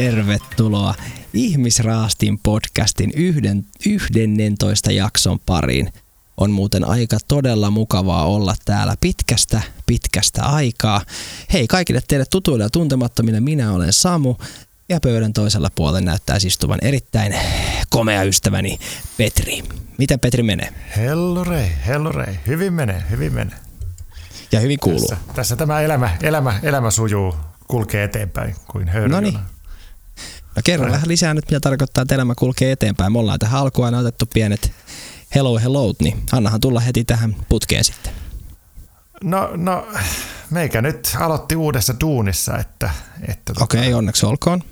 Tervetuloa Ihmisraastin podcastin yhden, 11 jakson pariin. On muuten aika todella mukavaa olla täällä pitkästä, pitkästä aikaa. Hei kaikille teille tutuille ja tuntemattomille, minä olen Samu ja pöydän toisella puolella näyttää istuvan erittäin komea ystäväni Petri. Miten Petri menee? Hello rei, hello rei. Hyvin menee, hyvin menee. Ja hyvin kuuluu. Tässä, tässä tämä elämä, elämä, elämä sujuu, kulkee eteenpäin kuin höyryjuna. No niin. No kerro vähän lisää nyt, mitä tarkoittaa, että elämä kulkee eteenpäin. Me ollaan tähän alkuun otettu pienet hello hello, niin annahan tulla heti tähän putkeen sitten. No, no meikä nyt aloitti uudessa duunissa, että... että tota- Okei, okay, onneksi olkoon.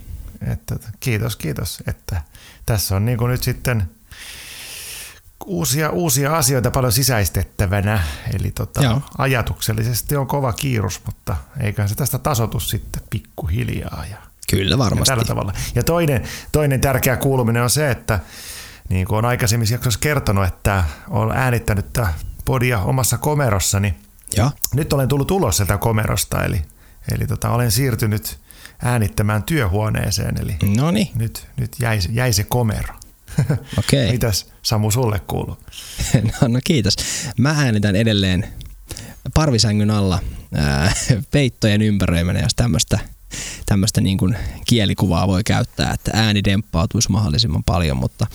Että, kiitos, kiitos. Että tässä on niin nyt sitten uusia, uusia asioita paljon sisäistettävänä. Eli tota, ajatuksellisesti on kova kiirus, mutta eiköhän se tästä tasotus sitten pikkuhiljaa. Ja, Kyllä varmasti. Ja tällä tavalla. Ja toinen, toinen tärkeä kuuluminen on se, että niin kuin on aikaisemmin jaksossa kertonut, että olen äänittänyt podia omassa komerossani. Ja. Nyt olen tullut ulos sieltä komerosta, eli, eli tota, olen siirtynyt äänittämään työhuoneeseen, eli Noniin. nyt, nyt jäi, jäi se komero. Okay. Mitäs Samu sulle kuuluu? no, no kiitos. Mä äänitän edelleen parvisängyn alla ää, peittojen ympäröimänä, jos tämmöistä tämmöistä niin kuin kielikuvaa voi käyttää, että ääni demppautuisi mahdollisimman paljon, mutta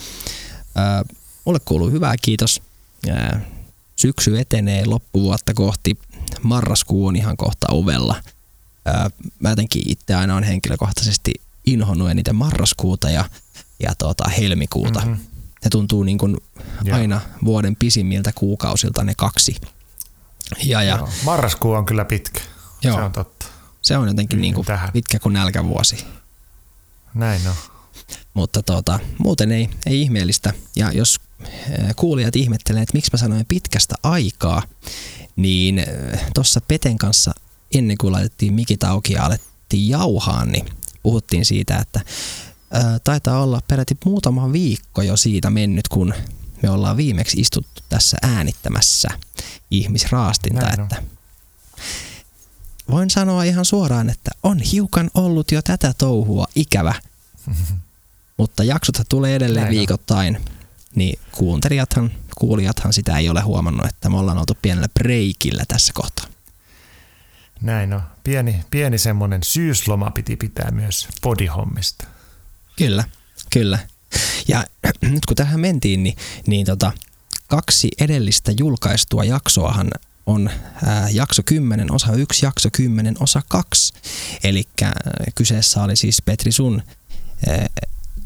ää, mulle kuuluu hyvää kiitos. Ää, syksy etenee loppuvuotta kohti, marraskuu on ihan kohta ovella. Ää, mä jotenkin itse aina on henkilökohtaisesti inhonnut eniten marraskuuta ja, ja tuota, helmikuuta. Mm-hmm. Ne tuntuu niin kuin aina vuoden pisimmiltä kuukausilta ne kaksi. Ja, ja, Joo. Marraskuu on kyllä pitkä. Joo. Se on totta. Se on jotenkin niin kuin pitkä kuin nälkävuosi. Näin on. Mutta tuota, muuten ei, ei ihmeellistä. Ja jos eh, kuulijat ihmettelee, että miksi mä sanoin pitkästä aikaa, niin eh, tuossa Peten kanssa ennen kuin laitettiin mikit auki ja alettiin jauhaa, niin puhuttiin siitä, että ää, taitaa olla peräti muutama viikko jo siitä mennyt, kun me ollaan viimeksi istuttu tässä äänittämässä ihmisraastinta, Näin että on. Voin sanoa ihan suoraan, että on hiukan ollut jo tätä touhua ikävä, mutta jaksothan tulee edelleen Näin viikoittain, niin kuuntelijathan, kuulijathan sitä ei ole huomannut, että me ollaan oltu pienellä breikillä tässä kohtaa. Näin on. Pieni, pieni semmoinen syysloma piti pitää myös podihommista. Kyllä, kyllä. Ja nyt kun tähän mentiin, niin, niin tota, kaksi edellistä julkaistua jaksoahan on ää, jakso 10, osa 1, jakso 10, osa 2. Eli kyseessä oli siis Petri sun ää,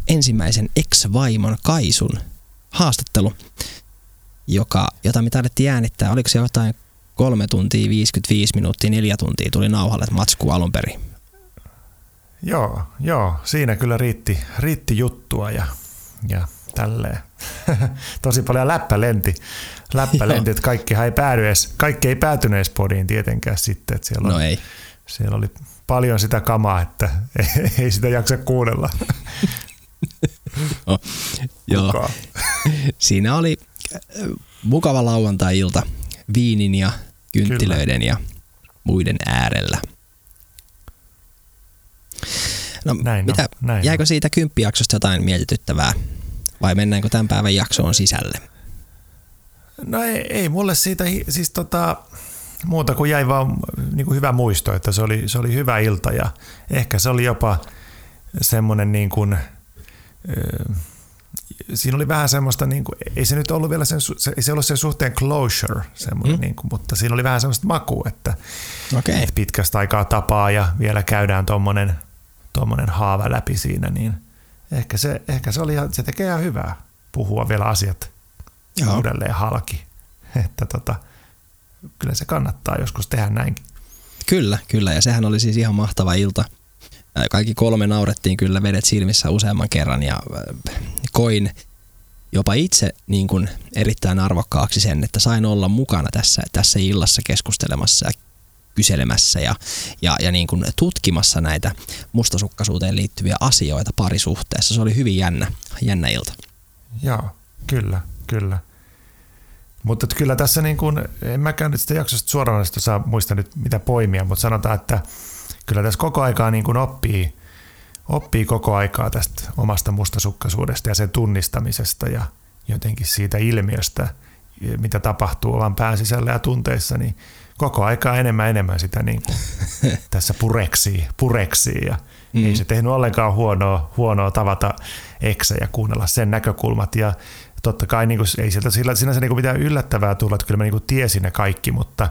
ensimmäisen ex-vaimon Kaisun haastattelu, joka, jota me taidettiin äänittää. Oliko se jotain kolme tuntia, 55 minuuttia, neljä tuntia tuli nauhalle matsku alun perin. Joo, joo, siinä kyllä riitti, riitti juttua ja, ja tälleen. Tosi paljon läppä lenti, läppä lenti että kaikki ei päädy edes, kaikki ei päätynyt edes podiin tietenkään sitten. Että siellä, no oli, ei. siellä oli paljon sitä kamaa, että ei sitä jaksa kuunnella. no, joo. Siinä oli äh, mukava lauantai-ilta viinin ja kynttilöiden Kyllä. ja muiden äärellä. No, näin mitä, on, näin jäikö on. siitä kymppijaksosta jotain mietityttävää vai mennäänkö tämän päivän jaksoon sisälle? No ei, ei mulle siitä siis tota, muuta kuin jäi vaan niin kuin hyvä muisto, että se oli, se oli hyvä ilta ja ehkä se oli jopa semmoinen niin kuin, siinä oli vähän semmoista, niin kuin, ei se nyt ollut vielä sen, se, ei se ollut sen suhteen closure, semmoinen, mm. niin kuin, mutta siinä oli vähän semmoista makua, että, okay. että pitkästä aikaa tapaa ja vielä käydään tuommoinen tommonen haava läpi siinä, niin ehkä se, ehkä se, oli, se tekee ihan hyvää puhua vielä asiat Joo. uudelleen halki. Että tota, kyllä se kannattaa joskus tehdä näinkin. Kyllä, kyllä. Ja sehän oli siis ihan mahtava ilta. Kaikki kolme naurettiin kyllä vedet silmissä useamman kerran ja koin jopa itse niin kuin erittäin arvokkaaksi sen, että sain olla mukana tässä, tässä illassa keskustelemassa ja kyselemässä ja, ja, ja niin kuin tutkimassa näitä mustasukkaisuuteen liittyviä asioita parisuhteessa. Se oli hyvin jännä, jännä ilta. Joo, kyllä, kyllä. Mutta kyllä tässä niin kuin, en mäkään nyt sitä jaksosta suoraan saa muista nyt mitä poimia, mutta sanotaan, että kyllä tässä koko aikaa niin kuin oppii, oppii koko aikaa tästä omasta mustasukkaisuudesta ja sen tunnistamisesta ja jotenkin siitä ilmiöstä, mitä tapahtuu oman pään sisällä ja tunteissa, niin koko aikaa enemmän enemmän sitä niin kuin tässä pureksii, pureksii ja mm. ei se tehnyt ollenkaan huonoa, huonoa tavata eksä ja kuunnella sen näkökulmat ja totta kai niin kuin, ei sieltä sillä, sinänsä niin kuin mitään yllättävää tulla, että kyllä mä niin kuin tiesin ne kaikki, mutta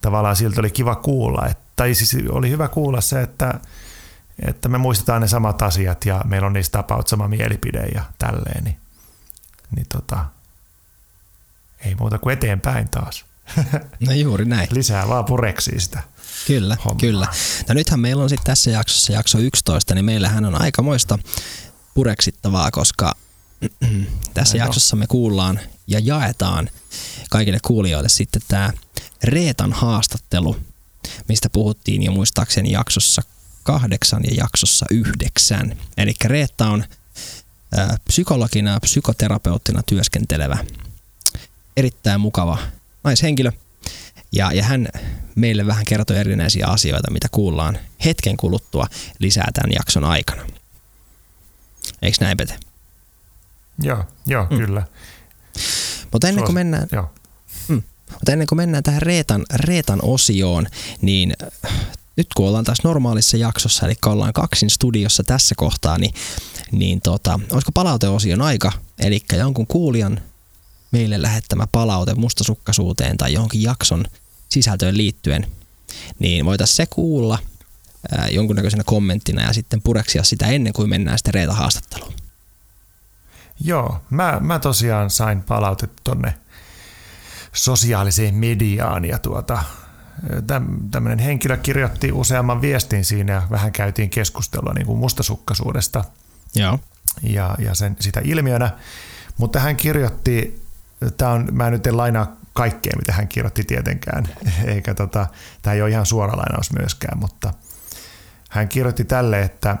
tavallaan siltä oli kiva kuulla, että, tai siis oli hyvä kuulla se, että, että me muistetaan ne samat asiat ja meillä on niistä tapaut sama mielipide ja tälleen, niin, niin tota, ei muuta kuin eteenpäin taas. No juuri näin. Lisää vaan pureksi sitä. Kyllä, hommaa. kyllä. No nythän meillä on sitten tässä jaksossa, jakso 11, niin meillähän on aikamoista pureksittavaa, koska tässä Näin jaksossa me kuullaan ja jaetaan kaikille kuulijoille sitten tämä Reetan haastattelu, mistä puhuttiin jo muistaakseni jaksossa kahdeksan ja jaksossa yhdeksän. Eli Reetta on psykologina ja psykoterapeuttina työskentelevä erittäin mukava naishenkilö. Ja, ja hän meille vähän kertoi erinäisiä asioita, mitä kuullaan hetken kuluttua lisää tämän jakson aikana. Eikö näin, Pete? Joo, joo mm. kyllä. Mutta ennen kuin mennään... Joo. Mm, mutta ennen kuin mennään tähän Reetan, Reetan osioon, niin äh, nyt kun ollaan taas normaalissa jaksossa, eli ollaan kaksin studiossa tässä kohtaa, niin, niin tota, olisiko palauteosion aika, eli jonkun kuulijan meille lähettämä palaute mustasukkaisuuteen tai johonkin jakson sisältöön liittyen, niin voitaisiin se kuulla ää, jonkunnäköisenä kommenttina ja sitten pureksia sitä ennen kuin mennään sitten Reeta haastatteluun. Joo, mä, mä tosiaan sain palautetta tonne sosiaaliseen mediaan ja tuota, tämmöinen henkilö kirjoitti useamman viestin siinä ja vähän käytiin keskustelua niin kuin mustasukkaisuudesta Joo. Ja, ja sen, sitä ilmiönä, mutta hän kirjoitti tämä on, mä nyt en lainaa kaikkea, mitä hän kirjoitti tietenkään, eikä tota, tämä ei ole ihan suora lainaus myöskään, mutta hän kirjoitti tälle, että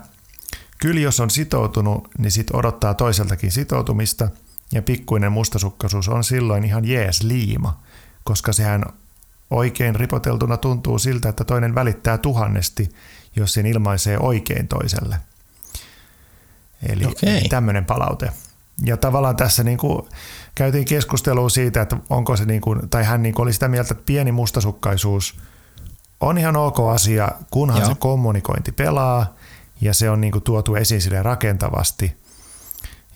kyllä jos on sitoutunut, niin sit odottaa toiseltakin sitoutumista, ja pikkuinen mustasukkaisuus on silloin ihan jees liima, koska sehän oikein ripoteltuna tuntuu siltä, että toinen välittää tuhannesti, jos sen ilmaisee oikein toiselle. Eli okay. tämmöinen palaute. Ja tavallaan tässä niin kuin käytiin keskustelua siitä, että onko se niin kuin, tai hän niin kuin oli sitä mieltä, että pieni mustasukkaisuus on ihan ok asia, kunhan Joo. se kommunikointi pelaa ja se on niin kuin tuotu esiin sille rakentavasti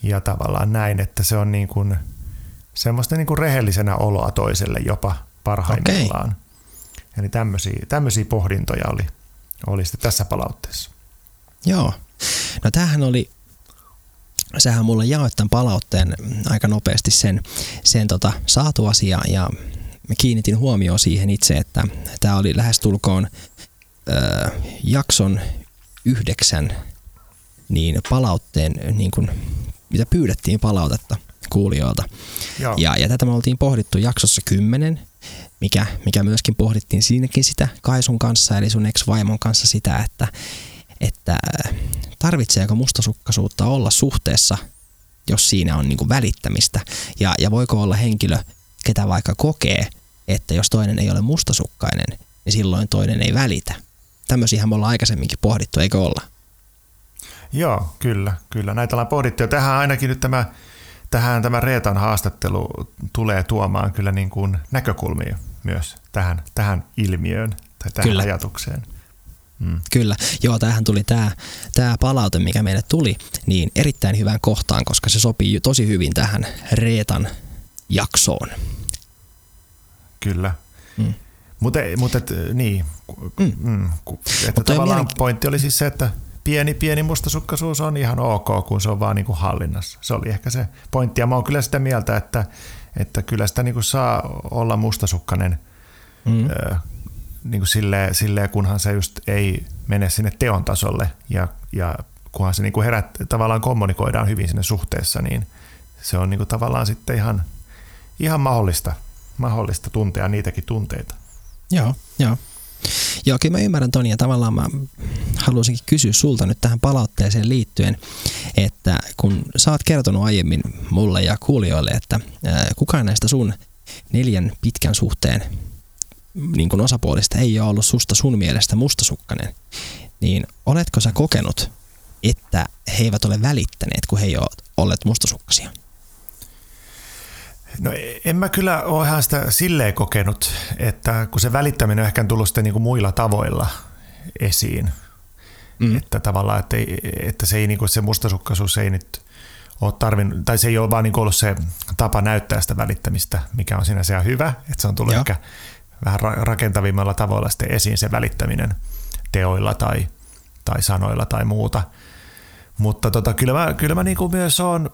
ja tavallaan näin, että se on niin kuin semmoista niin kuin rehellisenä oloa toiselle jopa parhaimmillaan. Okay. Eli tämmöisiä, tämmöisiä pohdintoja oli, oli sitten tässä palautteessa. Joo. No tämähän oli sähän mulle jaoit tämän palautteen aika nopeasti sen, sen tota, saatu asia ja kiinnitin huomioon siihen itse, että tämä oli lähestulkoon ö, jakson yhdeksän niin palautteen, niin kuin, mitä pyydettiin palautetta kuulijoilta. Ja, ja tätä me oltiin pohdittu jaksossa kymmenen, mikä, mikä myöskin pohdittiin siinäkin sitä Kaisun kanssa, eli sun ex-vaimon kanssa sitä, että, että tarvitseeko mustasukkaisuutta olla suhteessa, jos siinä on niin kuin välittämistä? Ja, ja voiko olla henkilö, ketä vaikka kokee, että jos toinen ei ole mustasukkainen, niin silloin toinen ei välitä? Tämmöisiä me ollaan aikaisemminkin pohdittu, eikö olla? Joo, kyllä, kyllä. Näitä ollaan pohdittu. Ja tähän ainakin nyt tämä, tähän tämä Reetan haastattelu tulee tuomaan kyllä niin kuin näkökulmia myös tähän, tähän ilmiöön tai tähän kyllä. ajatukseen. Mm. Kyllä. Joo, tämähän tuli tämä, tämä palaute, mikä meille tuli, niin erittäin hyvään kohtaan, koska se sopii tosi hyvin tähän Reetan jaksoon. Kyllä. Mm. Mutta mut, niin, mm. Mm, että Mutta tavallaan mielenki- pointti oli siis se, että pieni, pieni mustasukkaisuus on ihan ok, kun se on vaan niin kuin hallinnassa. Se oli ehkä se pointti. Ja mä oon kyllä sitä mieltä, että, että kyllä sitä niin kuin saa olla mustasukkainen mm niin kuin silleen, silleen, kunhan se just ei mene sinne teon tasolle ja, ja kunhan se niin kuin herät, tavallaan kommunikoidaan hyvin sinne suhteessa, niin se on niin kuin tavallaan sitten ihan, ihan mahdollista, mahdollista tuntea niitäkin tunteita. Joo, joo. Joo, kyllä mä ymmärrän Toni ja tavallaan mä haluaisinkin kysyä sulta nyt tähän palautteeseen liittyen, että kun sä oot kertonut aiemmin mulle ja kuulijoille, että kukaan näistä sun neljän pitkän suhteen niin kuin osapuolista ei ole ollut susta sun mielestä mustasukkainen, niin oletko sä kokenut että he eivät ole välittäneet, kun he ei ole olleet mustasukkasia? No en mä kyllä ole ihan sitä silleen kokenut, että kun se välittäminen on ehkä tullut sitten niin kuin muilla tavoilla esiin, mm. että tavallaan, että, että se, ei, niin kuin se mustasukkaisuus ei nyt ole tarvinnut, tai se ei ole vaan niin ollut se tapa näyttää sitä välittämistä, mikä on siinä se hyvä, että se on tullut Joo. ehkä vähän rakentavimmalla tavoilla sitten esiin se välittäminen teoilla tai, tai sanoilla tai muuta. Mutta tota, kyllä mä, kyllä mä niin kuin myös olen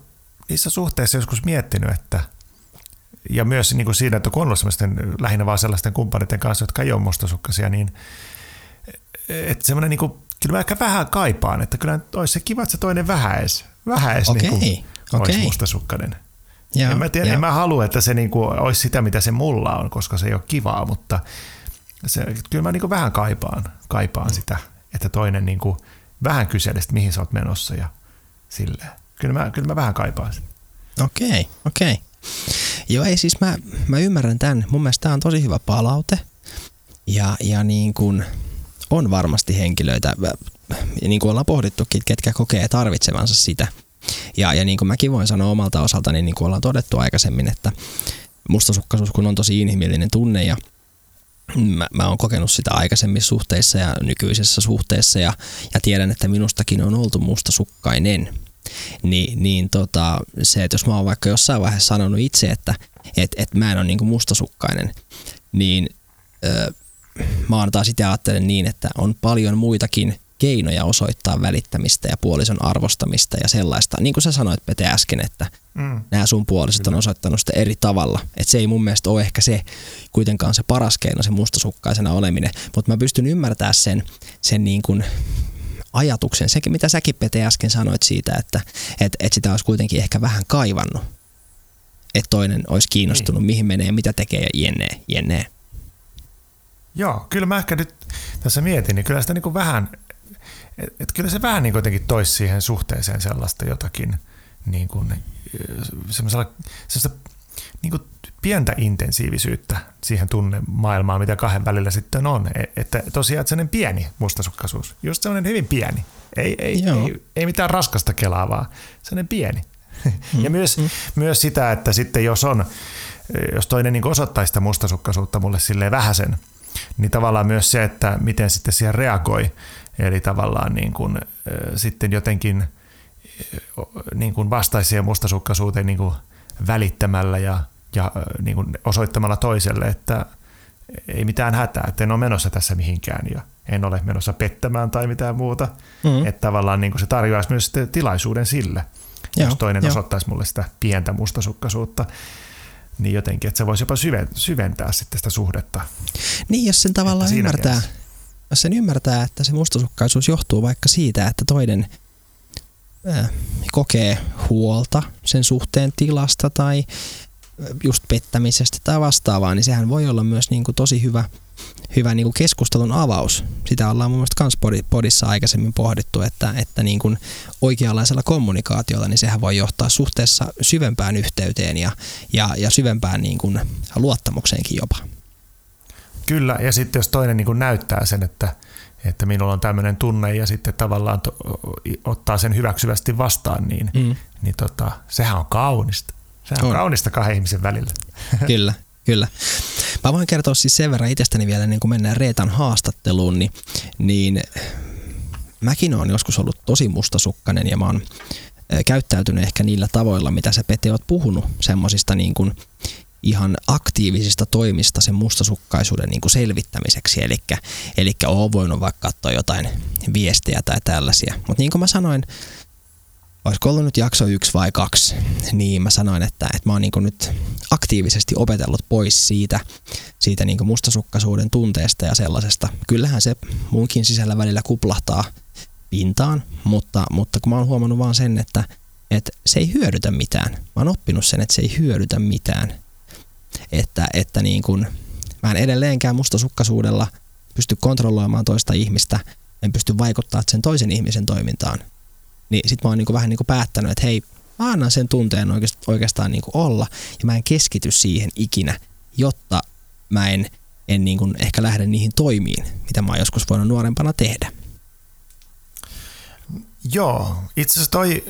niissä suhteissa joskus miettinyt, että ja myös niin kuin siinä, että kun on ollut lähinnä vaan sellaisten kumppaneiden kanssa, jotka ei ole mustasukkaisia, niin että semmoinen niin kuin, kyllä mä ehkä vähän kaipaan, että kyllä olisi se kiva, että se toinen vähäis, vähäis okay. niin kuin, okay. olisi mustasukkainen. Ja, en mä tiedä, en mä halua, että se niinku olisi sitä, mitä se mulla on, koska se ei ole kivaa, mutta se, kyllä mä niinku vähän kaipaan, kaipaan sitä, että toinen niinku vähän kyselee, mihin sä oot menossa ja silleen. Kyllä mä, kyllä mä vähän kaipaan sitä. Okei, okay, okei. Okay. Joo, ei siis mä, mä ymmärrän tämän. Mun mielestä tämä on tosi hyvä palaute. Ja, ja niin kuin on varmasti henkilöitä, niin kuin ollaan pohdittukin, ketkä kokee tarvitsevansa sitä – ja, ja niin kuin mäkin voin sanoa omalta osaltani, niin kuin ollaan todettu aikaisemmin, että mustasukkaisuus kun on tosi inhimillinen tunne ja mä, mä oon kokenut sitä aikaisemmissa suhteissa ja nykyisessä suhteessa ja, ja tiedän, että minustakin on oltu mustasukkainen. Ni, niin tota, se, että jos mä oon vaikka jossain vaiheessa sanonut itse, että et, et mä en ole niin mustasukkainen, niin ö, mä oon taas itse ajattelen niin, että on paljon muitakin keinoja osoittaa välittämistä ja puolison arvostamista ja sellaista. Niin kuin sä sanoit Pete äsken, että mm. nämä sun puoliset on osoittanut sitä eri tavalla. Että se ei mun mielestä ole ehkä se kuitenkaan se paras keino, se mustasukkaisena oleminen. Mutta mä pystyn ymmärtämään sen, sen niin kuin ajatuksen, sekin mitä säkin Pete äsken sanoit siitä, että et, et sitä olisi kuitenkin ehkä vähän kaivannut. Että toinen olisi kiinnostunut, niin. mihin menee, mitä tekee ja jennee, jennee. Joo, kyllä mä ehkä nyt tässä mietin, niin kyllä sitä niin kuin vähän et, et kyllä se vähän niin jotenkin toisi siihen suhteeseen sellaista jotakin niin kuin, semmoisella, semmoista niin kuin pientä intensiivisyyttä siihen tunnemaailmaan, mitä kahden välillä sitten on. E, että tosiaan että sellainen pieni mustasukkaisuus, just sellainen hyvin pieni. Ei, ei, ei, ei mitään raskasta kelaa, vaan sellainen pieni. Mm. ja myös, mm. myös sitä, että sitten jos on, jos toinen niin osoittaa sitä mustasukkaisuutta mulle silleen vähäsen, niin tavallaan myös se, että miten sitten siihen reagoi, Eli tavallaan niin kuin, sitten jotenkin niin kuin vastaisi siihen mustasukkaisuuteen niin kuin välittämällä ja, ja niin kuin osoittamalla toiselle, että ei mitään hätää, että en ole menossa tässä mihinkään ja en ole menossa pettämään tai mitään muuta. Mm-hmm. Että tavallaan niin kuin se tarjoaisi myös tilaisuuden sille, Joo, jos toinen jo. osoittaisi mulle sitä pientä mustasukkaisuutta niin jotenkin, että se voisi jopa syventää sitten sitä suhdetta. Niin, jos sen tavallaan ymmärtää, mielessä jos sen ymmärtää, että se mustasukkaisuus johtuu vaikka siitä, että toinen äh, kokee huolta sen suhteen tilasta tai just pettämisestä tai vastaavaa, niin sehän voi olla myös niin kuin tosi hyvä, hyvä niin kuin keskustelun avaus. Sitä ollaan mun mielestä kans podissa aikaisemmin pohdittu, että, että niin kuin oikeanlaisella kommunikaatiolla, niin sehän voi johtaa suhteessa syvempään yhteyteen ja, ja, ja syvempään niin kuin luottamukseenkin jopa. Kyllä, ja sitten jos toinen niin kuin näyttää sen, että, että minulla on tämmöinen tunne ja sitten tavallaan to, ottaa sen hyväksyvästi vastaan, niin, mm. niin tota, sehän on kaunista. Sehän on, on kaunista kahden ihmisen välillä. Kyllä, kyllä. Mä voin kertoa siis sen verran itsestäni vielä, niin kun mennään Reetan haastatteluun, niin, niin mäkin olen joskus ollut tosi mustasukkainen ja mä oon käyttäytynyt ehkä niillä tavoilla, mitä sä Pete oot puhunut, semmosista niin kuin ihan aktiivisista toimista sen mustasukkaisuuden niin kuin selvittämiseksi. Eli, eli olen voinut vaikka katsoa jotain viestejä tai tällaisia. Mutta niin kuin mä sanoin, olisiko ollut nyt jakso yksi vai kaksi, niin mä sanoin, että, että mä oon niin nyt aktiivisesti opetellut pois siitä, siitä niin mustasukkaisuuden tunteesta ja sellaisesta. Kyllähän se munkin sisällä välillä kuplahtaa pintaan, mutta, mutta kun mä oon huomannut vaan sen, että, että se ei hyödytä mitään. Mä oon oppinut sen, että se ei hyödytä mitään että, että niin kuin, mä en edelleenkään mustasukkaisuudella pysty kontrolloimaan toista ihmistä, en pysty vaikuttamaan sen toisen ihmisen toimintaan. Niin sit mä oon niin kuin vähän niin kuin päättänyt, että hei, mä annan sen tunteen oikeastaan niin kuin olla ja mä en keskity siihen ikinä, jotta mä en, en niin kuin ehkä lähde niihin toimiin, mitä mä oon joskus voinut nuorempana tehdä. Joo, itse asiassa toi,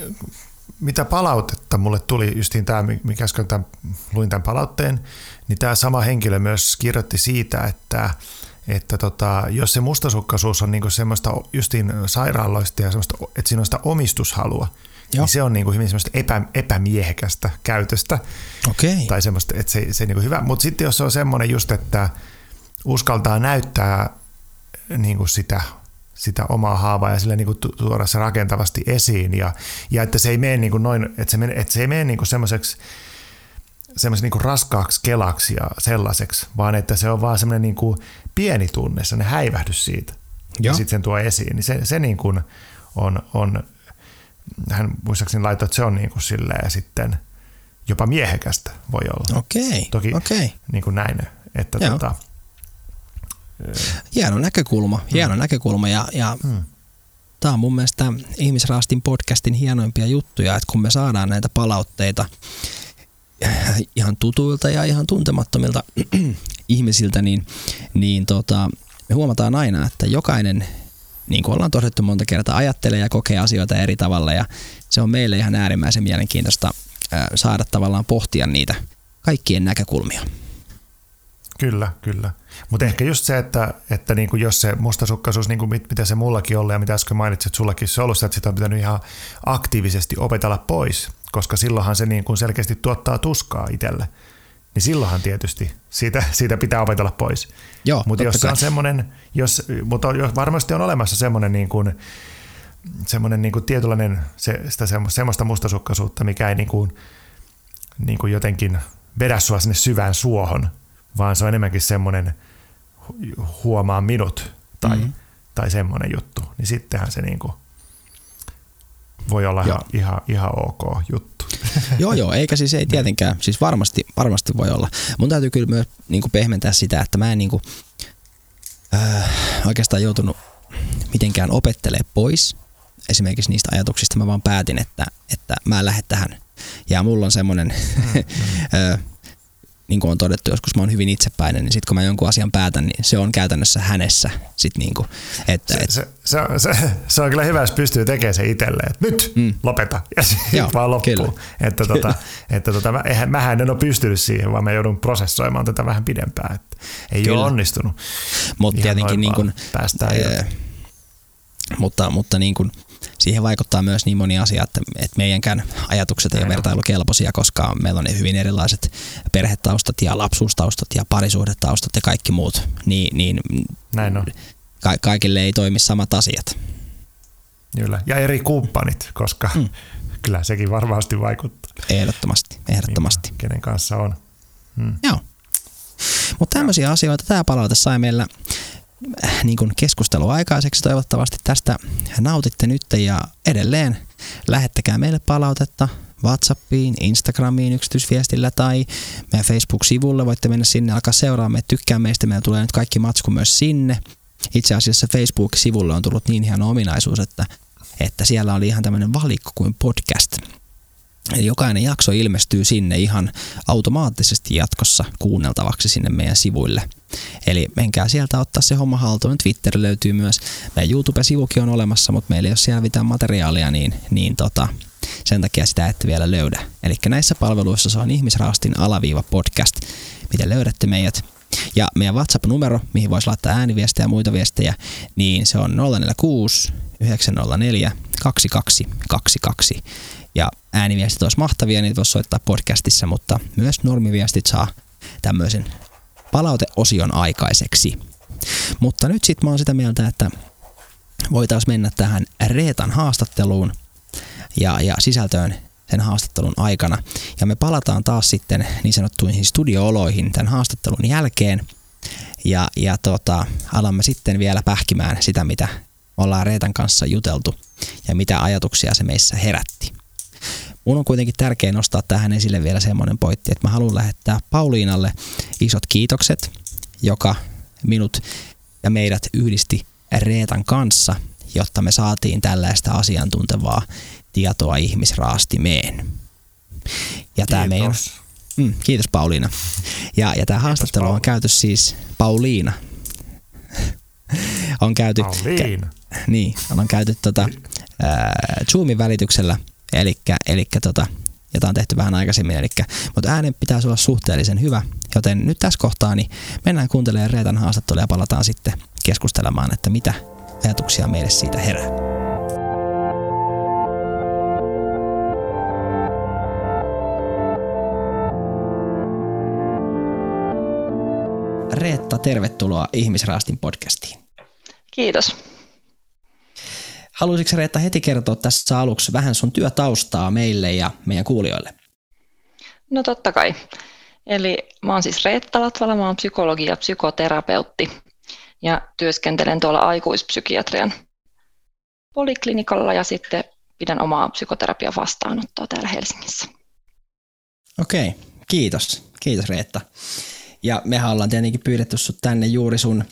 mitä palautetta mulle tuli, justiin tämä, mikä äsken tämän, luin tämän palautteen, niin tämä sama henkilö myös kirjoitti siitä, että, että tota, jos se mustasukkaisuus on niinku semmoista justiin sairaaloista ja semmoista, että siinä on sitä omistushalua, Joo. niin se on niinku hyvin semmoista epä, epämiehekästä käytöstä. Okay. Tai semmoista, että se, se niinku hyvä. Mutta sitten jos se on semmoinen just, että uskaltaa näyttää niinku sitä sitä omaa haavaa ja sille niin kuin tuoda se rakentavasti esiin ja, ja että se ei mene niin kuin noin, että se, mene, että se ei mene niin kuin semmoiseksi semmoisen niin raskaaksi kelaksi ja sellaiseksi, vaan että se on vaan semmoinen niin kuin pieni tunne, se häivähdys siitä. Ja, ja sitten sen tuo esiin. Niin se, se niin kuin on, on, hän muistaakseni laittoi, että se on niin kuin silleen sitten jopa miehekästä voi olla. Okei, Toki okei. niin kuin näin, että Joo. tota, Hieno näkökulma, hieno mm. näkökulma ja, ja mm. tämä on mun mielestä Ihmisraastin podcastin hienoimpia juttuja, että kun me saadaan näitä palautteita ihan tutuilta ja ihan tuntemattomilta ihmisiltä, niin, niin tota, me huomataan aina, että jokainen, niin kuin ollaan todettu monta kertaa, ajattelee ja kokee asioita eri tavalla ja se on meille ihan äärimmäisen mielenkiintoista saada tavallaan pohtia niitä kaikkien näkökulmia. Kyllä, kyllä. Mutta ehkä just se, että, että niinku jos se mustasukkaisuus, niinku mit, mitä se mullakin on ja mitä äsken mainitsit, sullakin se on ollut että sitä on pitänyt ihan aktiivisesti opetella pois, koska silloinhan se niinku selkeästi tuottaa tuskaa itselle. Niin silloinhan tietysti siitä, siitä pitää opetella pois. Mutta jos se on semmoinen, jos, mutta varmasti on olemassa semmoinen niin kuin, semmoinen niin kuin tietynlainen se, sitä semmoista mustasukkaisuutta, mikä ei niin kuin, niin kuin jotenkin vedä sua sinne syvään suohon, vaan se on enemmänkin semmoinen huomaa minut tai, mm-hmm. tai semmoinen juttu, niin sittenhän se niinku voi olla ihan, ihan, ihan ok juttu. joo, joo, eikä siis ei tietenkään, siis varmasti, varmasti voi olla. Mun täytyy kyllä myös niin kuin pehmentää sitä, että mä en niin kuin, äh, oikeastaan joutunut mitenkään opettelee pois esimerkiksi niistä ajatuksista. Mä vaan päätin, että, että mä lähden tähän. Ja mulla on semmoinen mm, mm. niin kuin on todettu joskus, mä oon hyvin itsepäinen, niin sitten kun mä jonkun asian päätän, niin se on käytännössä hänessä. Sit niin kuin, että, se, et... se, se, se, se, on kyllä hyvä, jos pystyy tekemään se itselleen, että nyt mm. lopeta ja sitten vaan loppuu. Kyllä. Että, tota, kyllä. että tota, mä, eihän, mähän en ole pystynyt siihen, vaan mä joudun prosessoimaan tätä vähän pidempään. Että ei kyllä. ole onnistunut. Mutta tietenkin niin kuin, päästään ee, mutta, mutta niin kuin, siihen vaikuttaa myös niin moni asia, että, että meidänkään ajatukset ei ole vertailukelpoisia, koska meillä on ne hyvin erilaiset perhetaustat ja lapsuustaustat ja parisuhdetaustat ja kaikki muut. Niin, niin Näin on. Ka- kaikille ei toimi samat asiat. Kyllä, ja eri kumppanit, koska mm. kyllä sekin varmasti vaikuttaa. Ehdottomasti, ehdottomasti. Niin, kenen kanssa on. Hmm. Joo. Mutta tämmöisiä asioita tämä palaute sai meillä niin kuin keskustelua aikaiseksi. Toivottavasti tästä nautitte nyt ja edelleen lähettäkää meille palautetta WhatsAppiin, Instagramiin yksityisviestillä tai meidän Facebook-sivulle. Voitte mennä sinne alkaa seuraamaan. Tykkää meistä. Meillä tulee nyt kaikki matsku myös sinne. Itse asiassa Facebook-sivulle on tullut niin hieno ominaisuus, että, että siellä oli ihan tämmöinen valikko kuin podcast. Eli jokainen jakso ilmestyy sinne ihan automaattisesti jatkossa kuunneltavaksi sinne meidän sivuille. Eli menkää sieltä ottaa se homma haltuun. Twitter löytyy myös. Meidän YouTube-sivukin on olemassa, mutta meillä ei ole siellä mitään materiaalia, niin, niin tota, sen takia sitä ette vielä löydä. Eli näissä palveluissa se on ihmisraastin alaviiva podcast, miten löydätte meidät. Ja meidän WhatsApp-numero, mihin voisi laittaa ääniviestejä ja muita viestejä, niin se on 046 904 2222. Ja ääniviestit olisi mahtavia, niitä voisi soittaa podcastissa, mutta myös normiviestit saa tämmöisen palauteosion aikaiseksi. Mutta nyt sitten mä oon sitä mieltä, että voitaisiin mennä tähän Reetan haastatteluun ja, ja sisältöön sen haastattelun aikana. Ja me palataan taas sitten niin sanottuihin studiooloihin tämän haastattelun jälkeen. Ja, ja tota, alamme sitten vielä pähkimään sitä, mitä ollaan Reetan kanssa juteltu ja mitä ajatuksia se meissä herätti. Mun on kuitenkin tärkeää nostaa tähän esille vielä semmoinen pointti, että mä haluan lähettää Pauliinalle isot kiitokset, joka minut ja meidät yhdisti Reetan kanssa, jotta me saatiin tällaista asiantuntevaa tietoa ihmisraastimeen. Ja tämä meidän, mm, kiitos Pauliina. Ja, ja tämä haastattelu on käyty siis Pauliina. on käyty, Pauliina. Kä, niin, on käyty tota, ää, Zoomin välityksellä, eli tota, jota on tehty vähän aikaisemmin, elikkä, mutta äänen pitäisi olla suhteellisen hyvä, joten nyt tässä kohtaa niin mennään kuuntelemaan Reetan haastattelua ja palataan sitten keskustelemaan, että mitä ajatuksia meille siitä herää. Reetta, tervetuloa Ihmisraastin podcastiin. Kiitos. Haluaisitko Reetta heti kertoa tässä aluksi vähän sun työtaustaa meille ja meidän kuulijoille? No totta kai. Eli mä oon siis Reetta Latvala, mä oon psykologi ja psykoterapeutti ja työskentelen tuolla aikuispsykiatrian poliklinikalla ja sitten pidän omaa psykoterapian vastaanottoa täällä Helsingissä. Okei, kiitos. Kiitos Reetta. Ja mehän ollaan tietenkin pyydetty sut tänne juuri sun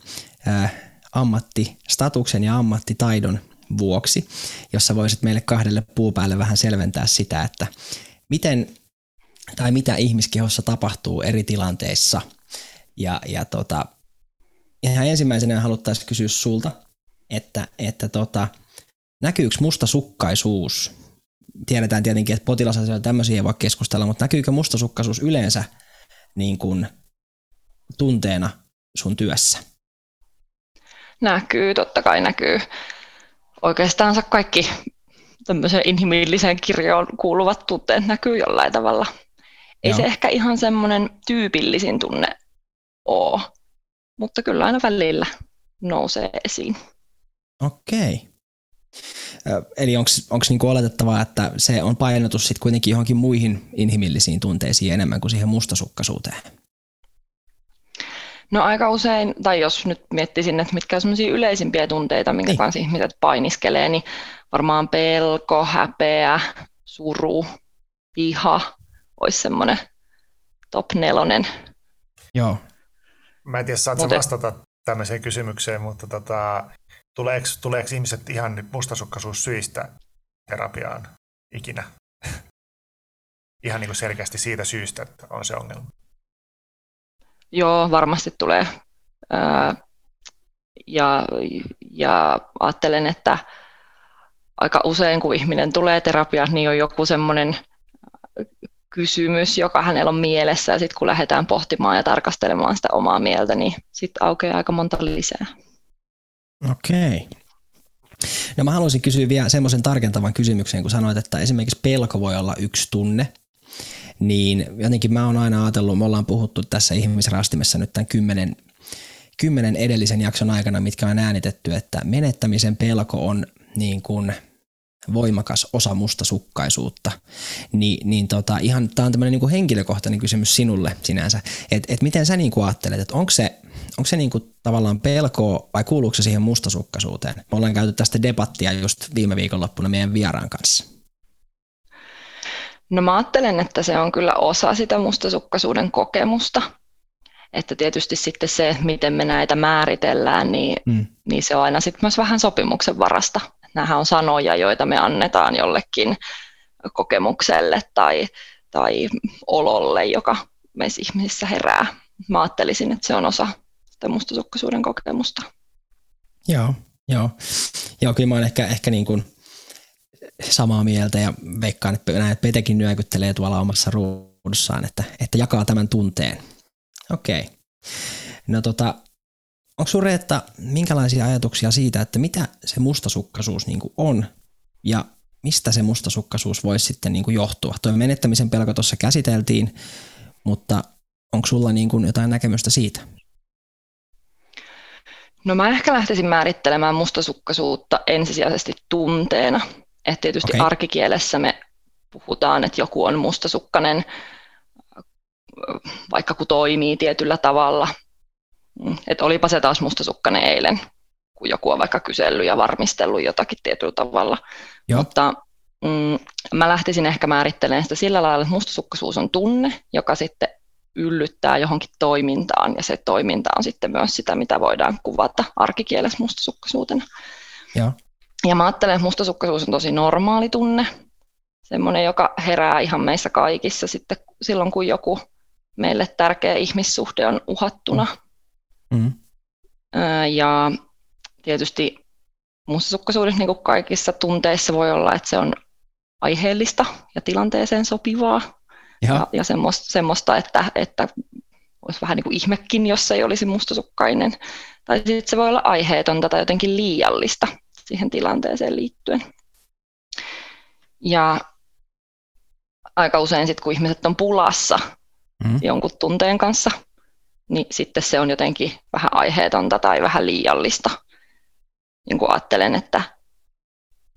äh, ammattistatuksen ja ammattitaidon vuoksi, jossa voisit meille kahdelle puupäälle vähän selventää sitä, että miten tai mitä ihmiskehossa tapahtuu eri tilanteissa. Ja, ja tota, ihan ensimmäisenä haluttaisiin kysyä sulta, että, että tota, näkyykö mustasukkaisuus? Tiedetään tietenkin, että potilasasioilla tämmöisiä ei voi keskustella, mutta näkyykö mustasukkaisuus yleensä niin kuin tunteena sun työssä? Näkyy, totta kai näkyy. Oikeastaan kaikki tämmöiseen inhimilliseen kirjoon kuuluvat tunteet näkyy jollain tavalla. Ei Joo. se ehkä ihan semmoinen tyypillisin tunne ole, mutta kyllä aina välillä nousee esiin. Okei. Eli onko niinku oletettavaa, että se on painotus sitten kuitenkin johonkin muihin inhimillisiin tunteisiin enemmän kuin siihen mustasukkaisuuteen? No aika usein, tai jos nyt miettisin, että mitkä on sellaisia yleisimpiä tunteita, minkä niin. kanssa ihmiset painiskelee, niin varmaan pelko, häpeä, suru, viha olisi semmoinen top nelonen. Joo. Mä en tiedä, saatko Mut vastata tämmöiseen kysymykseen, mutta tota, tuleeko, tuleeko ihmiset ihan mustasukkaisuus syistä terapiaan ikinä? ihan niin kuin selkeästi siitä syystä, että on se ongelma. Joo, varmasti tulee. ja, ja ajattelen, että aika usein kun ihminen tulee terapiaan, niin on joku semmoinen kysymys, joka hänellä on mielessä, ja sitten kun lähdetään pohtimaan ja tarkastelemaan sitä omaa mieltä, niin sitten aukeaa aika monta lisää. Okei. No mä haluaisin kysyä vielä semmoisen tarkentavan kysymyksen, kun sanoit, että esimerkiksi pelko voi olla yksi tunne, niin jotenkin mä oon aina ajatellut, me ollaan puhuttu tässä ihmisrastimessa nyt tämän kymmenen, kymmenen edellisen jakson aikana, mitkä on äänitetty, että menettämisen pelko on niin kuin voimakas osa mustasukkaisuutta, Ni, niin tota, ihan tämä on tämmöinen niin henkilökohtainen kysymys sinulle sinänsä, että et miten sä niin kuin ajattelet, että onko se, onko se niin kuin tavallaan pelkoa vai kuuluuko se siihen mustasukkaisuuteen? Me ollaan käyty tästä debattia just viime viikonloppuna meidän vieraan kanssa. No mä ajattelen, että se on kyllä osa sitä mustasukkaisuuden kokemusta. Että tietysti sitten se, miten me näitä määritellään, niin, mm. niin se on aina sitten myös vähän sopimuksen varasta. Nämähän on sanoja, joita me annetaan jollekin kokemukselle tai, tai ololle, joka meissä ihmisissä herää. Mä ajattelisin, että se on osa sitä mustasukkaisuuden kokemusta. Joo, joo. Joo, kyllä mä oon ehkä, ehkä niin kuin samaa mieltä ja veikkaan, että näin, että Petekin nyökyttelee tuolla omassa ruudussaan, että, että jakaa tämän tunteen. Okei. Okay. No tota, onko sun Reetta minkälaisia ajatuksia siitä, että mitä se mustasukkaisuus niin on ja mistä se mustasukkaisuus voisi sitten niin johtua? Tuo menettämisen pelko tuossa käsiteltiin, mutta onko sulla niin kuin jotain näkemystä siitä? No mä ehkä lähtisin määrittelemään mustasukkaisuutta ensisijaisesti tunteena. Et tietysti okay. arkikielessä me puhutaan, että joku on mustasukkainen, vaikka kun toimii tietyllä tavalla. Että olipa se taas mustasukkainen eilen, kun joku on vaikka kysellyt ja varmistellut jotakin tietyllä tavalla. Joo. Mutta mm, mä lähtisin ehkä määrittelemään sitä sillä lailla, että mustasukkaisuus on tunne, joka sitten yllyttää johonkin toimintaan, ja se toiminta on sitten myös sitä, mitä voidaan kuvata arkikielessä mustasukkaisuutena. Joo. Ja mä ajattelen, että mustasukkaisuus on tosi normaali tunne, semmoinen, joka herää ihan meissä kaikissa sitten silloin, kun joku meille tärkeä ihmissuhde on uhattuna. Mm. Ja tietysti mustasukkaisuudessa niin kuin kaikissa tunteissa voi olla, että se on aiheellista ja tilanteeseen sopivaa. Ja, ja semmoista, semmoista, että, että olisi vähän niin kuin ihmekin, jos ei olisi mustasukkainen. Tai sitten se voi olla aiheetonta tai jotenkin liiallista siihen tilanteeseen liittyen. Ja aika usein sitten, kun ihmiset on pulassa mm. jonkun tunteen kanssa, niin sitten se on jotenkin vähän aiheetonta tai vähän liiallista. Niin kuin ajattelen, että,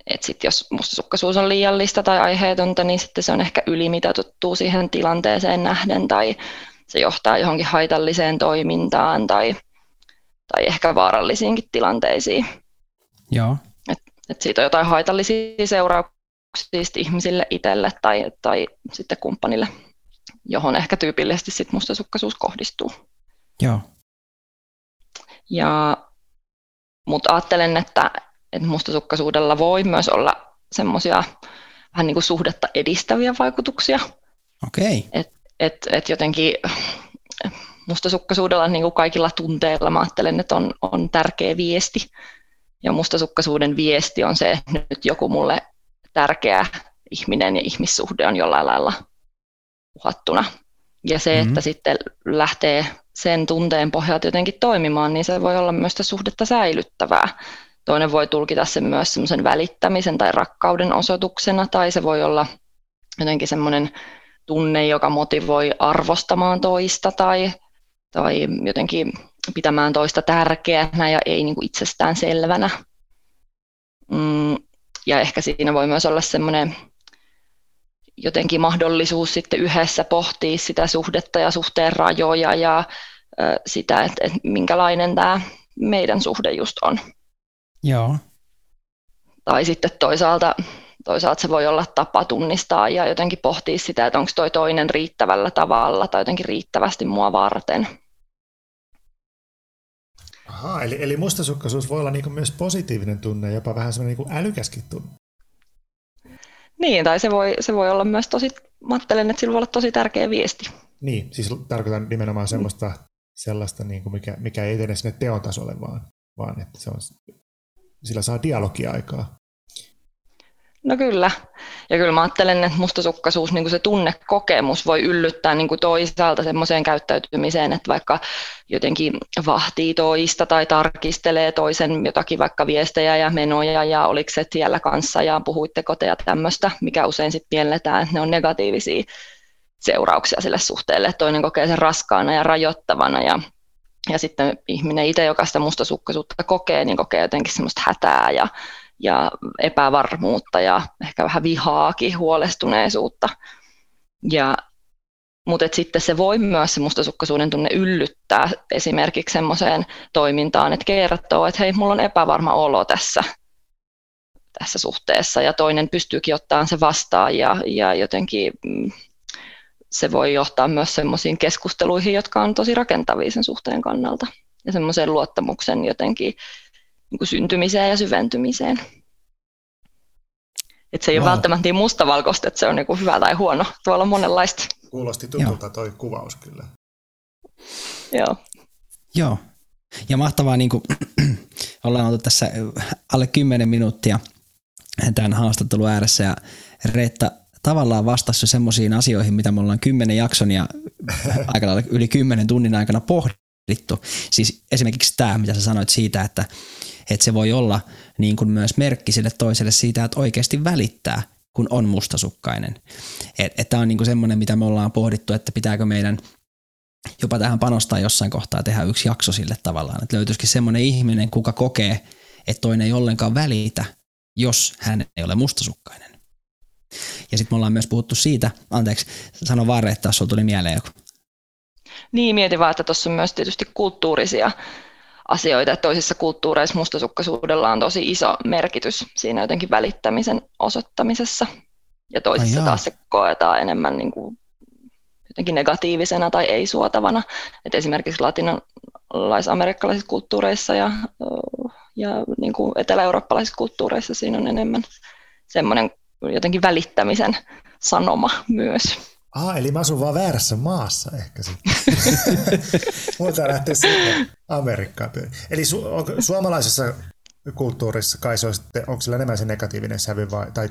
että sit jos mustasukkaisuus on liiallista tai aiheetonta, niin sitten se on ehkä ylimitoitettu siihen tilanteeseen nähden tai se johtaa johonkin haitalliseen toimintaan tai, tai ehkä vaarallisiinkin tilanteisiin. Joo. Et, et siitä on jotain haitallisia seurauksia ihmisille itselle tai, tai sitten kumppanille, johon ehkä tyypillisesti sit mustasukkaisuus kohdistuu. Joo. Ja, mutta ajattelen, että, että mustasukkaisuudella voi myös olla semmoisia vähän niin kuin suhdetta edistäviä vaikutuksia. Okei. Okay. Et, et, et jotenkin mustasukkaisuudella niin kuin kaikilla tunteilla mä ajattelen, että on, on tärkeä viesti. Ja mustasukkaisuuden viesti on se, että nyt joku mulle tärkeä ihminen ja ihmissuhde on jollain lailla uhattuna. Ja se, mm-hmm. että sitten lähtee sen tunteen pohjalta jotenkin toimimaan, niin se voi olla myös sitä suhdetta säilyttävää. Toinen voi tulkita sen myös semmoisen välittämisen tai rakkauden osoituksena, tai se voi olla jotenkin semmoinen tunne, joka motivoi arvostamaan toista tai, tai jotenkin pitämään toista tärkeänä ja ei niin kuin itsestään selvänä. Mm, ja ehkä siinä voi myös olla semmoinen jotenkin mahdollisuus sitten yhdessä pohtia sitä suhdetta ja suhteen rajoja ja sitä, että, että minkälainen tämä meidän suhde just on. Joo. Tai sitten toisaalta, toisaalta se voi olla tapa tunnistaa ja jotenkin pohtia sitä, että onko toi toinen riittävällä tavalla tai jotenkin riittävästi mua varten. Aha, eli, eli mustasukkaisuus voi olla niin myös positiivinen tunne, jopa vähän semmoinen niin älykäskin tunne. Niin, tai se voi, se voi olla myös tosi, mä ajattelen, että sillä voi olla tosi tärkeä viesti. Niin, siis tarkoitan nimenomaan semmoista, sellaista, niin kuin mikä, mikä ei etene sinne teon tasolle, vaan, vaan että se on, sillä saa dialogiaikaa. No kyllä. Ja kyllä mä ajattelen, että mustasukkaisuus, niin kuin se tunnekokemus voi yllyttää niin kuin toisaalta semmoiseen käyttäytymiseen, että vaikka jotenkin vahtii toista tai tarkistelee toisen jotakin vaikka viestejä ja menoja ja oliko se siellä kanssa ja puhuitteko te ja tämmöistä, mikä usein sitten mielletään, että ne on negatiivisia seurauksia sille suhteelle, että toinen kokee sen raskaana ja rajoittavana ja ja sitten ihminen itse, joka sitä mustasukkaisuutta kokee, niin kokee jotenkin semmoista hätää ja ja epävarmuutta ja ehkä vähän vihaakin, huolestuneisuutta. Ja, mutta sitten se voi myös se mustasukkaisuuden tunne yllyttää esimerkiksi semmoiseen toimintaan, että kertoo, että hei, mulla on epävarma olo tässä, tässä suhteessa ja toinen pystyykin ottamaan se vastaan ja, ja jotenkin mm, se voi johtaa myös semmoisiin keskusteluihin, jotka on tosi rakentavia sen suhteen kannalta ja semmoiseen luottamuksen jotenkin syntymiseen ja syventymiseen. Että se ei wow. ole välttämättä niin mustavalkoista, että se on niin hyvä tai huono. Tuolla on monenlaista. Kuulosti tutulta toi kuvaus kyllä. Joo. Joo. Ja mahtavaa, niin kuin, ollaan oltu tässä alle 10 minuuttia tämän haastattelun ääressä ja Reetta tavallaan vastasi semmoisiin asioihin, mitä me ollaan kymmenen jakson ja aika yli kymmenen tunnin aikana pohdittu. Siis esimerkiksi tämä, mitä sä sanoit siitä, että että se voi olla niin kuin myös merkki sille toiselle siitä, että oikeasti välittää, kun on mustasukkainen. Tämä on niin kuin semmoinen, mitä me ollaan pohdittu, että pitääkö meidän jopa tähän panostaa jossain kohtaa tehdä yksi jakso sille tavallaan, että löytyisikin semmoinen ihminen, kuka kokee, että toinen ei ollenkaan välitä, jos hän ei ole mustasukkainen. Ja sitten me ollaan myös puhuttu siitä, anteeksi, sano vaan, että tässä tuli mieleen joku. Niin, mietin vaan, että tuossa on myös tietysti kulttuurisia asioita, että toisissa kulttuureissa mustasukkaisuudella on tosi iso merkitys siinä jotenkin välittämisen osoittamisessa. Ja toisissa taas se koetaan enemmän niin kuin jotenkin negatiivisena tai ei-suotavana. Et esimerkiksi latinalais-amerikkalaisissa kulttuureissa ja, ja niin kuin etelä-eurooppalaisissa kulttuureissa siinä on enemmän semmoinen jotenkin välittämisen sanoma myös. Ah, eli mä asun vaan väärässä maassa ehkä sitten. Muuta lähtee sinne Amerikkaan. Eli su- onko suomalaisessa kulttuurissa kai se on sitten, onko sillä enemmän se negatiivinen sävy vai, tai,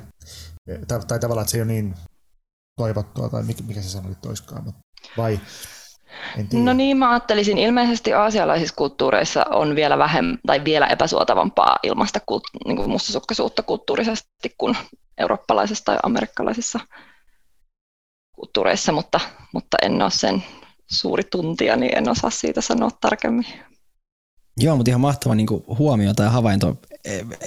tai, tai tavallaan, että se ei ole niin toivottua, tai mikä, mikä se sanoi toiskaan, mutta vai No niin, mä ajattelisin, ilmeisesti aasialaisissa kulttuureissa on vielä vähemmän tai vielä epäsuotavampaa ilmaista kult, niin kuin mustasukkaisuutta kulttuurisesti kuin eurooppalaisissa tai amerikkalaisissa kulttuureissa, mutta, mutta en ole sen suuri tuntija, niin en osaa siitä sanoa tarkemmin. Joo, mutta ihan mahtava niin kuin huomio tai havainto.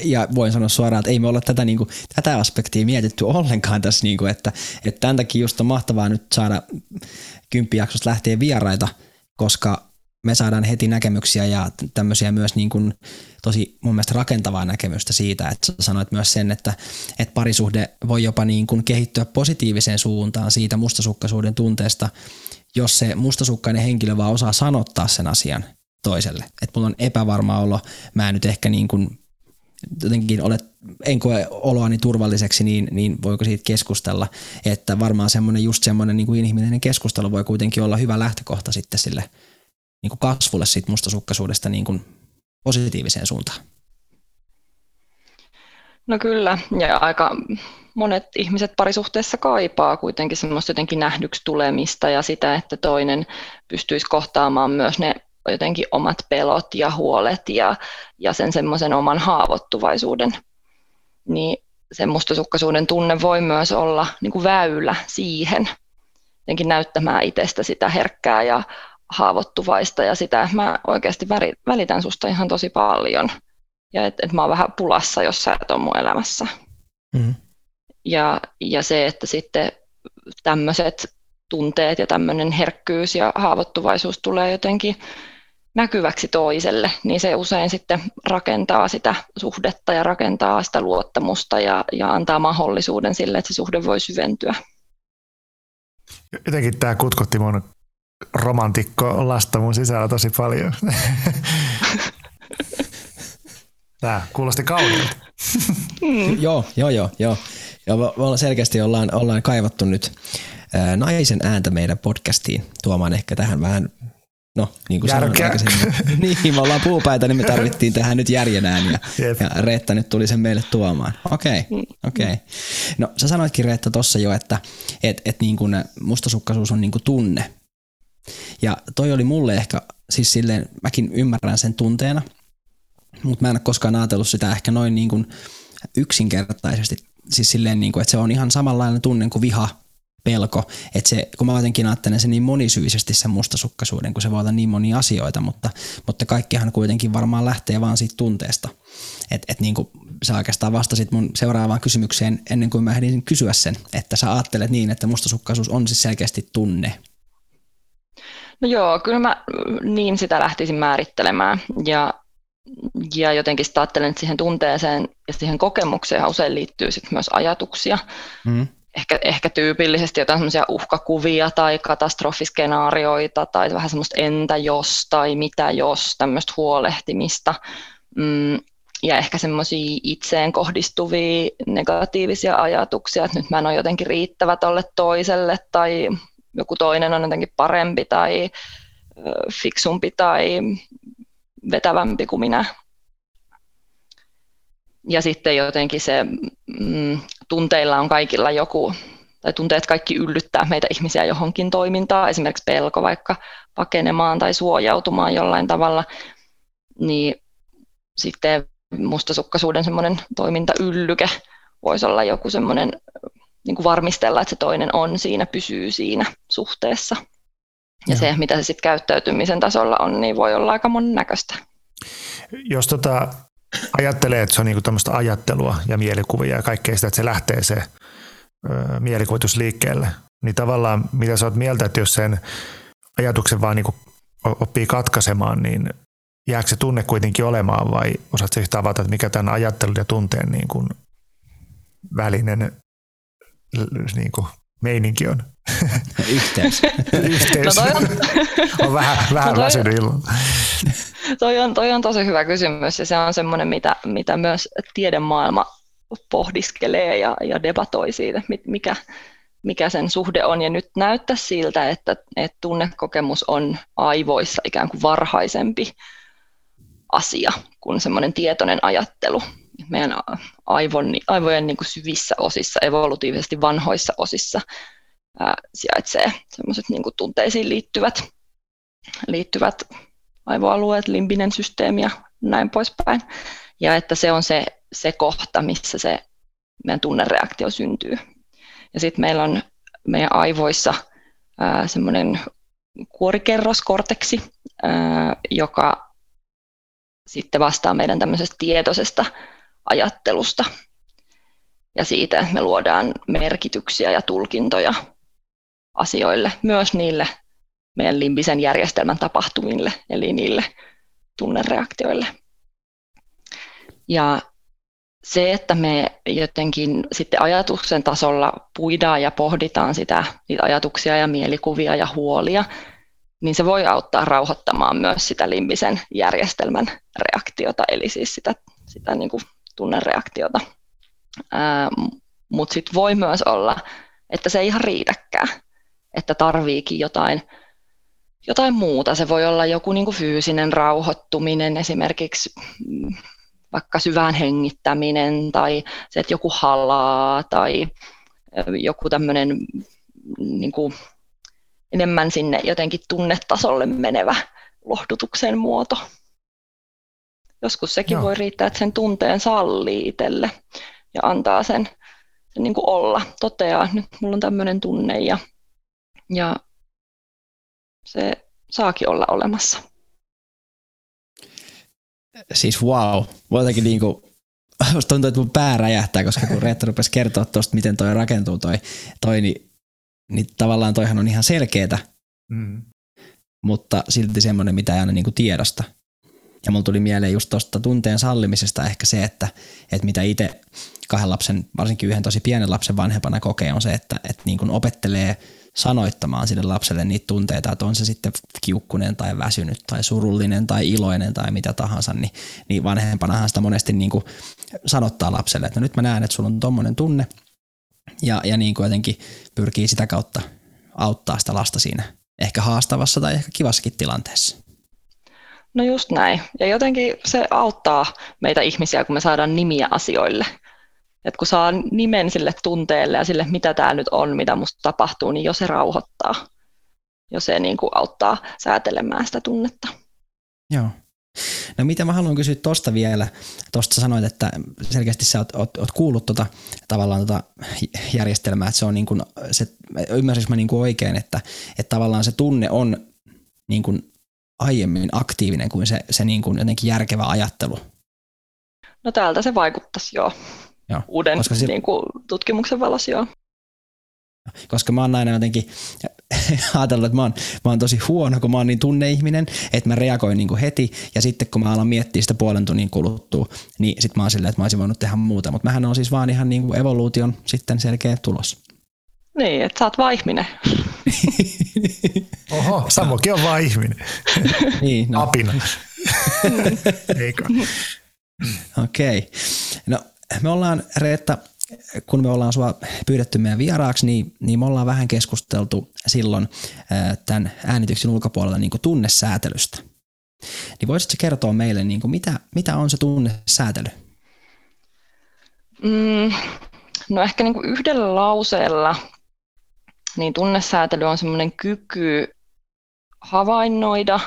Ja voin sanoa suoraan, että ei me olla tätä, niin kuin, tätä aspektia mietitty ollenkaan tässä, niin kuin, että, että tämän takia just on mahtavaa nyt saada kymppijaksosta lähtee vieraita, koska me saadaan heti näkemyksiä ja tämmöisiä myös niin kuin tosi mun mielestä rakentavaa näkemystä siitä, että sanoit myös sen, että, että parisuhde voi jopa niin kuin kehittyä positiiviseen suuntaan siitä mustasukkaisuuden tunteesta, jos se mustasukkainen henkilö vaan osaa sanottaa sen asian toiselle. Että mulla on epävarma olo, mä en nyt ehkä niin kuin jotenkin ole, en koe oloani turvalliseksi, niin, niin voiko siitä keskustella. Että varmaan semmoinen, just semmoinen niin kuin inhimillinen keskustelu voi kuitenkin olla hyvä lähtökohta sitten sille niin kuin kasvulle siitä mustasukkaisuudesta niin kuin positiiviseen suuntaan. No kyllä, ja aika monet ihmiset parisuhteessa kaipaa kuitenkin semmoista jotenkin nähdyksi tulemista ja sitä, että toinen pystyisi kohtaamaan myös ne jotenkin omat pelot ja huolet ja, ja sen semmoisen oman haavoittuvaisuuden. Niin se mustasukkaisuuden tunne voi myös olla niin kuin väylä siihen, jotenkin näyttämään itsestä sitä herkkää ja haavoittuvaista ja sitä, että mä oikeasti välitän susta ihan tosi paljon ja että et mä oon vähän pulassa, jos sä et ole mun elämässä. Mm. Ja, ja se, että sitten tämmöiset tunteet ja tämmöinen herkkyys ja haavoittuvaisuus tulee jotenkin näkyväksi toiselle, niin se usein sitten rakentaa sitä suhdetta ja rakentaa sitä luottamusta ja, ja antaa mahdollisuuden sille, että se suhde voi syventyä. Jotenkin tämä kutkutti mun romantikko lasta mun sisällä tosi paljon. Tämä kuulosti kauniilta. Mm. joo, joo, joo, joo. Ja me ollaan selkeästi ollaan, ollaan kaivattu nyt naisen ääntä meidän podcastiin tuomaan ehkä tähän vähän No, niin kuin sanoin niin, me ollaan puupäitä, niin me tarvittiin tähän nyt järjenään ja, yep. ja Reetta nyt tuli sen meille tuomaan. Okei, okay, okei. Okay. No sä sanoitkin Reetta tuossa jo, että et, et niin kuin mustasukkaisuus on niin kuin tunne. Ja toi oli mulle ehkä, siis silleen, mäkin ymmärrän sen tunteena, mutta mä en ole koskaan ajatellut sitä ehkä noin niin kuin yksinkertaisesti. Siis silleen, niin kuin, että se on ihan samanlainen tunne kuin viha pelko, että se, kun mä jotenkin ajattelen se niin monisyisesti sen mustasukkaisuuden, kun se voi olla niin monia asioita, mutta, mutta kaikkihan kuitenkin varmaan lähtee vaan siitä tunteesta. Että et niin kuin sä oikeastaan vastasit mun seuraavaan kysymykseen ennen kuin mä ehdin kysyä sen, että sä ajattelet niin, että mustasukkaisuus on siis selkeästi tunne. No joo, kyllä mä niin sitä lähtisin määrittelemään ja, ja jotenkin sitä ajattelen, että siihen tunteeseen ja siihen kokemukseen usein liittyy sit myös ajatuksia. Mm ehkä, ehkä tyypillisesti jotain semmoisia uhkakuvia tai katastrofiskenaarioita tai vähän semmoista entä jos tai mitä jos, tämmöistä huolehtimista. Mm, ja ehkä semmoisia itseen kohdistuvia negatiivisia ajatuksia, että nyt mä en ole jotenkin riittävä tolle toiselle tai joku toinen on jotenkin parempi tai fiksumpi tai vetävämpi kuin minä. Ja sitten jotenkin se mm, tunteilla on kaikilla joku, tai tunteet kaikki yllyttää meitä ihmisiä johonkin toimintaan, esimerkiksi pelko vaikka pakenemaan tai suojautumaan jollain tavalla, niin sitten mustasukkaisuuden semmoinen toimintayllyke voisi olla joku semmoinen niin kuin varmistella, että se toinen on siinä, pysyy siinä suhteessa. Ja Joo. se, mitä se sitten käyttäytymisen tasolla on, niin voi olla aika näköistä. Jos tota, ajattelee, että se on niinku tämmöistä ajattelua ja mielikuvia ja kaikkea sitä, että se lähtee se ö, mielikuvitus liikkeelle, niin tavallaan mitä sä oot mieltä, että jos sen ajatuksen vaan niinku oppii katkaisemaan, niin jääkö se tunne kuitenkin olemaan vai osaatko yhtä avata, että mikä tämän ajattelun ja tunteen niin kuin välinen niin kuin meininki on? Yhteys. Yhteys. No on... on vähän, vähän no toi... väsynyt toi, on, toi on tosi hyvä kysymys ja se on semmoinen, mitä, mitä myös tiedemaailma pohdiskelee ja, ja debatoi siitä, mikä, mikä sen suhde on. Ja nyt näyttää siltä, että, että tunnekokemus on aivoissa ikään kuin varhaisempi asia kuin semmoinen tietoinen ajattelu. Meidän aivon, aivojen niin kuin syvissä osissa, evolutiivisesti vanhoissa osissa ää, sijaitsee semmoiset niin kuin tunteisiin liittyvät, liittyvät aivoalueet, limbinen systeemi ja näin poispäin. Ja että se on se, se kohta, missä se meidän tunnereaktio syntyy. Ja sitten meillä on meidän aivoissa semmoinen kuorikerros, korteksi, ää, joka sitten vastaa meidän tämmöisestä tietoisesta ajattelusta ja siitä, että me luodaan merkityksiä ja tulkintoja asioille, myös niille meidän limbisen järjestelmän tapahtumille, eli niille tunnereaktioille. Ja se, että me jotenkin sitten ajatuksen tasolla puidaan ja pohditaan sitä, niitä ajatuksia ja mielikuvia ja huolia, niin se voi auttaa rauhoittamaan myös sitä limbisen järjestelmän reaktiota, eli siis sitä, sitä niin kuin tunnereaktiota. Mutta sitten voi myös olla, että se ei ihan riitäkään, että tarviikin jotain, jotain muuta. Se voi olla joku niin fyysinen rauhoittuminen, esimerkiksi mm, vaikka syvään hengittäminen tai se, että joku halaa tai joku tämmöinen niin kuin enemmän sinne jotenkin tunnetasolle menevä lohdutuksen muoto. Joskus sekin Joo. voi riittää, että sen tunteen sallii itselle ja antaa sen, sen niin kuin olla, toteaa, että nyt mulla on tämmöinen tunne ja, ja se saakin olla olemassa siis wow, jotenkin niinku, tuntuu, että mun pää räjähtää, koska kun Reetta rupesi kertoa tuosta, miten toi rakentuu toi, toi niin, niin tavallaan toihan on ihan selkeetä, mm. mutta silti semmoinen, mitä ei aina niinku tiedosta. Ja mulla tuli mieleen just tuosta tunteen sallimisesta ehkä se, että, että mitä itse kahden lapsen, varsinkin yhden tosi pienen lapsen vanhempana kokee, on se, että, että niin kuin opettelee – sanoittamaan sille lapselle niitä tunteita, että on se sitten kiukkunen tai väsynyt tai surullinen tai iloinen tai mitä tahansa, niin, niin vanhempanahan sitä monesti niin kuin sanottaa lapselle, että no nyt mä näen, että sulla on tommonen tunne ja, ja niin kuin jotenkin pyrkii sitä kautta auttaa sitä lasta siinä ehkä haastavassa tai ehkä kivassakin tilanteessa. No just näin. Ja jotenkin se auttaa meitä ihmisiä, kun me saadaan nimiä asioille. Et kun saa nimen sille tunteelle ja sille, mitä tämä nyt on, mitä musta tapahtuu, niin jo se rauhoittaa. Jo se niin kuin auttaa säätelemään sitä tunnetta. Joo. No mitä mä haluan kysyä tuosta vielä, tuosta sanoit, että selkeästi sä oot, oot, oot kuullut tota, tavallaan tota järjestelmää, että se on niin kuin, se, mä niin kuin oikein, että, että tavallaan se tunne on niin kuin aiemmin aktiivinen kuin se, se niin kuin jotenkin järkevä ajattelu. No täältä se vaikuttaisi joo. Joo. uuden koska se... niin kuin, tutkimuksen valossa, joo. Koska mä oon aina jotenkin ajatellut, että mä oon, mä oon tosi huono, kun mä oon niin tunneihminen, että mä reagoin niin kuin heti, ja sitten kun mä alan miettiä sitä puolen tunnin kuluttua, niin sitten mä oon silleen, että mä olisin voinut tehdä muuta, mutta mähän on siis vaan ihan niin kuin evoluution sitten selkeä tulos. Niin, että sä oot vaan ihminen. Oho, Samokin on vaan ihminen. niin, no. Apina. Eikö? Okei. Okay. No me ollaan, Reetta, kun me ollaan sua pyydetty meidän vieraaksi, niin, niin me ollaan vähän keskusteltu silloin tämän äänityksen ulkopuolella niin kuin tunnesäätelystä. Niin voisitko kertoa meille, niin kuin mitä, mitä on se tunnesäätely? Mm, no ehkä niin kuin yhdellä lauseella, niin tunnesäätely on semmoinen kyky havainnoida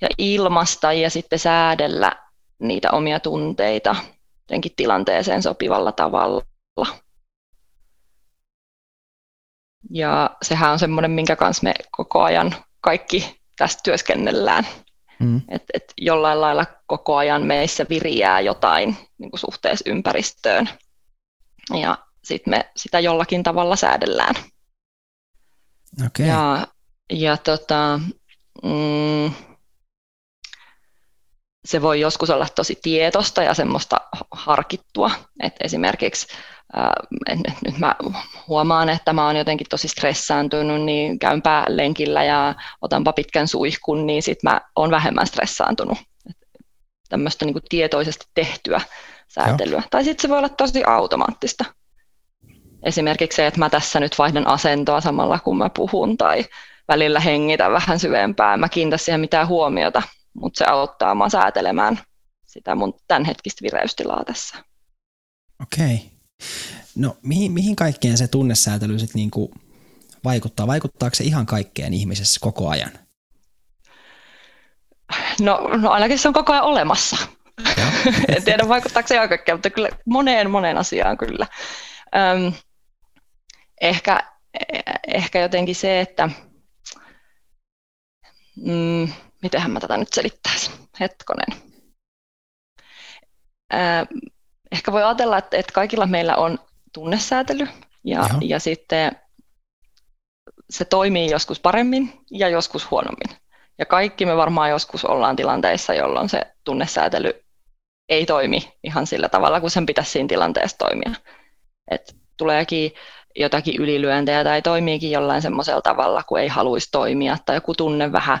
ja ilmasta ja sitten säädellä niitä omia tunteita – jotenkin tilanteeseen sopivalla tavalla. Ja sehän on semmoinen, minkä kanssa me koko ajan kaikki tästä työskennellään. Mm. Että et jollain lailla koko ajan meissä viriää jotain niin kuin suhteessa ympäristöön. Ja sitten me sitä jollakin tavalla säädellään. Okay. Ja, ja tota, mm, se voi joskus olla tosi tietosta ja semmoista harkittua. Et esimerkiksi äh, nyt mä huomaan, että mä oon jotenkin tosi stressaantunut, niin käyn lenkillä ja otanpa pitkän suihkun, niin sit mä oon vähemmän stressaantunut. Tämmöistä niin tietoisesti tehtyä säätelyä. Joo. Tai sitten se voi olla tosi automaattista. Esimerkiksi se, että mä tässä nyt vaihdan asentoa samalla kun mä puhun tai välillä hengitä vähän syvempää, mä kiinnitä siihen mitään huomiota mutta se auttaa mua säätelemään sitä mun tämänhetkistä vireystilaa tässä. Okei. Okay. No mihin, mihin kaikkeen se tunnesäätely sitten niinku vaikuttaa? Vaikuttaako se ihan kaikkeen ihmisessä koko ajan? No, no ainakin se on koko ajan olemassa. en tiedä vaikuttaako se ihan kaikkeen, mutta kyllä moneen moneen asiaan kyllä. Öm, ehkä, ehkä jotenkin se, että mm, mitenhän mä tätä nyt selittäisin, hetkonen. Ehkä voi ajatella, että, että kaikilla meillä on tunnesäätely ja, ja sitten se toimii joskus paremmin ja joskus huonommin. Ja kaikki me varmaan joskus ollaan tilanteissa, jolloin se tunnesäätely ei toimi ihan sillä tavalla, kun sen pitäisi siinä tilanteessa toimia. Et tuleekin jotakin ylilyöntejä tai toimiikin jollain semmoisella tavalla, kun ei haluaisi toimia, tai joku tunne vähän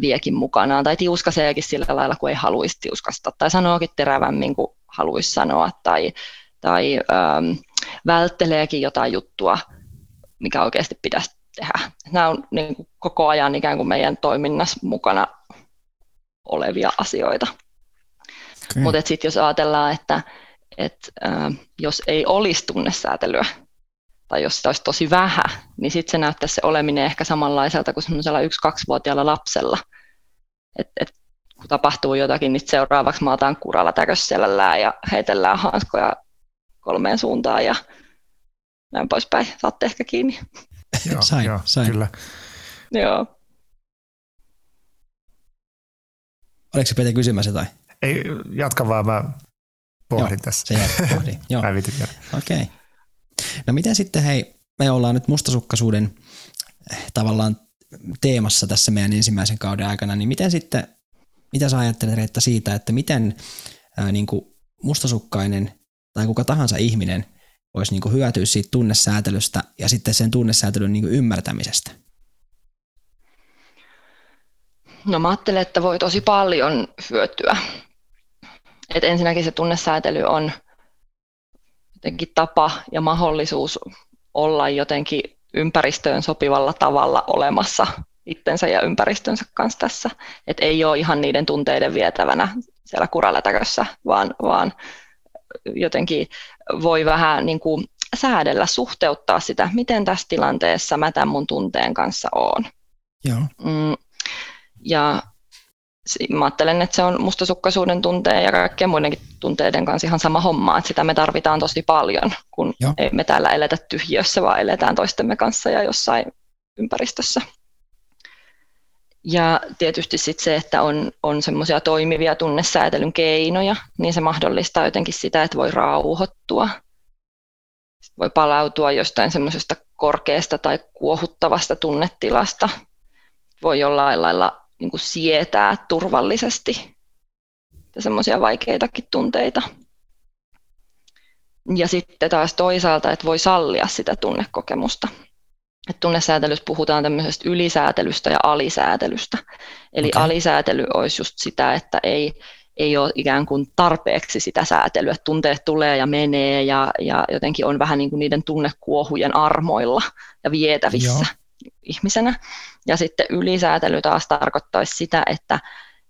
viekin mukanaan, tai tiuskaseekin sillä lailla, kun ei haluaisi tiuskasta, tai sanookin terävämmin kuin haluaisi sanoa, tai, tai ähm, vältteleekin jotain juttua, mikä oikeasti pitäisi tehdä. Nämä on niin kuin koko ajan ikään kuin meidän toiminnassa mukana olevia asioita. Okay. Mutta sitten jos ajatellaan, että et, äh, jos ei olisi tunnesäätelyä, tai jos sitä olisi tosi vähän, niin sitten se näyttäisi se oleminen ehkä samanlaiselta kuin semmoisella yksi-kaksivuotiaalla lapsella. Et, et, kun tapahtuu jotakin, niin seuraavaksi maataan kuralla täkösselällään ja heitellään hanskoja kolmeen suuntaan ja näin poispäin. Saatte ehkä kiinni. Joo, sain, joo, sain. kyllä. Joo. Oliko se Pete kysymässä jotain? Ei, jatka vaan, mä pohdin joo, tässä. Se pohdin, joo. Okei. Okay. No miten sitten, hei, me ollaan nyt mustasukkaisuuden eh, tavallaan teemassa tässä meidän ensimmäisen kauden aikana, niin miten sitten, mitä sä ajattelet Reetta siitä, että miten ää, niin kuin mustasukkainen tai kuka tahansa ihminen voisi niin kuin hyötyä siitä tunnesäätelystä ja sitten sen tunnesäätelyn niin kuin ymmärtämisestä? No mä ajattelen, että voi tosi paljon hyötyä. Et ensinnäkin se tunnesäätely on jotenkin tapa ja mahdollisuus olla jotenkin ympäristöön sopivalla tavalla olemassa itsensä ja ympäristönsä kanssa tässä. Et ei ole ihan niiden tunteiden vietävänä siellä kuralätäkössä, vaan, vaan jotenkin voi vähän niin kuin säädellä, suhteuttaa sitä, miten tässä tilanteessa mä tämän mun tunteen kanssa oon. Joo. Mm, ja mä ajattelen, että se on mustasukkaisuuden tunteen ja kaikkien muidenkin tunteiden kanssa ihan sama homma, että sitä me tarvitaan tosi paljon, kun Joo. ei me täällä eletä tyhjössä, vaan eletään toistemme kanssa ja jossain ympäristössä. Ja tietysti sitten se, että on, on semmoisia toimivia tunnesäätelyn keinoja, niin se mahdollistaa jotenkin sitä, että voi rauhoittua. Voi palautua jostain semmoisesta korkeasta tai kuohuttavasta tunnetilasta. Voi jollain lailla niin kuin sietää turvallisesti semmoisia vaikeitakin tunteita. Ja sitten taas toisaalta, että voi sallia sitä tunnekokemusta. Et tunnesäätelyssä puhutaan tämmöisestä ylisäätelystä ja alisäätelystä. Eli okay. alisäätely olisi just sitä, että ei, ei ole ikään kuin tarpeeksi sitä säätelyä. Tunteet tulee ja menee ja, ja jotenkin on vähän niin kuin niiden tunnekuohujen armoilla ja vietävissä Joo. Ihmisenä. Ja sitten ylisäätely taas tarkoittaisi sitä, että,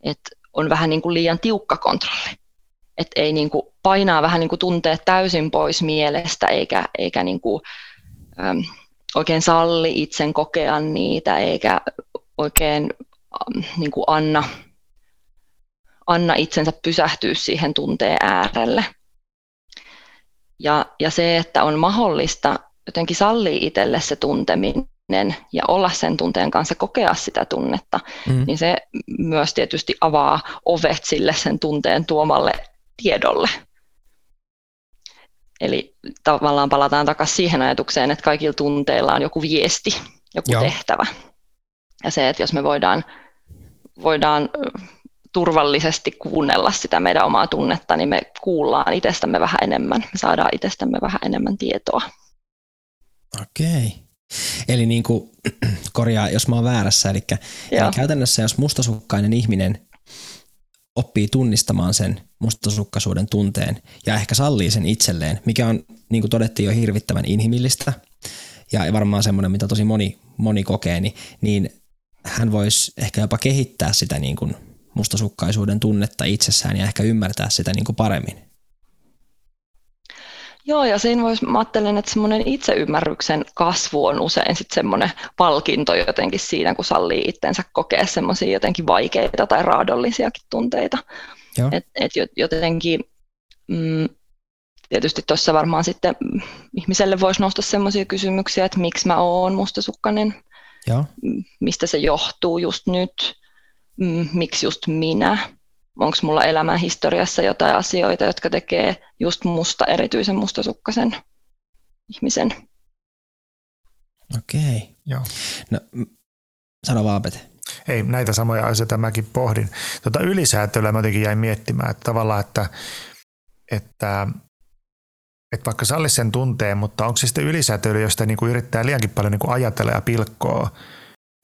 että on vähän niin kuin liian tiukka kontrolli. Että ei niin kuin painaa vähän niin kuin tunteet täysin pois mielestä eikä, eikä niin kuin, äm, oikein salli itsen kokea niitä eikä oikein äm, niin kuin anna, anna itsensä pysähtyä siihen tunteen äärelle. Ja, ja se, että on mahdollista jotenkin sallia itselle se tunteminen ja olla sen tunteen kanssa, kokea sitä tunnetta, mm. niin se myös tietysti avaa ovet sille sen tunteen tuomalle tiedolle. Eli tavallaan palataan takaisin siihen ajatukseen, että kaikilla tunteilla on joku viesti, joku Joo. tehtävä. Ja se, että jos me voidaan, voidaan turvallisesti kuunnella sitä meidän omaa tunnetta, niin me kuullaan itsestämme vähän enemmän, me saadaan itsestämme vähän enemmän tietoa. Okei. Eli niin kuin, korjaa, jos mä oon väärässä, eli, eli käytännössä jos mustasukkainen ihminen oppii tunnistamaan sen mustasukkaisuuden tunteen ja ehkä sallii sen itselleen, mikä on, niin kuin todettiin jo, hirvittävän inhimillistä ja varmaan semmoinen, mitä tosi moni, moni kokee, niin, niin hän voisi ehkä jopa kehittää sitä niin kuin mustasukkaisuuden tunnetta itsessään ja ehkä ymmärtää sitä niin kuin paremmin. Joo, ja siinä voisi, mä ajattelen, että semmoinen itseymmärryksen kasvu on usein sitten semmoinen palkinto jotenkin siinä, kun sallii itsensä kokea semmoisia jotenkin vaikeita tai raadollisiakin tunteita. Että et jotenkin, mm, tietysti tuossa varmaan sitten ihmiselle voisi nousta semmoisia kysymyksiä, että miksi mä oon mustasukkainen, Joo. mistä se johtuu just nyt, mm, miksi just minä, onko mulla elämän historiassa jotain asioita, jotka tekee just musta erityisen mustasukkaisen ihmisen. Okei. Joo. No, sano vaan, Pete. Ei, näitä samoja asioita mäkin pohdin. Tota ylisäätelyä mä jotenkin jäin miettimään, että tavallaan, että, että, että vaikka sallisi sen tunteen, mutta onko se sitten ylisäätely, josta niin kuin yrittää liiankin paljon niin kuin ajatella ja pilkkoa,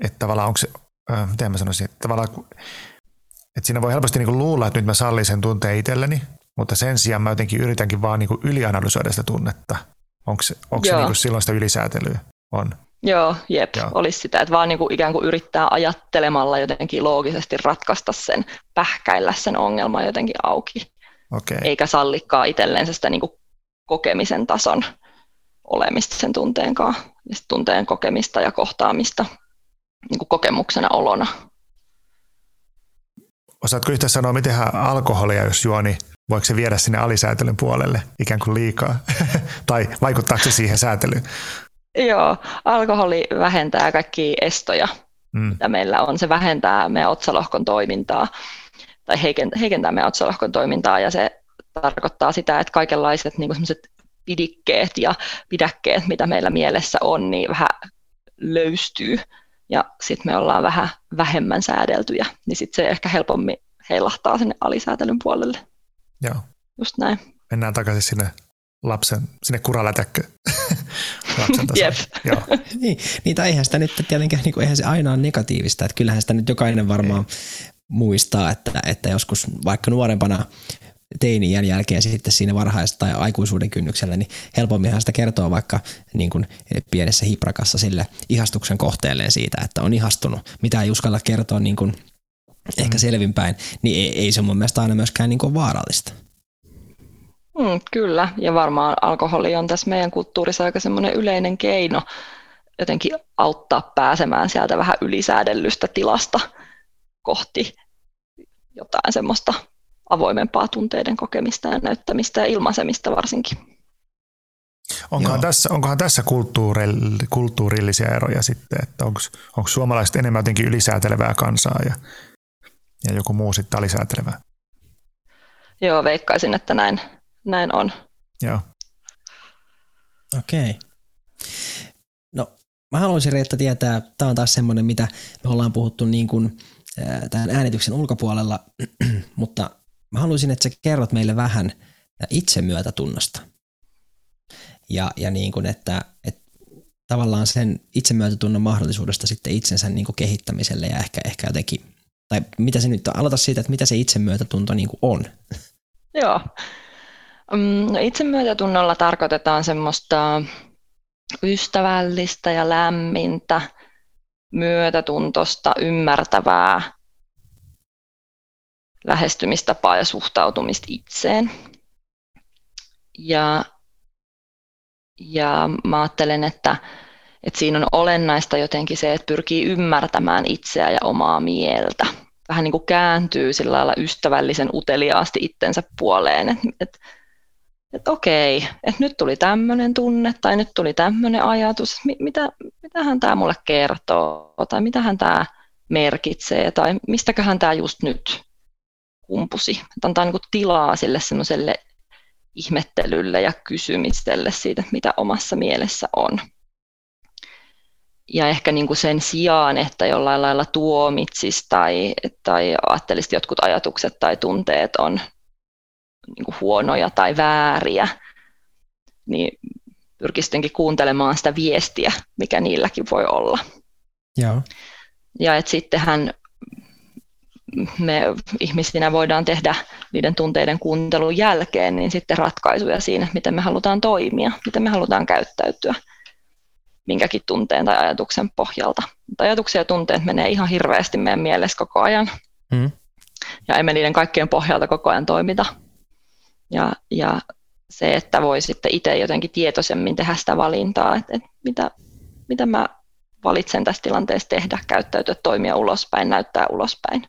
että tavallaan onko se, äh, miten mä sanoisin, että tavallaan että siinä voi helposti niinku luulla, että nyt mä sallin sen tunteen itselleni, mutta sen sijaan mä jotenkin yritänkin vaan niinku ylianalysoida sitä tunnetta. Onko se, onko se niinku silloin sitä ylisäätelyä? On. Joo, jep, Joo. olisi sitä, että vaan niinku ikään kuin yrittää ajattelemalla jotenkin loogisesti ratkaista sen, pähkäillä sen ongelman jotenkin auki. Okay. Eikä sallikaa itselleen sitä niinku kokemisen tason olemista sen tunteen kanssa, tunteen kokemista ja kohtaamista niin kuin kokemuksena olona. Osaatko yhtä sanoa, miten alkoholia, jos juo, niin voiko se viedä sinne alisäätelyn puolelle ikään kuin liikaa? tai vaikuttaako se siihen säätelyyn? Joo, alkoholi vähentää kaikki estoja, mm. mitä meillä on. Se vähentää meidän otsalohkon toimintaa tai heikentää meidän otsalohkon toimintaa ja se tarkoittaa sitä, että kaikenlaiset niin pidikkeet ja pidäkkeet, mitä meillä mielessä on, niin vähän löystyy ja sitten me ollaan vähän vähemmän säädeltyjä, niin sitten se ehkä helpommin heilahtaa sinne alisäätelyn puolelle. Joo. Just näin. Mennään takaisin sinne lapsen, sinne kuralätäkköön. lapsen Jep. Joo. niin, niin, tai eihän sitä nyt tietenkään, niin kuin, eihän se aina ole negatiivista, että kyllähän sitä nyt jokainen varmaan Ei. muistaa, että, että joskus vaikka nuorempana teini-iän jälkeen sitten siinä varhaisessa tai aikuisuuden kynnyksellä, niin helpomminhan sitä kertoo vaikka niin kuin pienessä hiprakassa sille ihastuksen kohteelleen siitä, että on ihastunut. Mitä ei uskalla kertoa niin kuin ehkä mm. selvinpäin, niin ei, ei se mun mielestä aina myöskään niin kuin vaarallista. Mm, kyllä, ja varmaan alkoholi on tässä meidän kulttuurissa aika semmoinen yleinen keino jotenkin auttaa pääsemään sieltä vähän ylisäädellystä tilasta kohti jotain semmoista avoimempaa tunteiden kokemista ja näyttämistä ja ilmaisemista varsinkin. Onkohan tässä, onkohan tässä kulttuurillisia eroja sitten, että onko suomalaiset enemmän jotenkin ylisäätelevää kansaa ja, ja joku muu sitten alisäätelevää? Joo, veikkaisin, että näin, näin on. Joo. Okei. Okay. No, mä haluaisin Reetta tietää, tämä on taas semmoinen, mitä me ollaan puhuttu niin kuin, tämän äänityksen ulkopuolella, mutta mä haluaisin, että sä kerrot meille vähän itsemyötätunnosta. Ja, ja niin kuin, että, että tavallaan sen itsemyötätunnon mahdollisuudesta sitten itsensä niin kuin kehittämiselle ja ehkä, ehkä jotenkin, tai mitä se nyt, aloita siitä, että mitä se itsemyötätunto niin kuin on. Joo. Mm, no itsemyötätunnolla tarkoitetaan semmoista ystävällistä ja lämmintä, myötätuntosta, ymmärtävää lähestymistapaa ja suhtautumista itseen. Ja, ja mä ajattelen, että, että siinä on olennaista jotenkin se, että pyrkii ymmärtämään itseä ja omaa mieltä. Vähän niin kuin kääntyy sillä lailla ystävällisen uteliaasti itsensä puoleen, että, että, että okei, että nyt tuli tämmöinen tunne tai nyt tuli tämmöinen ajatus, mitä, mitähän tämä mulle kertoo tai mitähän tämä merkitsee tai mistäköhän tämä just nyt kumpusi. Että antaa niin tilaa sille semmoiselle ihmettelylle ja kysymiselle siitä, mitä omassa mielessä on. Ja ehkä niin kuin sen sijaan, että jollain lailla tuomitsisi tai, tai ajattelisi, jotkut ajatukset tai tunteet on niin kuin huonoja tai vääriä, niin pyrkisi kuuntelemaan sitä viestiä, mikä niilläkin voi olla. Joo. Ja että sitten hän me ihmisinä voidaan tehdä niiden tunteiden kuuntelun jälkeen, niin sitten ratkaisuja siinä, miten me halutaan toimia, miten me halutaan käyttäytyä minkäkin tunteen tai ajatuksen pohjalta. Mutta ajatuksia ja tunteet menee ihan hirveästi meidän mielessä koko ajan. Mm. ja emme niiden kaikkien pohjalta koko ajan toimita. Ja, ja se, että voi sitten itse jotenkin tietoisemmin tehdä sitä valintaa, että, että mitä, mitä mä valitsen tässä tilanteessa tehdä, käyttäytyä, toimia ulospäin, näyttää ulospäin.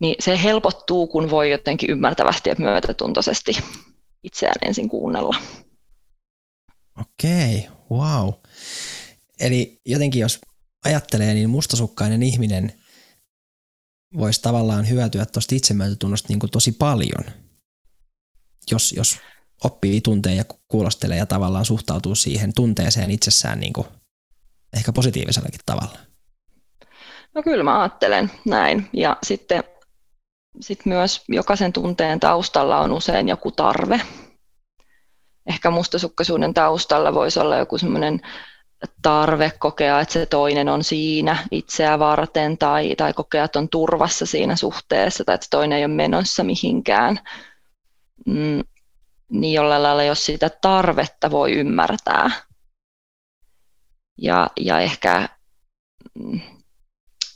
Niin se helpottuu, kun voi jotenkin ymmärtävästi ja myötätuntoisesti itseään ensin kuunnella. Okei, wow. Eli jotenkin jos ajattelee, niin mustasukkainen ihminen voisi tavallaan hyötyä tuosta itsemyötätunnosta niin kuin tosi paljon, jos, jos oppii tunteen ja kuulostelee ja tavallaan suhtautuu siihen tunteeseen itsessään niin kuin ehkä positiivisellakin tavalla. No kyllä mä ajattelen näin. Ja sitten sit myös jokaisen tunteen taustalla on usein joku tarve. Ehkä mustasukkaisuuden taustalla voisi olla joku semmoinen tarve kokea, että se toinen on siinä itseä varten tai, tai kokea, että on turvassa siinä suhteessa tai että toinen ei ole menossa mihinkään. Mm, niin jollain lailla, jos sitä tarvetta voi ymmärtää ja, ja ehkä mm,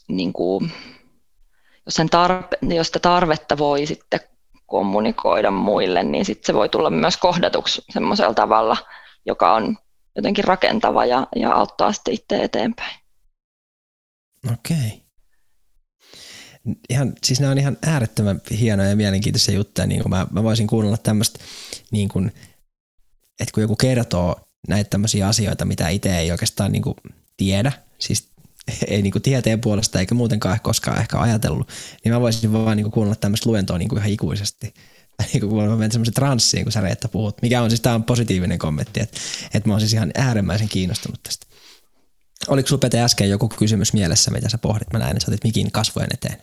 niin kuin, jos, sen tarpe, jos sitä tarvetta voi sitten kommunikoida muille, niin sitten se voi tulla myös kohdatuksi semmoisella tavalla, joka on jotenkin rakentava ja, ja auttaa sitten itse eteenpäin. Okei. Ihan, siis nämä on ihan äärettömän hienoja ja mielenkiintoisia juttuja. Niin mä, mä voisin kuunnella tämmöistä, niin kuin, että kun joku kertoo näitä tämmöisiä asioita, mitä itse ei oikeastaan niin kuin tiedä, siis ei niin kuin tieteen puolesta eikä muutenkaan koskaan ehkä ajatellut, niin mä voisin vaan niin kuin kuunnella tämmöistä luentoa niin kuin ihan ikuisesti niin kuin mä menen semmoisen transsiin, kun sä Reetta puhut. Mikä on siis, tämä on positiivinen kommentti, että, että mä oon siis ihan äärimmäisen kiinnostunut tästä. Oliko sulla Pete äsken joku kysymys mielessä, mitä sä pohdit? Mä näin, että sä otit mikin kasvojen eteen.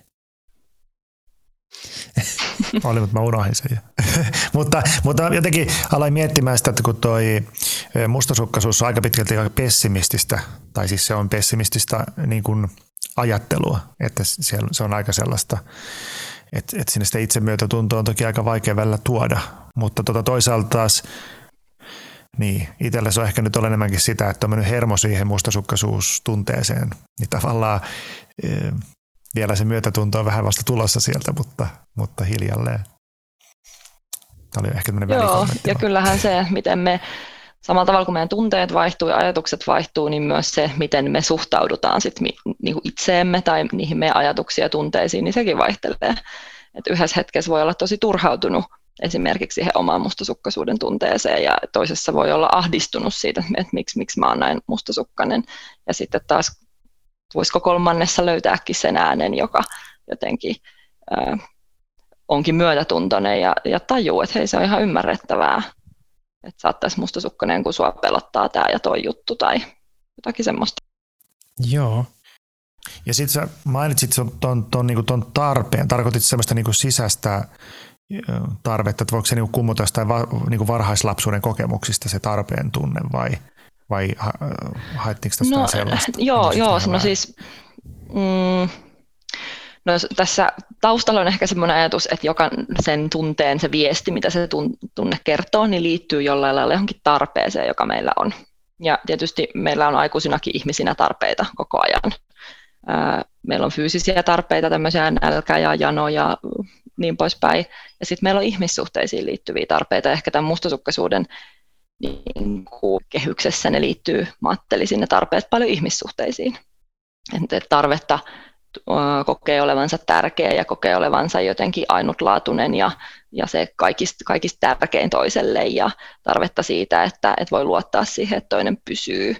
Oli, mutta mä unohdin sen. mutta, mutta jotenkin aloin miettimään sitä, että kun toi mustasukkaisuus on aika pitkälti aika pessimististä, tai siis se on pessimististä niin kuin ajattelua, että se on aika sellaista että et sinne sitä itsemyötätuntoa on toki aika vaikea välillä tuoda, mutta tota toisaalta taas niin, itsellä se on ehkä nyt ole enemmänkin sitä, että on mennyt hermo siihen mustasukkaisuustunteeseen, niin tavallaan e, vielä se myötätunto on vähän vasta tulossa sieltä, mutta, mutta hiljalleen. Tämä oli ehkä tämmöinen Joo, ja kyllähän se, miten me samalla tavalla kuin meidän tunteet vaihtuu ja ajatukset vaihtuu, niin myös se, miten me suhtaudutaan sit mi, niin kuin itseemme tai niihin meidän ajatuksiin ja tunteisiin, niin sekin vaihtelee. Et yhdessä hetkessä voi olla tosi turhautunut esimerkiksi siihen omaan mustasukkaisuuden tunteeseen ja toisessa voi olla ahdistunut siitä, että miksi, miksi mä oon näin mustasukkainen. Ja sitten taas voisiko kolmannessa löytääkin sen äänen, joka jotenkin äh, onkin myötätuntoinen ja, ja tajuu, että hei se on ihan ymmärrettävää että saattaisi mustasukkainen, kun sua pelottaa tämä ja toi juttu tai jotakin semmoista. Joo. Ja sitten sä mainitsit ton, ton, ton, niinku ton tarpeen. Tarkoitit semmoista niinku sisäistä tarvetta, että voiko se niinku kummuta jostain va, niinku varhaislapsuuden kokemuksista se tarpeen tunne vai, vai ha, haettiinko tästä no, sellaista? Joo, joo no siis mm, No tässä taustalla on ehkä semmoinen ajatus, että joka sen tunteen, se viesti, mitä se tunne kertoo, niin liittyy jollain lailla johonkin tarpeeseen, joka meillä on. Ja tietysti meillä on aikuisinakin ihmisinä tarpeita koko ajan. Meillä on fyysisiä tarpeita, tämmöisiä nälkä ja jano ja niin poispäin. Ja sitten meillä on ihmissuhteisiin liittyviä tarpeita. Ehkä tämän mustasukkaisuuden niin kuin kehyksessä ne liittyy, mä ajattelin, ne tarpeet paljon ihmissuhteisiin. Että tarvetta kokee olevansa tärkeä ja kokee olevansa jotenkin ainutlaatuinen ja, ja se kaikista, kaikista tärkein toiselle ja tarvetta siitä, että, että voi luottaa siihen, että toinen pysyy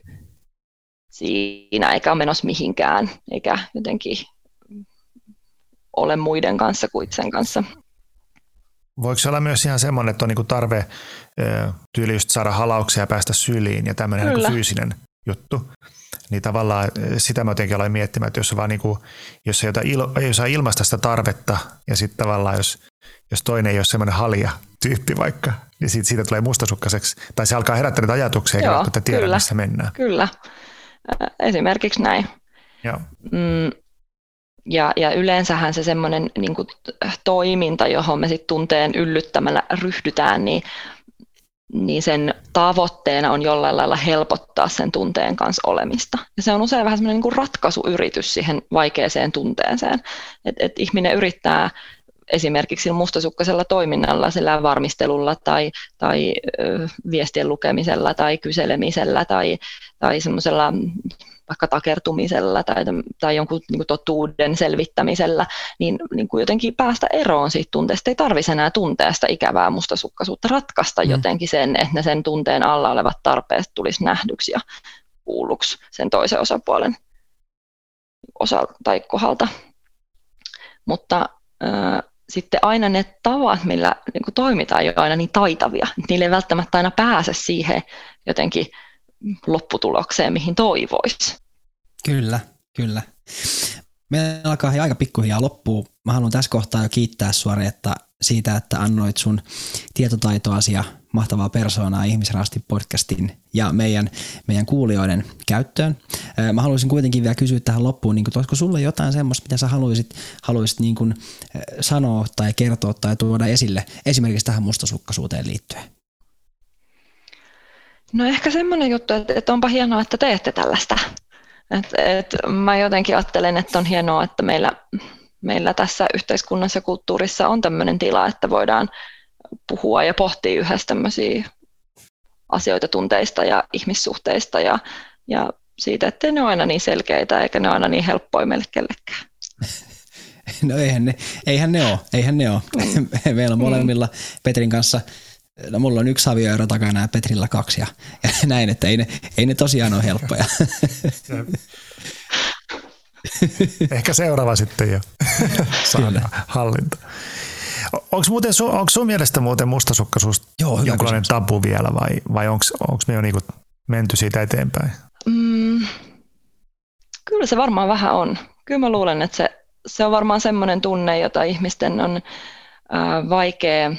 siinä eikä ole menossa mihinkään eikä jotenkin ole muiden kanssa kuin itsen kanssa. Voiko se olla myös ihan semmoinen, että on niinku tarve tyyli just saada halauksia ja päästä syliin ja tämmöinen niin fyysinen juttu? Niin tavallaan eh, sitä mä jotenkin aloin miettimään, että jos, vaan niin kuin, jos, ei, il, ei osaa ilmaista sitä tarvetta ja sitten tavallaan jos, jos toinen ei ole semmoinen halja tyyppi vaikka, niin siitä, siitä tulee mustasukkaiseksi, tai se alkaa herättää niitä ajatuksia, Joo, että tiedä, kyllä, missä mennään. Kyllä, esimerkiksi näin. Joo. Mm, ja, ja yleensähän se semmoinen niin toiminta, johon me sitten tunteen yllyttämällä ryhdytään, niin niin sen tavoitteena on jollain lailla helpottaa sen tunteen kanssa olemista. Ja se on usein vähän semmoinen niin ratkaisuyritys siihen vaikeaseen tunteeseen. Että et ihminen yrittää esimerkiksi mustasukkaisella toiminnalla, sillä varmistelulla tai, tai ö, viestien lukemisella tai kyselemisellä tai, tai semmoisella vaikka takertumisella tai, tai jonkun niin kuin totuuden selvittämisellä, niin, niin kuin jotenkin päästä eroon siitä tunteesta. Ei tarvitse enää tuntea sitä ikävää mustasukkaisuutta, ratkaista mm. jotenkin sen, että ne sen tunteen alla olevat tarpeet tulisi nähdyksi ja kuulluksi sen toisen osapuolen osa tai kohdalta. Mutta äh, sitten aina ne tavat, millä niin kuin toimitaan, jo aina niin taitavia. Niille ei välttämättä aina pääse siihen jotenkin lopputulokseen, mihin toivoisi. Kyllä, kyllä. Me alkaa aika pikkuhiljaa loppuu. Mä haluan tässä kohtaa jo kiittää sua että siitä, että annoit sun tietotaitoasi ja mahtavaa persoonaa Ihmisrasti podcastin ja meidän, meidän kuulijoiden käyttöön. Mä haluaisin kuitenkin vielä kysyä tähän loppuun, niin olisiko sulle jotain semmoista, mitä sä haluaisit, haluaisit niin kuin sanoa tai kertoa tai tuoda esille esimerkiksi tähän mustasukkaisuuteen liittyen? No ehkä semmoinen juttu, että, että onpa hienoa, että teette tällaista. Et, et mä jotenkin ajattelen, että on hienoa, että meillä, meillä tässä yhteiskunnassa ja kulttuurissa on tämmöinen tila, että voidaan puhua ja pohtia yhdessä tämmöisiä asioita tunteista ja ihmissuhteista ja, ja siitä, että ne ole aina niin selkeitä eikä ne ole aina niin helppoja meille kellekään. No eihän ne, eihän ne ole, eihän ne ole. Mm. Meillä on molemmilla Petrin kanssa – no mulla on yksi avioero takana ja Petrillä kaksi ja, ja näin, että ei ne, ei ne tosiaan ole helppoja. Ehkä seuraava sitten jo saa hallinta. Onko, muuten, onko sun mielestä muuten mustasukkaisuus Joo, jonkinlainen tabu vielä vai, vai onko, onko me jo niinku menty siitä eteenpäin? Mm, kyllä se varmaan vähän on. Kyllä mä luulen, että se, se on varmaan semmoinen tunne, jota ihmisten on äh, vaikea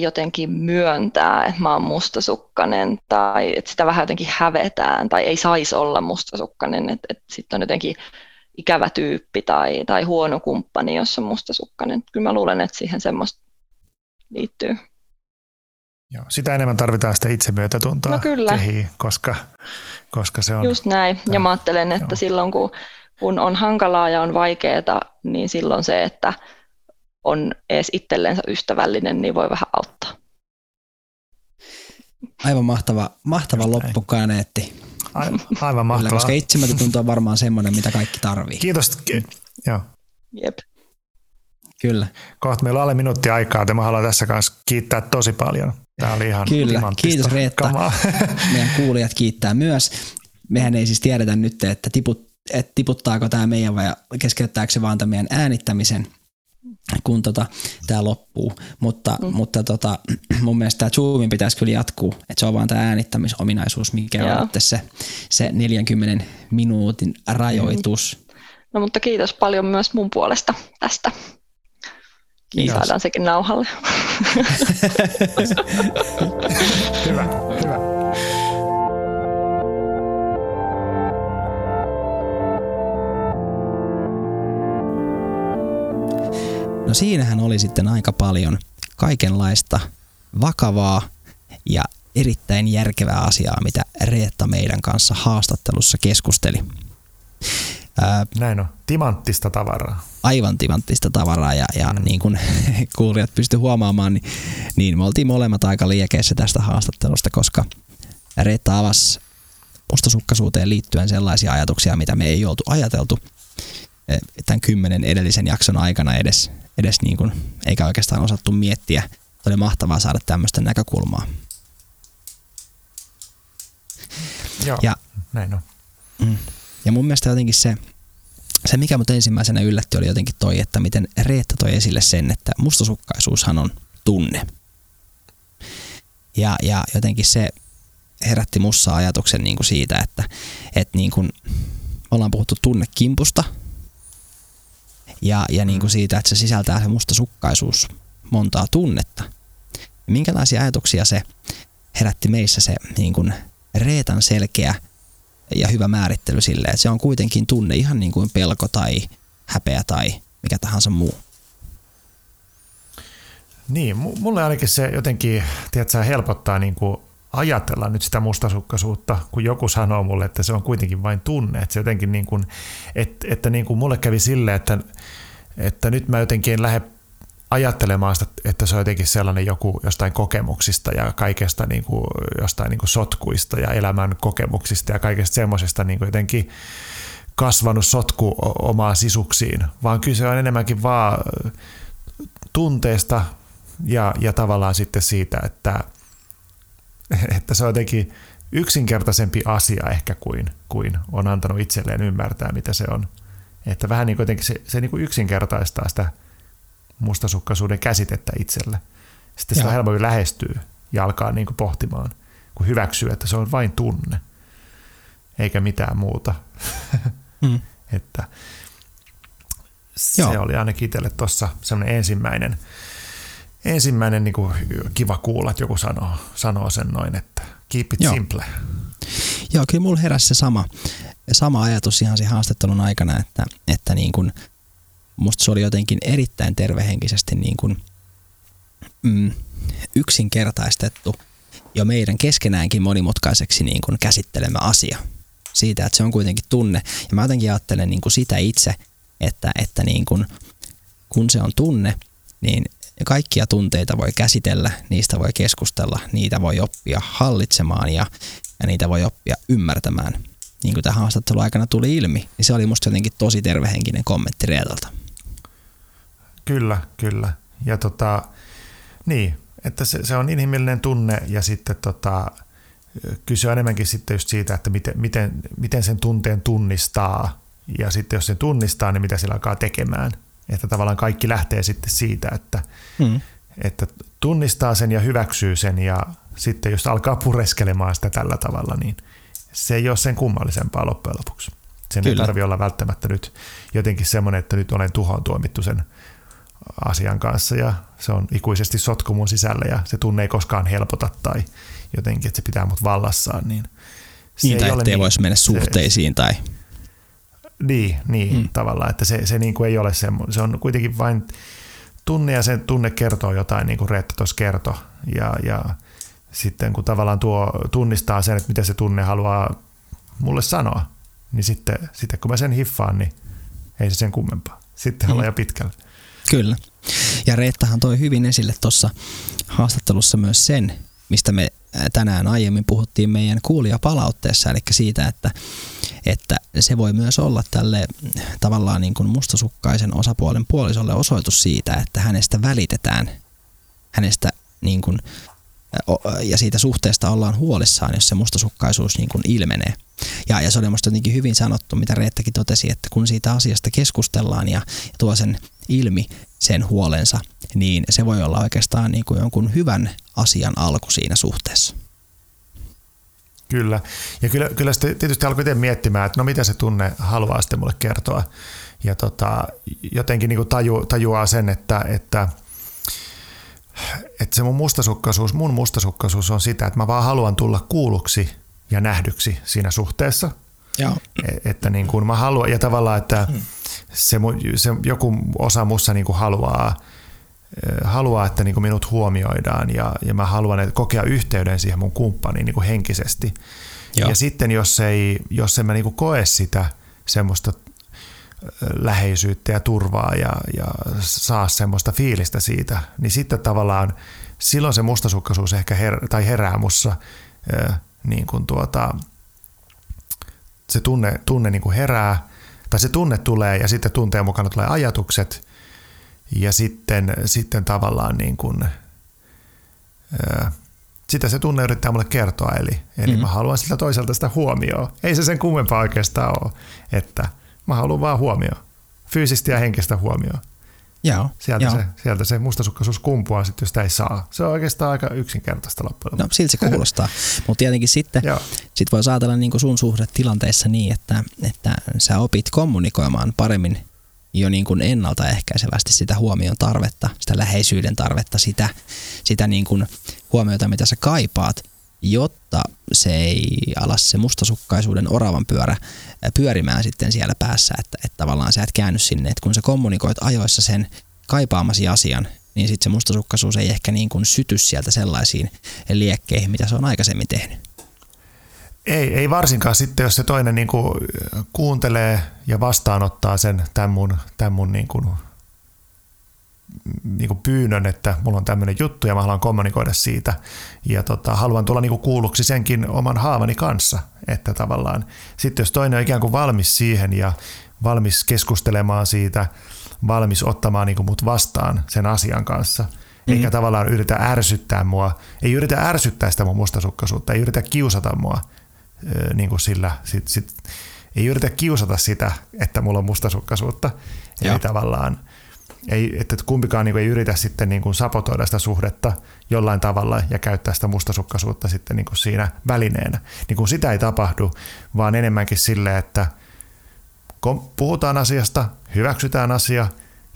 jotenkin myöntää, että mä oon mustasukkanen tai että sitä vähän jotenkin hävetään tai ei saisi olla mustasukkanen, että, että sitten on jotenkin ikävä tyyppi tai, tai huono kumppani, jos on mustasukkanen. Kyllä mä luulen, että siihen semmoista liittyy. Joo, sitä enemmän tarvitaan sitä itsemyötätuntoa no kyllä. kehiin, koska, koska se on... Just näin, ja mä ajattelen, että Joo. silloin kun, kun on hankalaa ja on vaikeaa, niin silloin se, että on edes itsellensä ystävällinen, niin voi vähän auttaa. Aivan mahtava, mahtava loppukaneetti. Aivan, aivan mahtavaa. Kyllä, koska itsemätöntunto on varmaan semmoinen, mitä kaikki tarvii. Kiitos. Joo. Jep. Kyllä. Kohta meillä on alle minuutti aikaa, että mä haluan tässä kanssa kiittää tosi paljon. Tämä oli ihan Kyllä, kiitos Reetta. Meidän kuulijat kiittää myös. Mehän ei siis tiedetä nyt, että, tiput, että tiputtaako tämä meidän vai keskeyttääkö se vaan tämän meidän äänittämisen – kun tota, tämä loppuu. Mutta, mm. mutta tota, mun mielestä tämä Zoomin pitäisi kyllä jatkuu. Että se on vaan tämä äänittämisominaisuus, mikä Joo. on se, se 40 minuutin rajoitus. Mm. No mutta kiitos paljon myös mun puolesta tästä. Kiitos. Saadaan sekin nauhalle. hyvä, hyvä. No siinähän oli sitten aika paljon kaikenlaista vakavaa ja erittäin järkevää asiaa, mitä Reetta meidän kanssa haastattelussa keskusteli. Näin on. Timanttista tavaraa. Aivan timanttista tavaraa ja, ja mm. niin kuin kuulijat pysty huomaamaan, niin, niin me oltiin molemmat aika liekeissä tästä haastattelusta, koska Reetta avasi mustasukkaisuuteen liittyen sellaisia ajatuksia, mitä me ei oltu ajateltu tämän kymmenen edellisen jakson aikana edes edes niin kuin, eikä oikeastaan osattu miettiä. Oli mahtavaa saada tämmöistä näkökulmaa. Joo, ja, näin on. Mm. Ja mun mielestä jotenkin se, se mikä mut ensimmäisenä yllätti oli jotenkin toi, että miten Reetta toi esille sen, että mustasukkaisuushan on tunne. Ja, ja jotenkin se herätti mussa ajatuksen niin kuin siitä, että, että niin kuin, ollaan puhuttu tunnekimpusta – ja, ja niin kuin mm. siitä, että se sisältää se mustasukkaisuus montaa tunnetta. Minkälaisia ajatuksia se herätti meissä se niin kuin reetan selkeä ja hyvä määrittely sille, että se on kuitenkin tunne ihan niin kuin pelko tai häpeä tai mikä tahansa muu. Niin, mulle ainakin se jotenkin, tiedätkö, helpottaa niin kuin ajatella nyt sitä mustasukkaisuutta, kun joku sanoo mulle, että se on kuitenkin vain tunne. Että se jotenkin niin kuin, että, että niin kuin mulle kävi silleen, että, että nyt mä jotenkin en lähde ajattelemaan sitä, että se on jotenkin sellainen joku jostain kokemuksista ja kaikesta niin kuin, jostain niin kuin sotkuista ja elämän kokemuksista ja kaikesta semmoisesta niin jotenkin kasvanut sotku omaa sisuksiin, vaan kyse on enemmänkin vaan tunteesta ja, ja tavallaan sitten siitä, että, että se on jotenkin yksinkertaisempi asia ehkä kuin, kuin on antanut itselleen ymmärtää, mitä se on. Että vähän niin kuin se, se niin kuin yksinkertaistaa sitä mustasukkaisuuden käsitettä itselle. Sitten se on helpommin lähestyy ja alkaa niin kuin pohtimaan, kun hyväksyy, että se on vain tunne, eikä mitään muuta. Mm. että se Joo. oli ainakin itselle tuossa semmoinen ensimmäinen, ensimmäinen niin kuin kiva kuulla, että joku sanoo, sanoo sen noin, että keep it Joo. simple. Joo, kyllä mulla heräsi se sama, sama ajatus ihan siinä haastattelun aikana, että, että niin kuin, musta se oli jotenkin erittäin tervehenkisesti niin kuin, mm, yksinkertaistettu jo meidän keskenäänkin monimutkaiseksi niin kuin käsittelemä asia. Siitä, että se on kuitenkin tunne. Ja mä jotenkin ajattelen niin kuin sitä itse, että, että niin kuin, kun se on tunne, niin kaikkia tunteita voi käsitellä, niistä voi keskustella, niitä voi oppia hallitsemaan ja, ja niitä voi oppia ymmärtämään. Niin kuin tähän haastattelun aikana tuli ilmi, niin se oli musta jotenkin tosi tervehenkinen kommentti Reetalta. Kyllä, kyllä. Ja tota, niin, että se, se on inhimillinen tunne ja sitten tota, kysyä enemmänkin sitten just siitä, että miten, miten, miten sen tunteen tunnistaa ja sitten jos sen tunnistaa, niin mitä sillä alkaa tekemään. Että tavallaan kaikki lähtee sitten siitä, että, mm. että tunnistaa sen ja hyväksyy sen ja sitten jos alkaa pureskelemaan sitä tällä tavalla, niin se ei ole sen kummallisempaa loppujen lopuksi. Sen Kyllä. ei tarvitse olla välttämättä nyt jotenkin semmoinen, että nyt olen tuhoon tuomittu sen asian kanssa ja se on ikuisesti sotku mun sisällä ja se tunne ei koskaan helpota tai jotenkin, että se pitää mut vallassaan. Niin, se niin tai ei ettei niin, voisi mennä suhteisiin se, tai... Niin, niin hmm. tavallaan, että se, se niin kuin ei ole semmoinen. Se on kuitenkin vain tunne ja sen tunne kertoo jotain, niin kuin Reetta tuossa kertoi. Ja, ja sitten kun tavallaan tuo tunnistaa sen, että mitä se tunne haluaa mulle sanoa, niin sitten, sitten kun mä sen hiffaan, niin ei se sen kummempaa. Sitten hmm. ollaan jo pitkällä. Kyllä. Ja Reettahan toi hyvin esille tuossa haastattelussa myös sen, mistä me tänään aiemmin puhuttiin meidän kuulijapalautteessa, eli siitä, että, että se voi myös olla tälle tavallaan niin kuin mustasukkaisen osapuolen puolisolle osoitus siitä, että hänestä välitetään, hänestä niin kuin, ja siitä suhteesta ollaan huolissaan, jos se mustasukkaisuus niin kuin ilmenee. Ja, ja se oli minusta jotenkin hyvin sanottu, mitä Reettakin totesi, että kun siitä asiasta keskustellaan ja, ja tuo sen ilmi sen huolensa, niin se voi olla oikeastaan niin kuin jonkun hyvän asian alku siinä suhteessa. Kyllä. Ja kyllä, kyllä sitten tietysti alkoi itse miettimään, että no mitä se tunne haluaa sitten mulle kertoa. Ja tota, jotenkin niin kuin taju, tajuaa sen, että, että, että se mun mustasukkaisuus, mun mustasukkaisuus on sitä, että mä vaan haluan tulla kuulluksi ja nähdyksi siinä suhteessa. Joo. E, että niin kuin mä haluan, ja tavallaan, että hmm. se, se joku osa mussa niin kuin haluaa, haluaa, että niin kuin minut huomioidaan ja, ja mä haluan että kokea yhteyden siihen mun kumppaniin niin kuin henkisesti. Joo. Ja sitten jos ei, jos en mä niin kuin koe sitä semmoista läheisyyttä ja turvaa ja, ja saa semmoista fiilistä siitä, niin sitten tavallaan silloin se mustasukkaisuus ehkä her, tai herää mussa niin kuin tuota, se tunne, tunne niin kuin herää, tai se tunne tulee ja sitten tunteen mukana tulee ajatukset ja sitten, sitten tavallaan niin kuin, ää, sitä se tunne yrittää mulle kertoa, eli, eli mm-hmm. mä haluan siltä toiselta sitä huomioon. Ei se sen kummempaa oikeastaan ole, että mä haluan vaan huomioon, fyysistä ja henkistä huomioon. Joo, sieltä, joo. Se, sieltä se mustasukkaisuus kumpuaa sitten, jos sitä ei saa. Se on oikeastaan aika yksinkertaista loppujen No siltä se kuulostaa. Mutta tietenkin sitten sit voi ajatella niin sun suhdetilanteessa niin, että, että sä opit kommunikoimaan paremmin jo niin kuin ennaltaehkäisevästi sitä huomion tarvetta, sitä läheisyyden tarvetta, sitä, sitä niin kuin huomiota, mitä sä kaipaat, jotta se ei ala se mustasukkaisuuden oravan pyörä pyörimään sitten siellä päässä, että, että tavallaan sä et käänny sinne, että kun sä kommunikoit ajoissa sen kaipaamasi asian, niin sitten se mustasukkaisuus ei ehkä niin kuin syty sieltä sellaisiin liekkeihin, mitä se on aikaisemmin tehnyt. Ei, ei varsinkaan sitten, jos se toinen niin kuin kuuntelee ja vastaanottaa sen tämän mun, tämän mun niin kuin, niin kuin pyynnön, että mulla on tämmöinen juttu ja mä haluan kommunikoida siitä. Ja tota, haluan tulla niin kuin kuulluksi senkin oman haavani kanssa. Että tavallaan sitten jos toinen on ikään kuin valmis siihen ja valmis keskustelemaan siitä, valmis ottamaan niin kuin mut vastaan sen asian kanssa, mm-hmm. eikä tavallaan yritä ärsyttää mua, ei yritä ärsyttää sitä mun mustasukkaisuutta, ei yritä kiusata mua niin kuin sillä, sit, sit, ei yritä kiusata sitä, että mulla on mustasukkaisuutta. Joo. Eli tavallaan ei, että kumpikaan niin kuin ei yritä sitten niin kuin sapotoida sitä suhdetta jollain tavalla ja käyttää sitä mustasukkaisuutta sitten niin kuin siinä välineenä. Niin kuin sitä ei tapahdu, vaan enemmänkin sille, että puhutaan asiasta, hyväksytään asia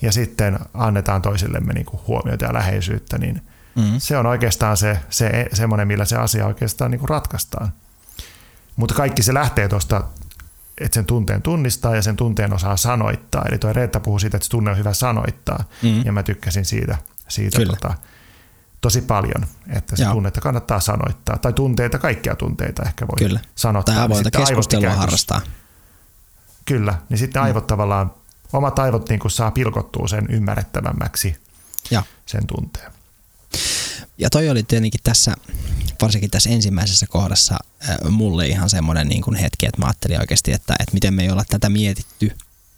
ja sitten annetaan toisillemme niin kuin huomiota ja läheisyyttä, niin mm. se on oikeastaan se, se semmoinen, millä se asia oikeastaan niin kuin ratkaistaan. Mutta kaikki se lähtee tuosta, että sen tunteen tunnistaa ja sen tunteen osaa sanoittaa. Eli tuo Reetta puhuu siitä, että se tunne on hyvä sanoittaa. Mm. Ja mä tykkäsin siitä, siitä tota, tosi paljon, että se Joo. tunnetta kannattaa sanoittaa. Tai tunteita, kaikkia tunteita ehkä voi Kyllä. sanoittaa. Tai avointa keskustelua harrastaa. Kyllä, niin sitten mm. aivot tavallaan, omat aivot niin saa pilkottua sen ymmärrettävämmäksi ja. sen tunteen. Ja toi oli tietenkin tässä, varsinkin tässä ensimmäisessä kohdassa mulle ihan semmoinen niin hetki, että mä ajattelin oikeasti, että, että miten me ei olla tätä mietitty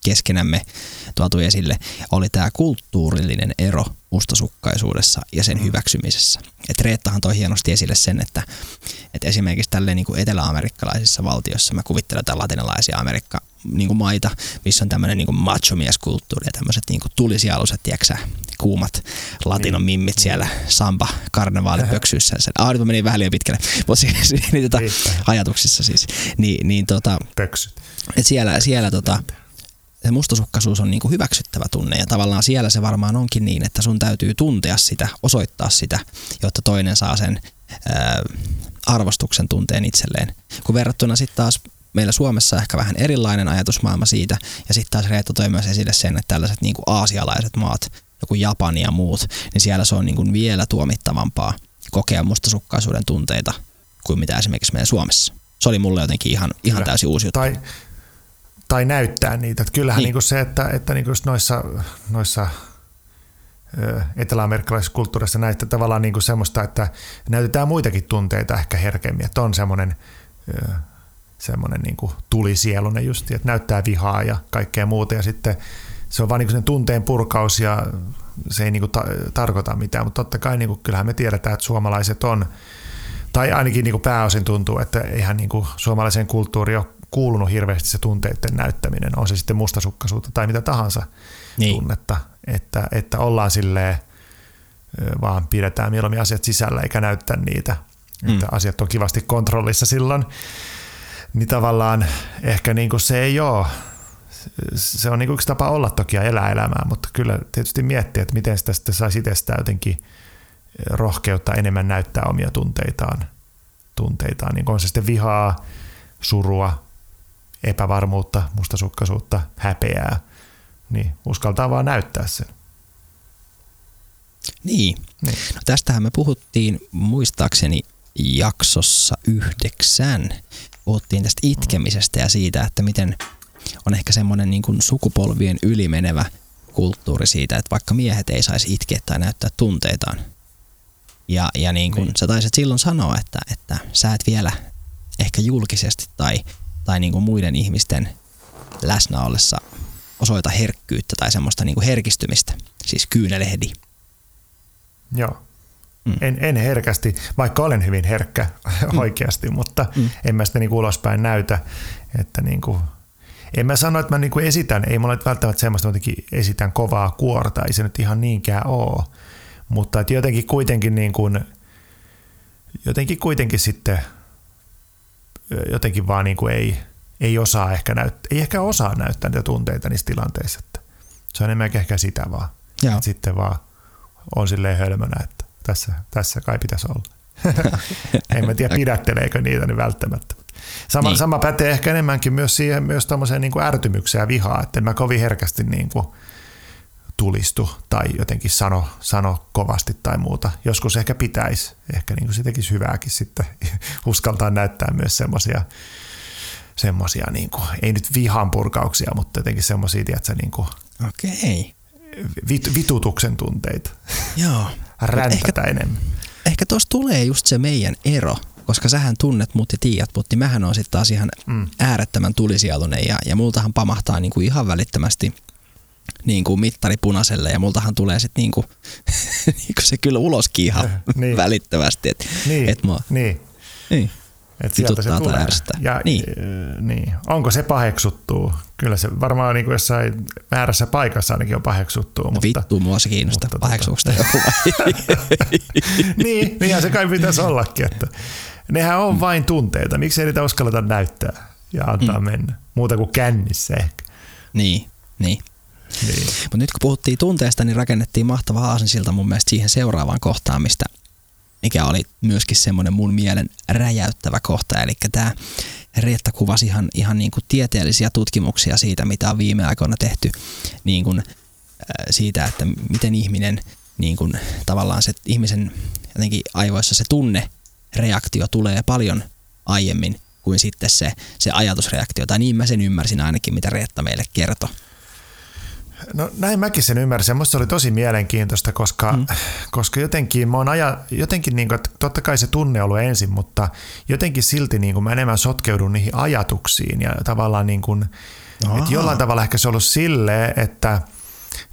keskenämme tuotu esille, oli tämä kulttuurillinen ero mustasukkaisuudessa ja sen hyväksymisessä. Et Reettahan toi hienosti esille sen, että, että esimerkiksi tälleen niin kuin eteläamerikkalaisissa valtioissa, mä kuvittelen jotain latinalaisia Amerikka niin kuin maita, missä on tämmöinen niin machomieskulttuuri ja tämmöiset niin tulisialuset, tiedätkö kuumat latinon niin. mimmit siellä samba karnevaalipöksyissä. Ah, nyt meni vähän liian pitkälle, mutta siis, niin, tota, ajatuksissa siis. Ni, niin, tota, Pöksyt. Et siellä, siellä tota, se mustasukkaisuus on niin kuin hyväksyttävä tunne ja tavallaan siellä se varmaan onkin niin, että sun täytyy tuntea sitä, osoittaa sitä, jotta toinen saa sen ää, arvostuksen tunteen itselleen. Kun verrattuna sitten taas meillä Suomessa ehkä vähän erilainen ajatusmaailma siitä, ja sitten taas Reetta toi myös esille sen, että tällaiset niin kuin aasialaiset maat, joku Japani ja muut, niin siellä se on niin kuin vielä tuomittavampaa kokea mustasukkaisuuden tunteita kuin mitä esimerkiksi meidän Suomessa. Se oli mulle jotenkin ihan, ihan täysin uusi juttu. Tai, tai näyttää niitä. Että kyllähän niin. Niin kuin se, että, että niin kuin noissa, noissa eteläamerikkalaisessa kulttuurissa näitä tavallaan niin kuin semmoista, että näytetään muitakin tunteita ehkä herkemmin. Että on semmoinen, semmoinen niin kuin tulisielunen just, että näyttää vihaa ja kaikkea muuta ja sitten se on vaan niin sen tunteen purkaus ja se ei niin kuin ta- tarkoita mitään, mutta totta kai niin kuin, kyllähän me tiedetään, että suomalaiset on, tai ainakin niin kuin pääosin tuntuu, että eihän niin kuin suomalaisen kulttuuri ole kuulunut hirveästi se tunteiden näyttäminen, on se sitten mustasukkaisuutta tai mitä tahansa niin. tunnetta, että, että ollaan silleen, vaan pidetään mieluummin asiat sisällä eikä näyttää niitä, mm. että asiat on kivasti kontrollissa silloin, niin tavallaan ehkä niin kuin se ei ole, se on niin kuin yksi tapa olla toki ja elää elämää, mutta kyllä tietysti miettiä, että miten sitä sitten saisi itsestään jotenkin rohkeutta enemmän näyttää omia tunteitaan, tunteitaan niin on se sitten vihaa, surua, epävarmuutta, mustasukkaisuutta, häpeää, niin uskaltaa vaan näyttää sen. Niin. niin. No tästähän me puhuttiin muistaakseni jaksossa yhdeksän. Puhuttiin tästä itkemisestä ja siitä, että miten on ehkä semmoinen niin kuin sukupolvien ylimenevä kulttuuri siitä, että vaikka miehet ei saisi itkeä tai näyttää tunteitaan. Ja, ja niin kuin niin. sä taisit silloin sanoa, että, että sä et vielä ehkä julkisesti tai tai niin kuin muiden ihmisten läsnä ollessa osoita herkkyyttä tai semmoista niin kuin herkistymistä, siis kyynelehdi. Joo. Mm. En, en herkästi, vaikka olen hyvin herkkä mm. oikeasti, mutta mm. en mä sitä niin kuin ulospäin näytä, että niin kuin, en mä sano, että mä niin kuin esitän, ei mulla välttämättä semmoista, että esitän kovaa kuorta, ei se nyt ihan niinkään ole, mutta että jotenkin kuitenkin niin kuin, jotenkin kuitenkin sitten jotenkin vaan niin kuin ei, ei osaa ehkä näyttää, ei ehkä osaa näyttää niitä tunteita niissä tilanteissa. Että se on enemmänkin ehkä sitä vaan. Joo. Sitten vaan on silleen hölmönä, että tässä, tässä kai pitäisi olla. en mä tiedä, pidätteleekö niitä niin välttämättä. Sama, niin. sama pätee ehkä enemmänkin myös siihen myös niin kuin ärtymykseen ja vihaa, että en mä kovin herkästi niin kuin tulistu tai jotenkin sano, sano kovasti tai muuta. Joskus ehkä pitäisi, ehkä niin kuin se tekisi hyvääkin sitten uskaltaa näyttää myös semmoisia semmosia, niin kuin, ei nyt vihan purkauksia, mutta jotenkin semmoisia, tiedätkö, niin kuin, Okei. Vit, vitutuksen tunteita. Joo. Räntätä ehkä, enemmän. Ehkä tuossa tulee just se meidän ero, koska sähän tunnet mut ja tiedät mut, niin mähän on sitten taas ihan mm. äärettömän tulisielunen ja, ja multahan pamahtaa niin kuin ihan välittömästi niin kuin mittari punaiselle ja multahan tulee sitten niin kuin, niin kuin se kyllä uloskin ihan niin. välittömästi. Et, niin, et mua, niin. niin. Et sieltä se tulee. Ja, niin. Äh, niin. Onko se paheksuttuu? Kyllä se varmaan niin kuin jossain väärässä paikassa ainakin on paheksuttuu. No, mutta, vittu, mua se kiinnostaa. Tota- Paheksuuko sitä joku niin, niinhän se kai pitäisi ollakin. Että nehän on vain tunteita. Miksi ei niitä uskalleta näyttää ja antaa mm. mennä? Muuta kuin kännissä ehkä. Niin, niin. Niin. Mutta nyt kun puhuttiin tunteesta, niin rakennettiin mahtava aasinsilta mun mielestä siihen seuraavaan kohtaan, mistä mikä oli myöskin semmoinen mun mielen räjäyttävä kohta. Eli tämä Reetta kuvasi ihan, ihan niin kuin tieteellisiä tutkimuksia siitä, mitä on viime aikoina tehty niin kuin, siitä, että miten ihminen niin kuin, tavallaan se ihmisen jotenkin aivoissa se tunne reaktio tulee paljon aiemmin kuin sitten se, se ajatusreaktio. Tai niin mä sen ymmärsin ainakin, mitä Reetta meille kertoi. No näin mäkin sen ymmärsin. Minusta se oli tosi mielenkiintoista, koska, mm. koska jotenkin mä oon aja, jotenkin niin kuin, että totta kai se tunne ollut ensin, mutta jotenkin silti niin kuin mä enemmän sotkeudun niihin ajatuksiin ja tavallaan niin kuin, että jollain tavalla ehkä se on ollut silleen, että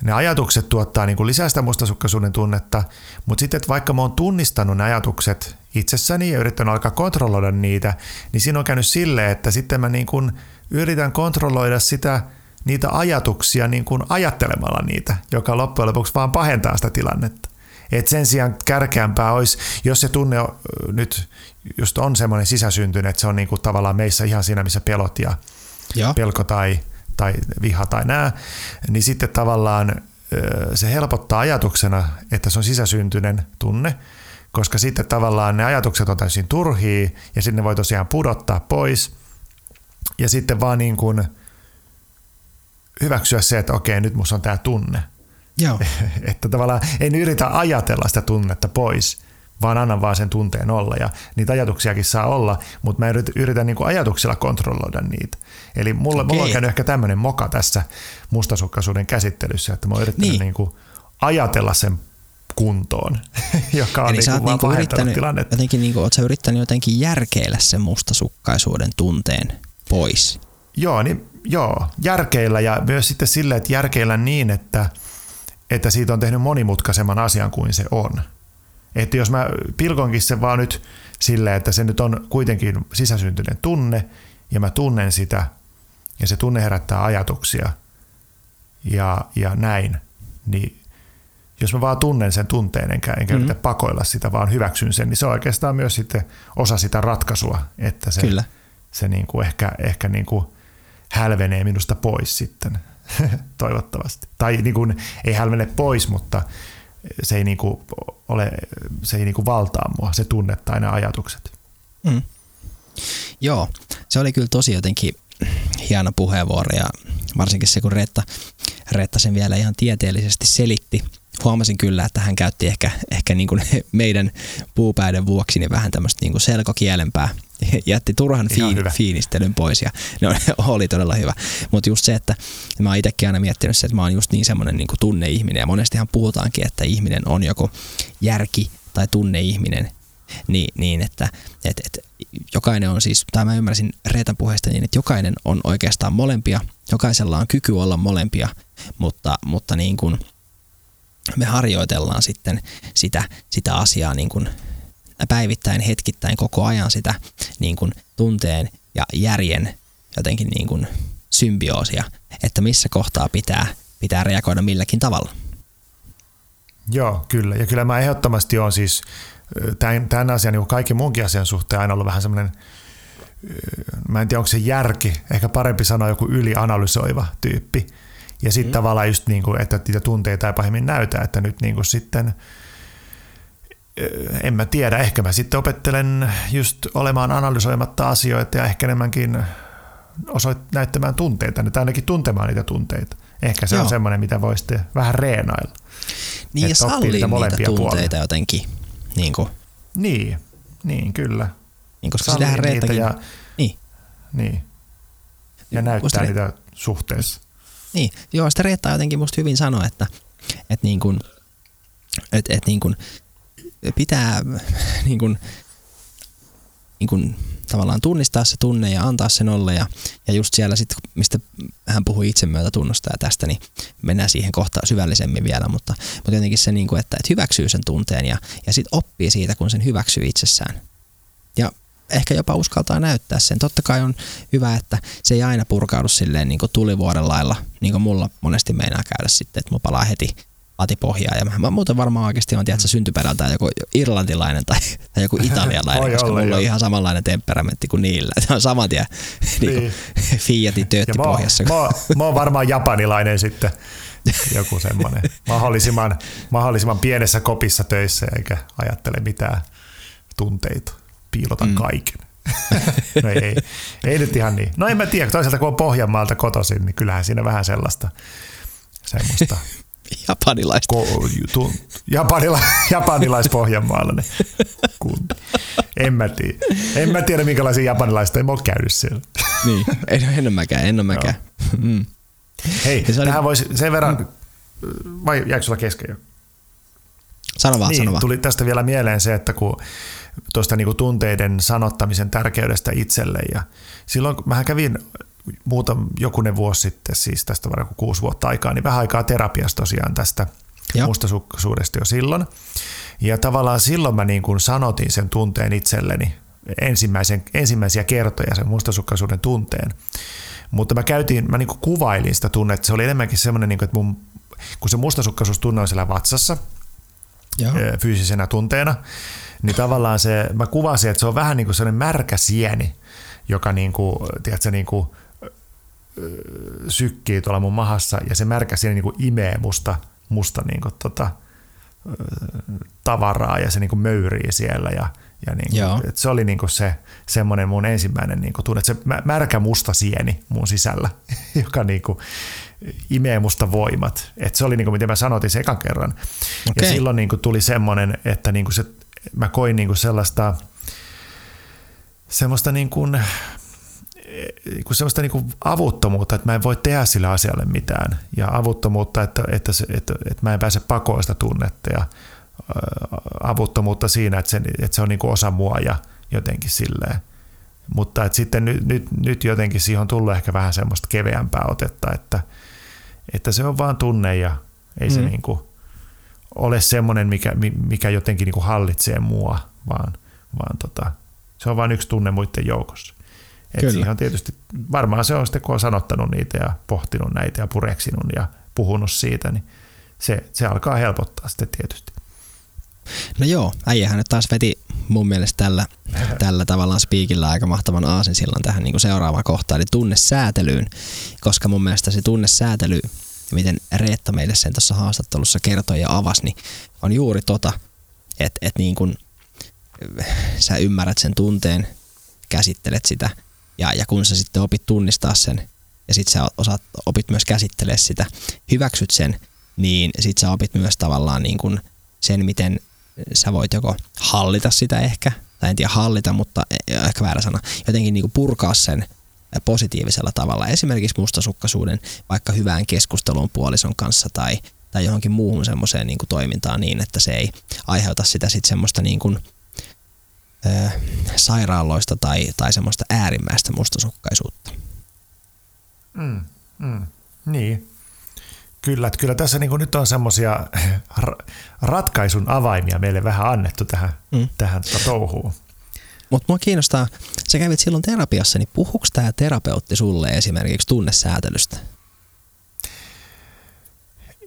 ne ajatukset tuottaa niin kuin lisää sitä mustasukkaisuuden tunnetta, mutta sitten, että vaikka mä oon tunnistanut ne ajatukset itsessäni ja yrittänyt alkaa kontrolloida niitä, niin siinä on käynyt silleen, että sitten mä niin kuin yritän kontrolloida sitä – niitä ajatuksia niin kuin ajattelemalla niitä, joka loppujen lopuksi vaan pahentaa sitä tilannetta. Et sen sijaan kärkeämpää olisi, jos se tunne nyt just on semmoinen sisäsyntyinen, että se on niin kuin tavallaan meissä ihan siinä, missä pelot ja, ja. pelko tai, tai viha tai nää, niin sitten tavallaan se helpottaa ajatuksena, että se on sisäsyntyinen tunne, koska sitten tavallaan ne ajatukset on täysin turhia ja sitten ne voi tosiaan pudottaa pois ja sitten vaan niin kuin – hyväksyä se, että okei, nyt musta on tämä tunne. Joo. että tavallaan en yritä ajatella sitä tunnetta pois, vaan annan vaan sen tunteen olla. Ja niitä ajatuksiakin saa olla, mutta mä yritän, yritän niin kuin ajatuksilla kontrolloida niitä. Eli mulla, okay. mulla on käynyt ehkä tämmöinen moka tässä mustasukkaisuuden käsittelyssä, että mä oon yrittänyt niin. Niin kuin ajatella sen kuntoon, joka on Eli niin kuin vaan niinku yrittänyt, tilannetta. Jotenkin niin kuin, sä yrittänyt jotenkin järkeillä sen mustasukkaisuuden tunteen pois? Joo, niin joo, järkeillä ja myös sitten sille, että järkeillä niin, että, että siitä on tehnyt monimutkaisemman asian kuin se on. Että jos mä pilkonkin se vaan nyt sille, että se nyt on kuitenkin sisäsyntyinen tunne ja mä tunnen sitä ja se tunne herättää ajatuksia ja, ja näin, niin jos mä vaan tunnen sen tunteen enkä, enkä mm-hmm. yritä pakoilla sitä, vaan hyväksyn sen, niin se on oikeastaan myös sitten osa sitä ratkaisua, että se, Kyllä. se niin kuin ehkä, ehkä niin kuin hälvenee minusta pois sitten, toivottavasti. Tai niin kuin, ei hälvene pois, mutta se ei, niin kuin ole, se ei niin kuin valtaa mua, se tunne tai ne ajatukset. Mm. Joo, se oli kyllä tosi jotenkin hieno puheenvuoro ja varsinkin se, kun Reetta, Reetta sen vielä ihan tieteellisesti selitti. Huomasin kyllä, että hän käytti ehkä, ehkä niin kuin meidän puupäiden vuoksi niin vähän tämmöistä niin selkokielempää jätti turhan fiin, fiinistelyn pois ja no, oli todella hyvä. Mutta just se, että mä oon itsekin aina miettinyt se, että mä oon just niin semmoinen niin tunneihminen ja monestihan puhutaankin, että ihminen on joku järki tai tunneihminen, niin, niin että et, et, jokainen on siis, tai mä ymmärsin Reetan puheesta niin, että jokainen on oikeastaan molempia, jokaisella on kyky olla molempia, mutta, mutta niin kuin me harjoitellaan sitten sitä, sitä asiaa niin kuin päivittäin, hetkittäin, koko ajan sitä niin kuin tunteen ja järjen jotenkin niin kuin symbioosia, että missä kohtaa pitää, pitää reagoida milläkin tavalla. Joo, kyllä. Ja kyllä mä ehdottomasti on siis tämän, tämän asian, niin kuin kaiken muunkin asian suhteen aina ollut vähän semmoinen, mä en tiedä onko se järki, ehkä parempi sanoa joku ylianalysoiva tyyppi. Ja sitten mm. tavallaan just niin kuin, että niitä tunteita ei pahemmin näytä, että nyt niin kuin sitten – en mä tiedä, ehkä mä sitten opettelen just olemaan analysoimatta asioita ja ehkä enemmänkin osoit näyttämään tunteita, tai ainakin tuntemaan niitä tunteita. Ehkä se Joo. on semmoinen, mitä voi sitten vähän reenailla. Niin, ja sallii niitä, niitä tunteita puolia. jotenkin. Niin, kuin. niin, niin, kyllä. Niin, koska sitähän Reettakin... Ja, niin. niin. Ja näyttää Re... niitä suhteessa. Niin, joo, sitä Reetta jotenkin musta hyvin sanoa, että, että niin kuin, että, että niin kuin pitää niin kuin, niin kuin, tavallaan tunnistaa se tunne ja antaa sen olla. Ja, ja just siellä sitten, mistä hän puhui itsemyötätunnosta ja tästä, niin mennään siihen kohta syvällisemmin vielä, mutta, mutta jotenkin se, niin kuin, että, että hyväksyy sen tunteen ja, ja sitten oppii siitä, kun sen hyväksyy itsessään. Ja ehkä jopa uskaltaa näyttää sen. Totta kai on hyvä, että se ei aina purkaudu silleen niin kuin tulivuoren lailla, niin kuin mulla monesti meinaa käydä sitten, että mulla palaa heti latipohjaa. Ja mä, mä muuten varmaan oikeasti on tiedätkö, syntyperältä joku irlantilainen tai, tai joku italialainen, koska olla, mulla jo. on ihan samanlainen temperamentti kuin niillä. Se on saman tien niin. niin. Fiatin tööttipohjassa. Mä, mä, mä oon varmaan japanilainen sitten joku semmoinen. Mahdollisimman, mahdollisimman pienessä kopissa töissä eikä ajattele mitään tunteita. Piilotan mm. kaiken. no ei, ei, ei nyt ihan niin. No en mä tiedä, toisaalta kun on Pohjanmaalta kotoisin, niin kyllähän siinä vähän sellaista semmoista Japanilaista. Ko, tu, japanila, japanilais-pohjanmaalainen kunti. En mä tiedä. En mä tiedä, minkälaisia japanilaista. En mä ole käynyt siellä. Niin, en, en ole mäkään, en ole mäkään. Mm. Hei, se oli... tähän voisi sen verran, mm. vai jääkö sulla kesken jo? Sano vaan, niin, sano vaan. Tuli tästä vielä mieleen se, että kun tuosta niinku tunteiden sanottamisen tärkeydestä itselle ja silloin, kun mä kävin muuta jokunen vuosi sitten, siis tästä varmaan kuusi vuotta aikaa, niin vähän aikaa terapiasta tosiaan tästä Joo. mustasukkaisuudesta jo silloin. Ja tavallaan silloin mä niin kuin sanotin sen tunteen itselleni ensimmäisen, ensimmäisiä kertoja sen mustasukkaisuuden tunteen. Mutta mä käytiin, mä niin kuin kuvailin sitä tunnetta, se oli enemmänkin semmoinen, niin kuin, että mun, kun se mustasukkaisuus tunne on siellä vatsassa Joo. fyysisenä tunteena, niin tavallaan se, mä kuvasin, että se on vähän niin kuin sellainen märkä sieni, joka niin kuin, tiedätkö, niin kuin sykkii tuolla mun mahassa ja se märkä siinä niin kuin imee musta, musta niin kuin tota, tavaraa ja se niin kuin möyrii siellä ja, ja niin kuin, että se oli niin kuin se semmoinen mun ensimmäinen niin kuin tunne, että se märkä musta sieni mun sisällä, joka niin kuin imee musta voimat. Että se oli niin kuin miten mä sanotin se ekan kerran. Okay. Ja silloin niin kuin tuli semmoinen, että niin kuin se, mä koin niin kuin sellaista semmoista niin kuin, kuin semmoista niin kuin avuttomuutta, että mä en voi tehdä sille asialle mitään. Ja avuttomuutta, että, että, se, että, että mä en pääse pakoon sitä tunnetta. Ja avuttomuutta siinä, että se, että se on niin kuin osa mua ja jotenkin silleen. Mutta että sitten nyt, nyt, nyt jotenkin siihen on tullut ehkä vähän semmoista keveämpää otetta, että, että se on vaan tunne ja ei mm. se niin kuin ole semmoinen, mikä, mikä jotenkin niin kuin hallitsee mua, vaan, vaan tota, se on vain yksi tunne muiden joukossa. Et siihen on tietysti, varmaan se on sitten, kun on sanottanut niitä ja pohtinut näitä ja pureksinut ja puhunut siitä, niin se, se alkaa helpottaa sitten tietysti. No joo, äijähän nyt taas veti mun mielestä tällä, tällä tavallaan spiikillä aika mahtavan aasin silloin tähän niin kuin seuraavaan kohtaan, eli tunnesäätelyyn, koska mun mielestä se tunnesäätely, miten Reetta meille sen tuossa haastattelussa kertoi ja avasi, niin on juuri tota, että et niin kuin sä ymmärrät sen tunteen, käsittelet sitä – ja, ja kun sä sitten opit tunnistaa sen ja sitten sä osaat, opit myös käsittelee sitä, hyväksyt sen, niin sitten sä opit myös tavallaan niin kuin sen, miten sä voit joko hallita sitä ehkä, tai en tiedä hallita, mutta e, e, ehkä väärä sana, jotenkin niin kuin purkaa sen positiivisella tavalla. Esimerkiksi mustasukkaisuuden vaikka hyvään keskusteluun puolison kanssa tai, tai johonkin muuhun semmoiseen niin toimintaan niin, että se ei aiheuta sitä sitten semmoista niin kuin sairaaloista tai, tai semmoista äärimmäistä mustasukkaisuutta. Mm, mm, niin. Kyllä, että kyllä tässä niin nyt on semmoisia ratkaisun avaimia meille vähän annettu tähän, mm. tähän touhuun. Mutta mua kiinnostaa, sä kävit silloin terapiassa, niin puhuuko tämä terapeutti sulle esimerkiksi tunnesäätelystä?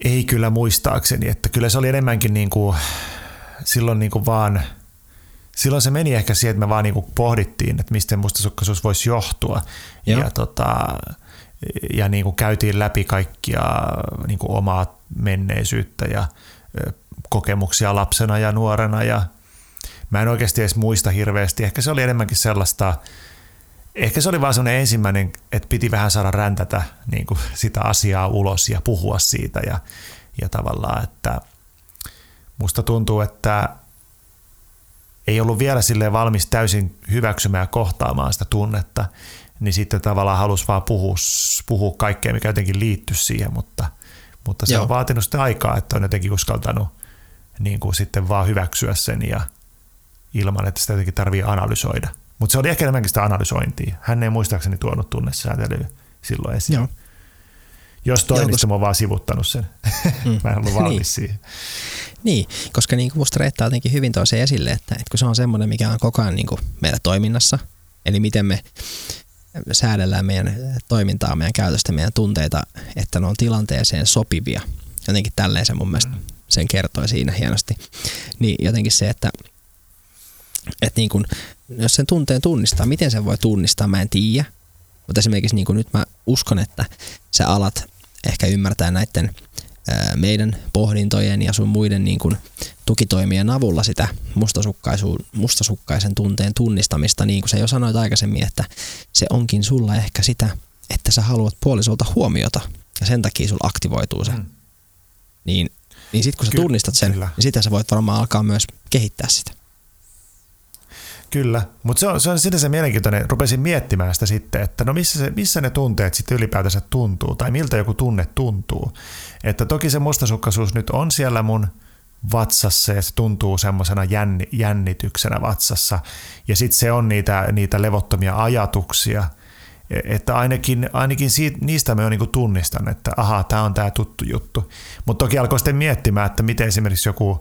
Ei kyllä muistaakseni, että kyllä se oli enemmänkin niin kuin, silloin niin kuin vaan – silloin se meni ehkä siihen, että me vaan niinku pohdittiin, että mistä mustasukkaisuus voisi johtua. Joo. Ja, tota, ja niinku käytiin läpi kaikkia niinku omaa menneisyyttä ja kokemuksia lapsena ja nuorena. Ja mä en oikeasti edes muista hirveästi. Ehkä se oli enemmänkin sellaista, ehkä se oli vaan semmoinen ensimmäinen, että piti vähän saada räntätä niin kuin sitä asiaa ulos ja puhua siitä ja, ja tavallaan, että musta tuntuu, että ei ollut vielä sille valmis täysin hyväksymään ja kohtaamaan sitä tunnetta, niin sitten tavallaan halusi vaan puhua, puhua kaikkea, mikä jotenkin liittyy siihen, mutta, mutta se Joo. on vaatinut sitä aikaa, että on jotenkin uskaltanut niin kuin sitten vaan hyväksyä sen ja ilman, että sitä jotenkin tarvii analysoida. Mutta se oli ehkä enemmänkin sitä analysointia. Hän ei muistaakseni tuonut tunnesäätelyä silloin esiin. Joo. Jos toi, niin mä oon vaan sivuttanut sen. Mm. mä en ollut valmis niin. siihen. Niin, koska niin kuin musta reittaa jotenkin hyvin toiseen esille, että, että kun se on semmoinen, mikä on koko ajan niin kuin meidän toiminnassa, eli miten me säädellään meidän toimintaa, meidän käytöstä, meidän tunteita, että ne on tilanteeseen sopivia. Jotenkin tälleen se mun mielestä sen kertoi siinä hienosti. Niin jotenkin se, että, että niin kun, jos sen tunteen tunnistaa, miten sen voi tunnistaa, mä en tiedä. Mutta esimerkiksi niin nyt mä uskon, että sä alat ehkä ymmärtää näiden meidän pohdintojen ja sun muiden niin kuin tukitoimien avulla sitä mustasukkaisen tunteen tunnistamista, niin kuin sä jo sanoit aikaisemmin, että se onkin sulla ehkä sitä, että sä haluat puolisolta huomiota ja sen takia sulla aktivoituu se. Mm. Niin, niin sitten kun sä Ky- tunnistat sen, kyllä. niin sitä sä voit varmaan alkaa myös kehittää sitä. Kyllä, mutta se on, se on sinne se mielenkiintoinen. Rupesin miettimään sitä sitten, että no missä, se, missä ne tunteet sitten ylipäätänsä tuntuu, tai miltä joku tunne tuntuu. Että toki se mustasukkaisuus nyt on siellä mun vatsassa ja se tuntuu semmoisena jänni, jännityksenä vatsassa. Ja sitten se on niitä, niitä levottomia ajatuksia, e, että ainakin, ainakin siitä, niistä mä jo niin tunnistan, että ahaa, tämä on tämä tuttu juttu. Mutta toki alkoi sitten miettimään, että miten esimerkiksi joku,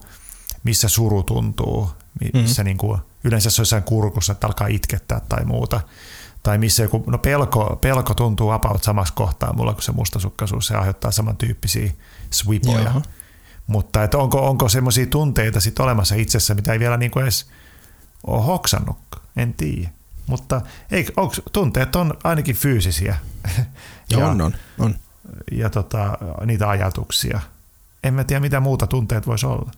missä suru tuntuu, missä mm-hmm. niin kuin, yleensä se on jossain kurkussa, että alkaa itkettää tai muuta. Tai missä joku, no pelko, pelko tuntuu about samassa kohtaa mulla kuin se mustasukkaisuus, se aiheuttaa samantyyppisiä swipoja. Joo. Mutta että onko, onko semmoisia tunteita sit olemassa itsessä, mitä ei vielä niin kuin edes ole hoksannut, en tiedä. Mutta ei, onko, tunteet on ainakin fyysisiä. Joo, ja, on, on. on. Ja tota, niitä ajatuksia. En mä tiedä, mitä muuta tunteet voisi olla.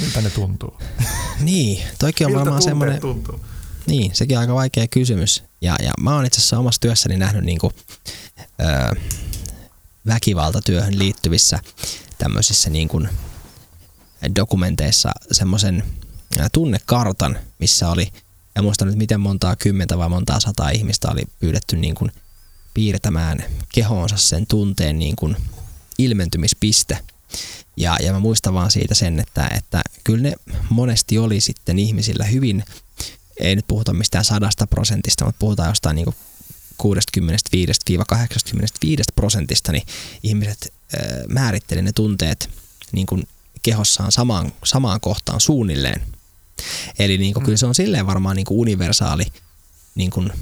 Miltä ne tuntuu? niin, toikin on varmaan semmoinen... tuntuu? Niin, sekin on aika vaikea kysymys. Ja, ja mä oon itse asiassa omassa työssäni nähnyt niin kuin, ö, väkivaltatyöhön liittyvissä tämmöisissä niin kuin dokumenteissa semmoisen tunnekartan, missä oli, en muista nyt miten montaa kymmentä vai montaa sataa ihmistä oli pyydetty niin kuin piirtämään kehoonsa sen tunteen niin kuin ilmentymispiste. Ja, ja mä muistan vaan siitä sen, että, että kyllä ne monesti oli sitten ihmisillä hyvin, ei nyt puhuta mistään sadasta prosentista, mutta puhutaan jostain niin 65-85 prosentista, niin ihmiset määritteli ne tunteet niin kuin kehossaan samaan, samaan kohtaan suunnilleen. Eli niin kuin, mm. kyllä se on silleen varmaan niin kuin universaali, niin kuin,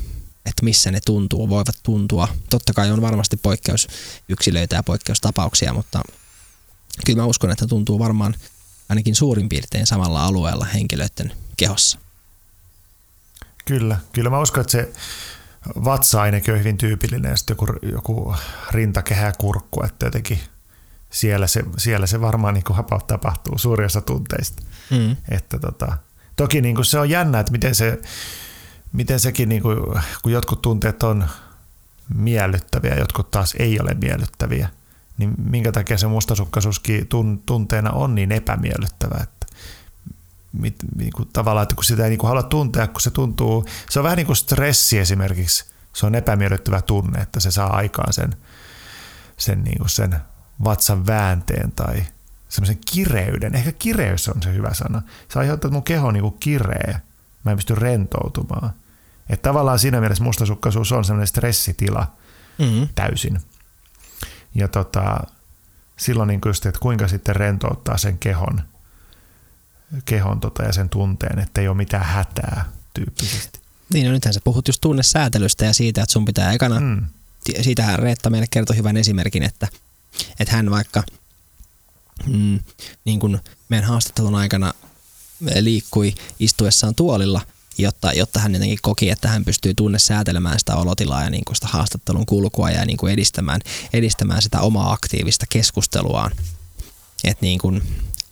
että missä ne tuntuu, voivat tuntua. Totta kai on varmasti poikkeusyksilöitä ja poikkeustapauksia, mutta kyllä mä uskon, että tuntuu varmaan ainakin suurin piirtein samalla alueella henkilöiden kehossa. Kyllä, kyllä mä uskon, että se vatsa on hyvin tyypillinen ja sitten joku, joku rintakehä kurkku, että jotenkin siellä se, siellä se varmaan niin kuin tapahtuu suuri osa tunteista. Mm. Että tota, toki niin kuin se on jännä, että miten, se, miten sekin, niin kuin, kun jotkut tunteet on miellyttäviä, jotkut taas ei ole miellyttäviä, niin minkä takia se mustasukkaisuuskin tunteena on niin epämiellyttävä, että mit, niin kuin tavallaan, että kun sitä ei niin kuin halua tuntea, kun se tuntuu, se on vähän niin kuin stressi esimerkiksi, se on epämiellyttävä tunne, että se saa aikaan sen, sen, niin kuin sen vatsan väänteen tai semmoisen kireyden. Ehkä kireys on se hyvä sana. Se aiheuttaa, että mun keho on niin kuin kireä. Mä en pysty rentoutumaan. Että tavallaan siinä mielessä mustasukkaisuus on semmoinen stressitila mm-hmm. täysin. Ja tota, silloin niin just, että kuinka sitten rentouttaa sen kehon, kehon tota ja sen tunteen, että ei ole mitään hätää tyyppisesti. Niin, no nythän sä puhut just tunnesäätelystä ja siitä, että sun pitää ekana, mm. siitähän Reetta meille kertoi hyvän esimerkin, että, että hän vaikka mm, niin kuin meidän haastattelun aikana liikkui istuessaan tuolilla – jotta, jotta hän jotenkin koki, että hän pystyy tunne säätelemään sitä olotilaa ja niin kuin sitä haastattelun kulkua ja niin kuin edistämään, edistämään sitä omaa aktiivista keskusteluaan. Et niin kuin,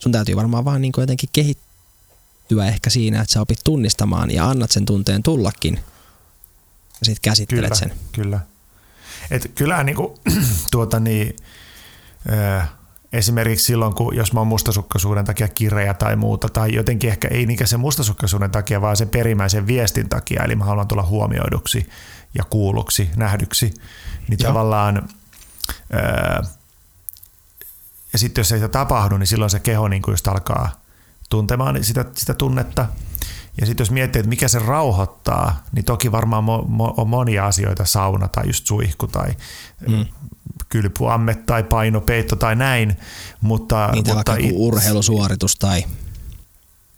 sun täytyy varmaan vaan niin kuin jotenkin kehittyä ehkä siinä, että sä opit tunnistamaan ja annat sen tunteen tullakin ja sitten käsittelet kyllä, sen. Kyllä. Et kyllähän niinku, tuota niin, ö, esimerkiksi silloin, kun jos mä oon mustasukkaisuuden takia kireä tai muuta, tai jotenkin ehkä ei niinkään sen mustasukkaisuuden takia, vaan sen perimmäisen viestin takia, eli mä haluan tulla huomioiduksi ja kuulluksi, nähdyksi, niin Joo. tavallaan ö, ja sitten jos ei sitä tapahdu, niin silloin se keho niin kuin just alkaa tuntemaan sitä, sitä tunnetta. Ja sitten jos miettii, että mikä se rauhoittaa, niin toki varmaan mo, mo, on monia asioita, sauna tai just suihku tai mm. kylpyamme tai painopeitto tai näin. Mutta, niin mutta it, urheilusuoritus tai...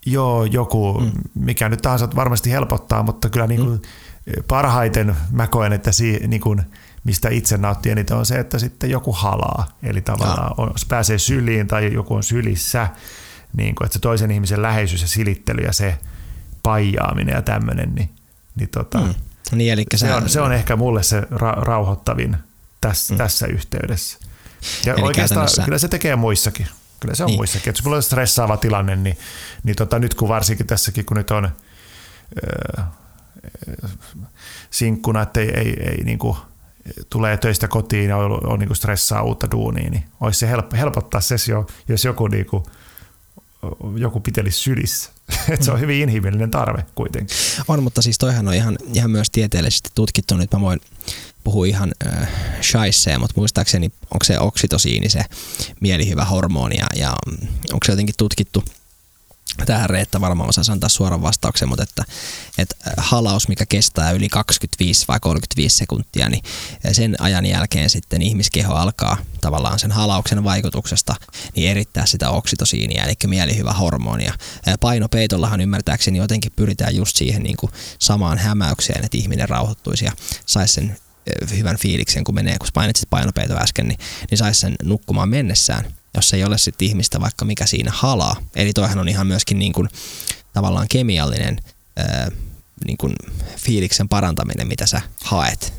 Joo, joku, mm. mikä nyt tahansa varmasti helpottaa, mutta kyllä niin kuin mm. parhaiten mä koen, että si, niin kuin, mistä itse nauttii eniten on se, että sitten joku halaa. Eli tavallaan on, pääsee syliin tai joku on sylissä, niin kuin, että se toisen ihmisen läheisyys ja silittely ja se paijaaminen ja tämmöinen, niin, niin, tota, mm. niin eli se, on, se on ehkä mulle se ra- rauhoittavin tässä, mm. tässä yhteydessä. Ja eli oikeastaan käytännössä... kyllä se tekee muissakin. Kyllä se on niin. muissakin. Että jos mulla on stressaava tilanne, niin, niin tota, nyt kun varsinkin tässäkin, kun nyt on öö, sinkkuna, että ei, ei, ei niin kuin, tulee töistä kotiin ja on, on niin stressaa uutta duunia, niin olisi se help, helpottaa sessio, jos joku, niin kuin, joku pitelisi sylissä. Et se on hyvin inhimillinen tarve kuitenkin. On, mutta siis toihan on ihan, ihan myös tieteellisesti tutkittu. Nyt mä voin puhua ihan äh, shaisseen, mutta muistaakseni onko se oksitosiini se mielihyvä hormoni ja, ja onko se jotenkin tutkittu – tähän Reetta varmaan osaa antaa suoran vastauksen, mutta että, että halaus, mikä kestää yli 25 vai 35 sekuntia, niin sen ajan jälkeen sitten ihmiskeho alkaa tavallaan sen halauksen vaikutuksesta niin erittää sitä oksitosiinia, eli mielihyvä hormonia. Painopeitollahan ymmärtääkseni jotenkin pyritään just siihen niin kuin samaan hämäykseen, että ihminen rauhoittuisi ja saisi sen hyvän fiiliksen, kun menee, kun painitsit painopeito äsken, niin, niin saisi sen nukkumaan mennessään jos ei ole sitten ihmistä vaikka mikä siinä halaa. Eli toihan on ihan myöskin niin kuin, tavallaan kemiallinen ää, niin kuin fiiliksen parantaminen, mitä sä haet.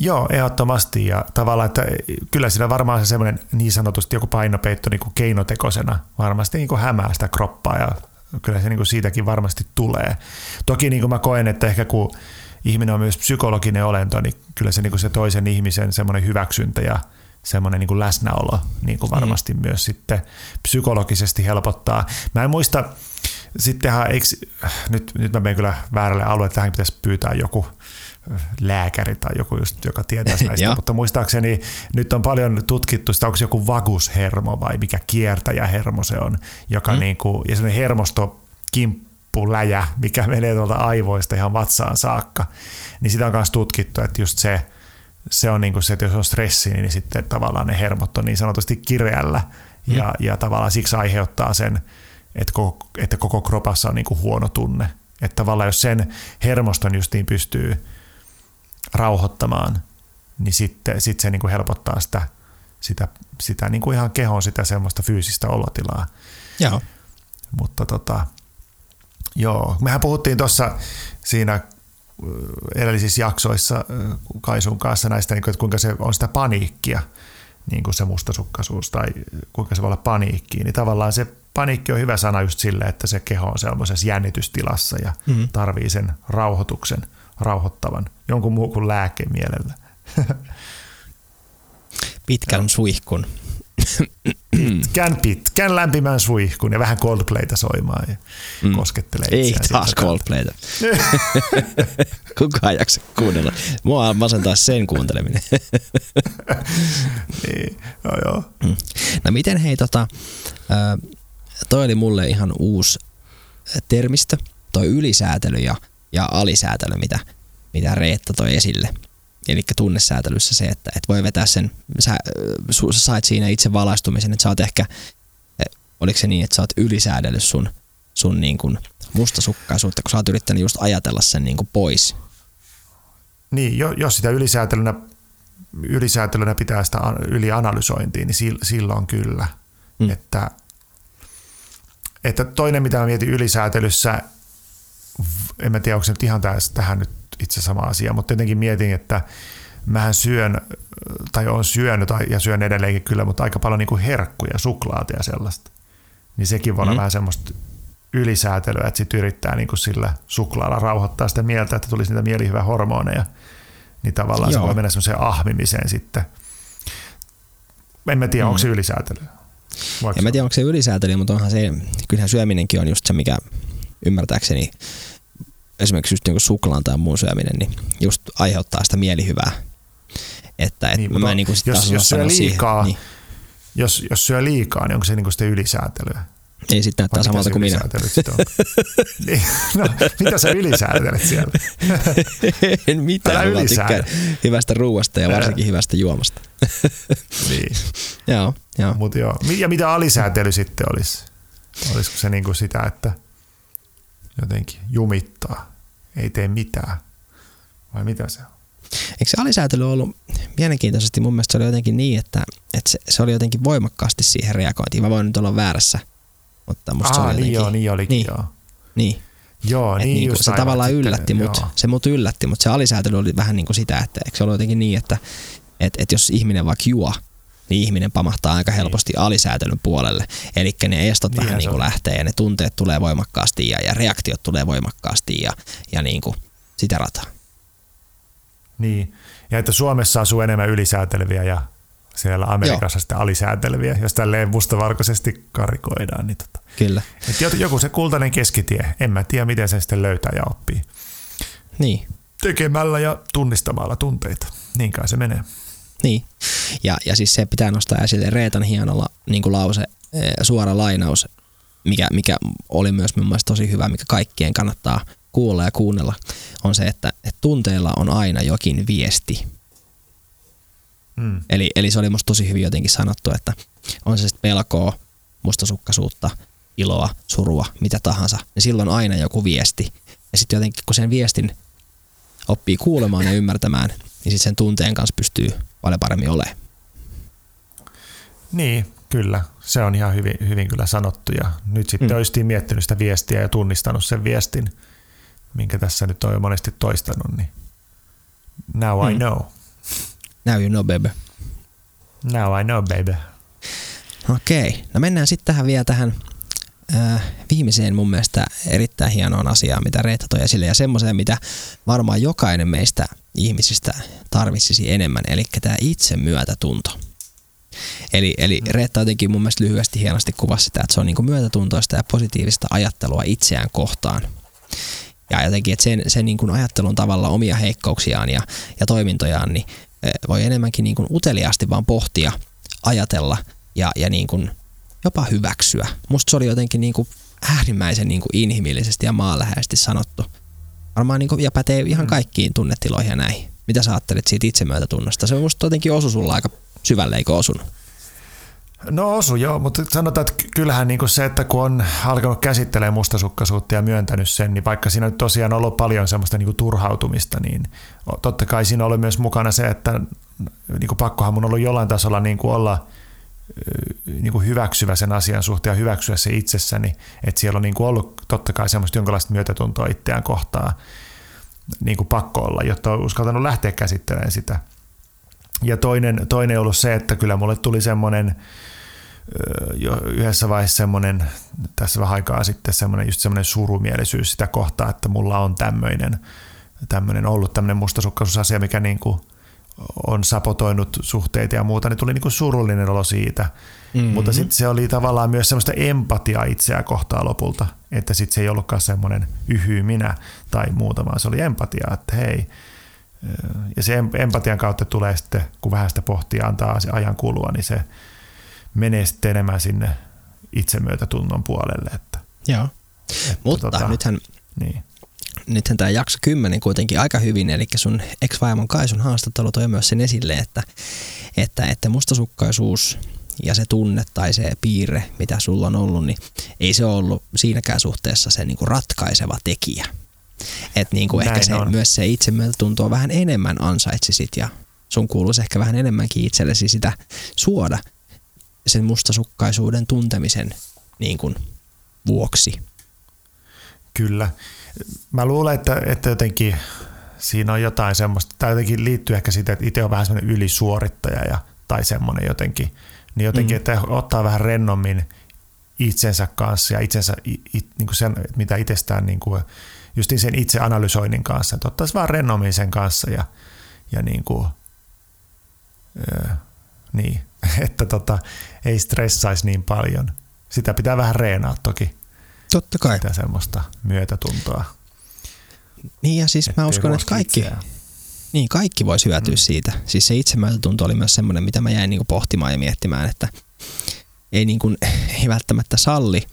Joo, ehdottomasti. Ja tavallaan, että kyllä siinä varmaan se semmoinen niin sanotusti joku painopeitto niin kuin keinotekoisena varmasti niin kuin hämää sitä kroppaa ja kyllä se niin kuin siitäkin varmasti tulee. Toki niin kuin mä koen, että ehkä kun ihminen on myös psykologinen olento, niin kyllä se, niin kuin se toisen ihmisen semmoinen hyväksyntä ja semmoinen niin kuin läsnäolo niin kuin varmasti mm. myös sitten psykologisesti helpottaa. Mä en muista, sittenhän, eikö, nyt, nyt mä menen kyllä väärälle alueelle, tähän pitäisi pyytää joku lääkäri tai joku, just, joka tietää näistä, mutta muistaakseni nyt on paljon tutkittu sitä, onko se joku vagushermo vai mikä kiertäjähermo se on, joka mm. niin kuin, ja semmoinen hermostokimppuläjä, mikä menee tuolta aivoista ihan vatsaan saakka, niin sitä on myös tutkittu, että just se, se on niin kuin se, että jos on stressi, niin sitten tavallaan ne hermot on niin sanotusti kireällä mm. ja, ja tavallaan siksi aiheuttaa sen, että koko, että koko kropassa on niin kuin huono tunne. Että tavallaan jos sen hermoston justiin pystyy rauhoittamaan, niin sitten sit se niin kuin helpottaa sitä, sitä, sitä niin kuin ihan kehon sitä semmoista fyysistä olotilaa. Joo. Mutta tota, joo, mehän puhuttiin tuossa siinä edellisissä jaksoissa Kaisun kanssa näistä, niin kuin, että kuinka se on sitä paniikkia, niin kuin se mustasukkaisuus tai kuinka se voi olla paniikki, niin tavallaan se paniikki on hyvä sana just sille, että se keho on sellaisessa jännitystilassa ja mm-hmm. tarvii sen rauhoituksen, rauhoittavan, jonkun muu kuin lääke mielellä. Pitkän suihkun pitkän, pitkän lämpimän suihkun ja vähän Coldplayta soimaan ja mm. koskettelee Ei taas Coldplayta. Kukaan jaksa kuunnella. Mua masentaa sen kuunteleminen. niin, joo joo. Mm. No miten hei tota, toi oli mulle ihan uusi termistö, toi ylisäätely ja, ja alisäätely, mitä, mitä Reetta toi esille – Eli tunnesäätelyssä se, että et voi vetää sen, sä, sä sait siinä itse valaistumisen, että sä oot ehkä, oliko se niin, että sä oot ylisäädellyt sun, sun niin kuin mustasukkaisuutta, kun sä oot yrittänyt just ajatella sen niin kuin pois. Niin, jos sitä ylisäätelynä, ylisäätelynä pitää sitä ylianalysointia, niin silloin kyllä. Mm. Että, että toinen, mitä mä mietin ylisäätelyssä, en mä tiedä, onko se nyt ihan tähän nyt itse sama asia, mutta jotenkin mietin, että mähän syön, tai on syönyt ja syön edelleenkin kyllä, mutta aika paljon niin kuin herkkuja, suklaata ja sellaista. Niin sekin voi olla mm. vähän semmoista ylisäätelyä, että sitten yrittää niin kuin sillä suklaalla rauhoittaa sitä mieltä, että tulisi niitä mielihyvä hormoneja, niin tavallaan Joo. se voi mennä semmoiseen ahmimiseen sitten. En mä tiedä, mm. onko se ylisäätely. en mä tiedä, onko se ylisäätely, mutta onhan se, kyllähän syöminenkin on just se, mikä ymmärtääkseni esimerkiksi just niin suklaan tai muun syöminen, niin just aiheuttaa sitä mielihyvää. Että et niin, mä niin kuin jos, jos syö liikaa, siihen, niin. jos, jos syö liikaa, niin onko se niin kuin sitten ylisäätelyä? Ei sitten näyttää samalta kuin minä. niin, no, mitä sä ylisäätelet siellä? en mitään, mä tykkään hyvästä ruuasta ja varsinkin hyvästä juomasta. niin. joo, joo. Mut joo. Ja mitä alisäätely sitten olisi? Olisiko se niinku sitä, että jotenkin jumittaa, ei tee mitään? Vai mitä se on? Eikö se alisäätely ollut mielenkiintoisesti? Mun mielestä se oli jotenkin niin, että, että se, se oli jotenkin voimakkaasti siihen reagointiin. Mä voin nyt olla väärässä – mutta musta Aa, se oli niin jotenkin, niin joo, niin olikin, niin, joo. Niin. Joo, niin, niin just se tavallaan sitten, yllätti mut, se mut yllätti, mutta se alisäätely oli vähän niin kuin sitä, että eikö se ollut jotenkin niin, että et, et jos ihminen vaikka juo, niin ihminen pamahtaa aika niin. helposti niin. alisäätelyn puolelle. Eli ne estot niin vähän niin kuin lähtee ja ne tunteet tulee voimakkaasti ja, ja reaktiot tulee voimakkaasti ja, ja niin kuin sitä rataa. Niin, ja että Suomessa asuu enemmän ylisääteleviä ja siellä Amerikassa Joo. sitten alisääteleviä, jos tälleen mustavarkoisesti karikoidaan. Niin tota. Kyllä. Et joku se kultainen keskitie, en mä tiedä miten sen sitten löytää ja oppii. Niin. Tekemällä ja tunnistamalla tunteita, niin kai se menee. Niin, ja, ja siis se pitää nostaa esille Reetan hienolla niin kuin lause, eh, suora lainaus, mikä, mikä oli myös mun mielestä tosi hyvä, mikä kaikkien kannattaa kuulla ja kuunnella, on se, että, että tunteilla on aina jokin viesti – Mm. Eli, eli se oli musta tosi hyvin jotenkin sanottu, että on se sitten pelkoa, mustasukkaisuutta, iloa, surua, mitä tahansa, niin silloin on aina joku viesti. Ja sitten jotenkin kun sen viestin oppii kuulemaan ja ymmärtämään, niin sitten sen tunteen kanssa pystyy paljon paremmin olemaan. Niin, kyllä. Se on ihan hyvin, hyvin kyllä sanottu. Ja nyt sitten mm. olisit miettinyt sitä viestiä ja tunnistanut sen viestin, minkä tässä nyt on jo monesti toistanut, niin now mm. I know. Now you know, baby. Now I know, baby. Okei, okay. no mennään sitten tähän vielä tähän äh, viimeiseen mun mielestä erittäin hienoon asiaan, mitä Reetta toi esille, ja semmoiseen, mitä varmaan jokainen meistä ihmisistä tarvitsisi enemmän, eli tämä itsemyötätunto. Eli, eli mm. Reetta jotenkin mun mielestä lyhyesti hienosti kuvasi sitä, että se on niin myötätuntoista ja positiivista ajattelua itseään kohtaan. Ja jotenkin, että sen, sen niin kuin ajattelun tavalla omia heikkouksiaan ja, ja toimintojaan, niin Eh, voi enemmänkin niin kuin uteliaasti vaan pohtia, ajatella ja, ja niin kuin jopa hyväksyä. Musta se oli jotenkin niin kuin äärimmäisen niin kuin inhimillisesti ja maanläheisesti sanottu. Varmaan niin kuin, ja pätee ihan mm. kaikkiin tunnetiloihin ja näihin. Mitä sä ajattelet siitä itsemyötätunnosta? Se on musta jotenkin osu sulla aika syvälle, eikö osunut? No osu joo, mutta sanotaan, että kyllähän niin kuin se, että kun on alkanut käsittelemään mustasukkaisuutta ja myöntänyt sen, niin vaikka siinä nyt tosiaan on ollut paljon semmoista niin kuin turhautumista, niin totta kai siinä oli myös mukana se, että niin kuin pakkohan mun ollut jollain tasolla niin kuin olla niin kuin hyväksyvä sen asian suhteen ja hyväksyä se itsessäni, että siellä on niin kuin ollut totta kai semmoista jonkinlaista myötätuntoa itseään kohtaan niin kuin pakko olla, jotta on uskaltanut lähteä käsittelemään sitä. Ja toinen, toinen on ollut se, että kyllä mulle tuli semmoinen jo yhdessä vaiheessa semmoinen, tässä vähän aikaa sitten semmoinen, just semmoinen surumielisyys sitä kohtaa, että mulla on tämmöinen, tämmöinen ollut tämmöinen mustasukkaisuusasia, mikä niin kuin on sapotoinut suhteita ja muuta, niin tuli niin kuin surullinen olo siitä. Mm-hmm. Mutta sitten se oli tavallaan myös semmoista empatiaa itseä kohtaan lopulta, että sitten se ei ollutkaan semmoinen yhy minä tai muuta, vaan se oli empatiaa, että hei, ja se empatian kautta tulee sitten, kun vähän sitä pohtii antaa ajan kulua, niin se menee sitten enemmän sinne itsemyötätunnon puolelle. Että, Joo, että mutta tota, nythän, niin. Nythän tämä jakso 10 kuitenkin aika hyvin, eli sun ex-vaimon Kaisun haastattelu toi myös sen esille, että, että, että mustasukkaisuus ja se tunne tai se piirre, mitä sulla on ollut, niin ei se ollut siinäkään suhteessa se niinku ratkaiseva tekijä. Että niinku ehkä se, myös se itsemyötätuntoa vähän enemmän ansaitsisit ja sun kuuluisi ehkä vähän enemmänkin itsellesi sitä suoda sen mustasukkaisuuden tuntemisen niin kuin, vuoksi. Kyllä. Mä luulen, että, että jotenkin siinä on jotain semmoista, tai jotenkin liittyy ehkä siitä, että itse on vähän semmoinen ylisuorittaja ja, tai semmoinen jotenkin, niin jotenkin, mm. että ottaa vähän rennommin itsensä kanssa ja itsensä, it, niin kuin sen, mitä itsestään niin kuin, just sen itse analysoinnin kanssa, että ottaisi vaan rennommin sen kanssa ja, ja niin kuin, öö, niin, että tota, ei stressaisi niin paljon. Sitä pitää vähän reenaa toki. Totta kai. Sitä semmoista myötätuntoa. Niin ja siis mä uskon, että kaikki, itseään. niin, kaikki voisi hyötyä mm. siitä. Siis se itsemyötätunto oli myös semmoinen, mitä mä jäin niin kuin pohtimaan ja miettimään, että ei, niin kuin, ei välttämättä salli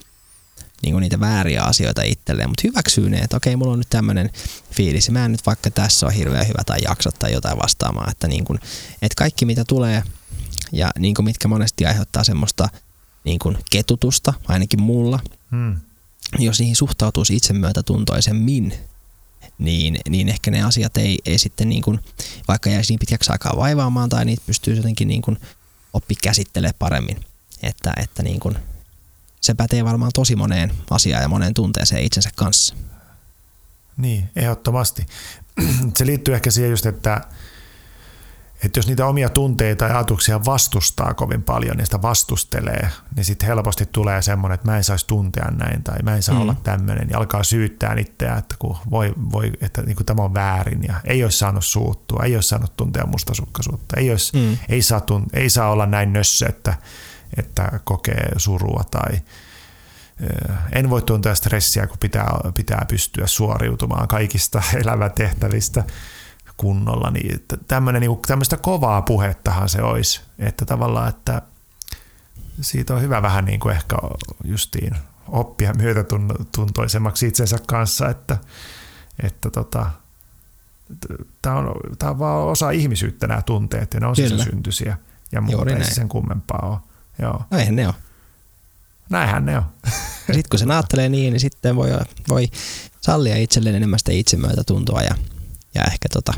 niin kuin niitä vääriä asioita itselleen, mutta hyväksyy ne, että okei, mulla on nyt tämmöinen fiilis, mä en nyt vaikka tässä on hirveän hyvä tai jaksot tai jotain vastaamaan, että, niin kuin, että kaikki mitä tulee ja niin kuin mitkä monesti aiheuttaa semmoista niin kuin ketutusta, ainakin mulla, hmm. Jos niihin suhtautuisi itsemyötätuntoisemmin, niin, niin ehkä ne asiat ei, ei sitten niin kuin, vaikka jäisi niin pitkäksi aikaa vaivaamaan tai niitä pystyy jotenkin niin kuin oppi käsittelemään paremmin. Että, että niin kuin, se pätee varmaan tosi moneen asiaan ja moneen tunteeseen itsensä kanssa. Niin, ehdottomasti. Se liittyy ehkä siihen just, että että jos niitä omia tunteita ja ajatuksia vastustaa kovin paljon, niin sitä vastustelee, niin sitten helposti tulee semmoinen, että mä en saisi tuntea näin tai mä en saa mm. olla tämmöinen ja alkaa syyttää itseään, että, kun voi, voi, että niin kuin tämä on väärin ja ei olisi saanut suuttua, ei olisi saanut tuntea mustasukkaisuutta, ei, olisi, mm. ei, saa, tunt, ei saa olla näin nössö, että, että kokee surua tai en voi tuntea stressiä, kun pitää, pitää pystyä suoriutumaan kaikista elämäntehtävistä kunnolla, niin tämmöinen, niin tämmöistä kovaa puhettahan se olisi, että tavallaan, että siitä on hyvä vähän niin kuin ehkä justiin oppia myötätuntoisemmaksi itsensä kanssa, että, että tota, tämä on, tämä on vaan osa ihmisyyttä nämä tunteet ja ne on syntyisiä ja muuta ei sen kummempaa ole. Joo. No eihän ne ole. Näinhän ne on. sitten kun se naattelee niin, niin sitten voi, voi sallia itselleen enemmän sitä itsemyötätuntoa ja ja ehkä tota,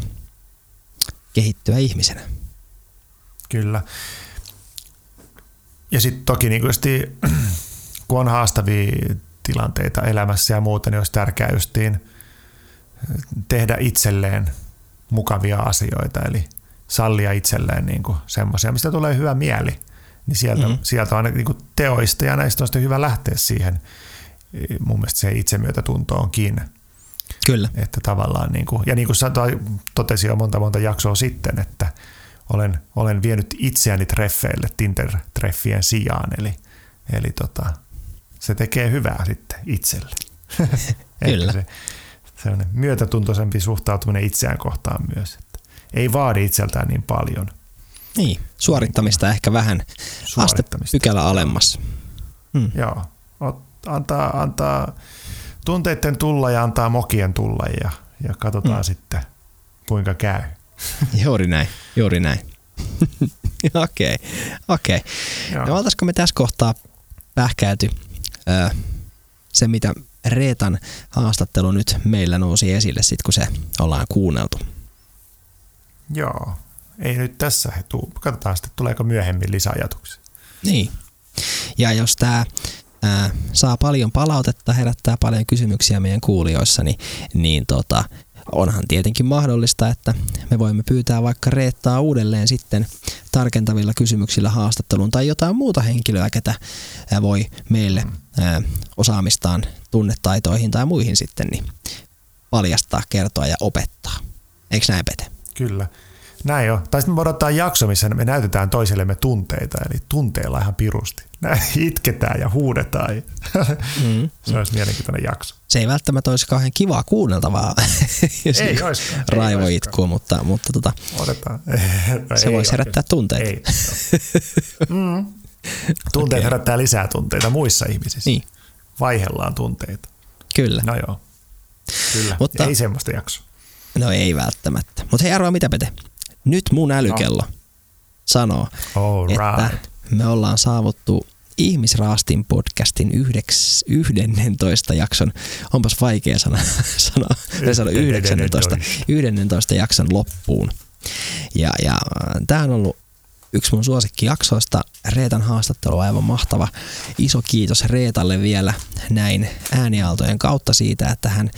kehittyä ihmisenä. Kyllä. Ja sitten toki niin kuin kun on haastavia tilanteita elämässä ja muuta, niin olisi tärkeää justiin tehdä itselleen mukavia asioita, eli sallia itselleen niin semmoisia, mistä tulee hyvä mieli. Niin sieltä, mm-hmm. sieltä on niin kuin teoista ja näistä on hyvä lähteä siihen. Mun mielestä se itsemyötätunto onkin. Kyllä. Että tavallaan, niin kuin, ja niin kuin totesin jo monta monta jaksoa sitten, että olen, olen vienyt itseäni treffeille Tinder-treffien sijaan, eli, eli tota, se tekee hyvää sitten itselle. Kyllä. se, se on myötätuntoisempi suhtautuminen itseään kohtaan myös. Että ei vaadi itseltään niin paljon. Niin, suorittamista niin, ehkä vähän aste pykälä alemmas. Hmm. Joo, antaa, antaa tunteiden tulla ja antaa mokien tulla ja, ja katsotaan mm. sitten kuinka käy. Juuri näin, juuri näin. Okei, okei. Okay, okay. No oltaisiko me tässä kohtaa pähkäyty öö, se, mitä Reetan haastattelu nyt meillä nousi esille sit, kun se ollaan kuunneltu? Joo, ei nyt tässä tuu. Katsotaan sitten, tuleeko myöhemmin lisäajatuksia. Niin. Ja jos tämä ää, saa paljon palautetta, herättää paljon kysymyksiä meidän kuulijoissa, niin, niin tota, onhan tietenkin mahdollista, että me voimme pyytää vaikka Reettaa uudelleen sitten tarkentavilla kysymyksillä haastatteluun tai jotain muuta henkilöä, ketä voi meille ää, osaamistaan tunnetaitoihin tai muihin sitten niin paljastaa, kertoa ja opettaa. Eikö näin, Pete? Kyllä. Näin jo. Tai sitten me voidaan ottaa jakso, missä me näytetään toisellemme tunteita, eli tunteilla ihan pirusti. Itketään ja huudetaan. Mm. se olisi mielenkiintoinen jakso. Se ei välttämättä olisi kauhean kivaa kuunneltavaa, jos ei olisikaan, raivo ei itkuu, mutta, mutta tota, Otetaan. No, se voisi herättää tunteita. Ei. mm. Tunteet okay. herättää lisää tunteita muissa ihmisissä. Niin. Vaihellaan tunteita. Kyllä. No joo. Kyllä. Mutta, ei semmoista jaksoa. No ei välttämättä. Mutta hei arvoa mitä Pete? Nyt mun älykello no. sanoo, All että right. Me ollaan saavuttu Ihmisraastin podcastin yhdeks, 11 jakson, onpas vaikea sana, sanoa, sanoa 19, 11 jakson loppuun. Ja, ja tämä on ollut yksi mun suosikkijaksoista. Reetan haastattelu on aivan mahtava. Iso kiitos Reetalle vielä näin ääniaaltojen kautta siitä, että hän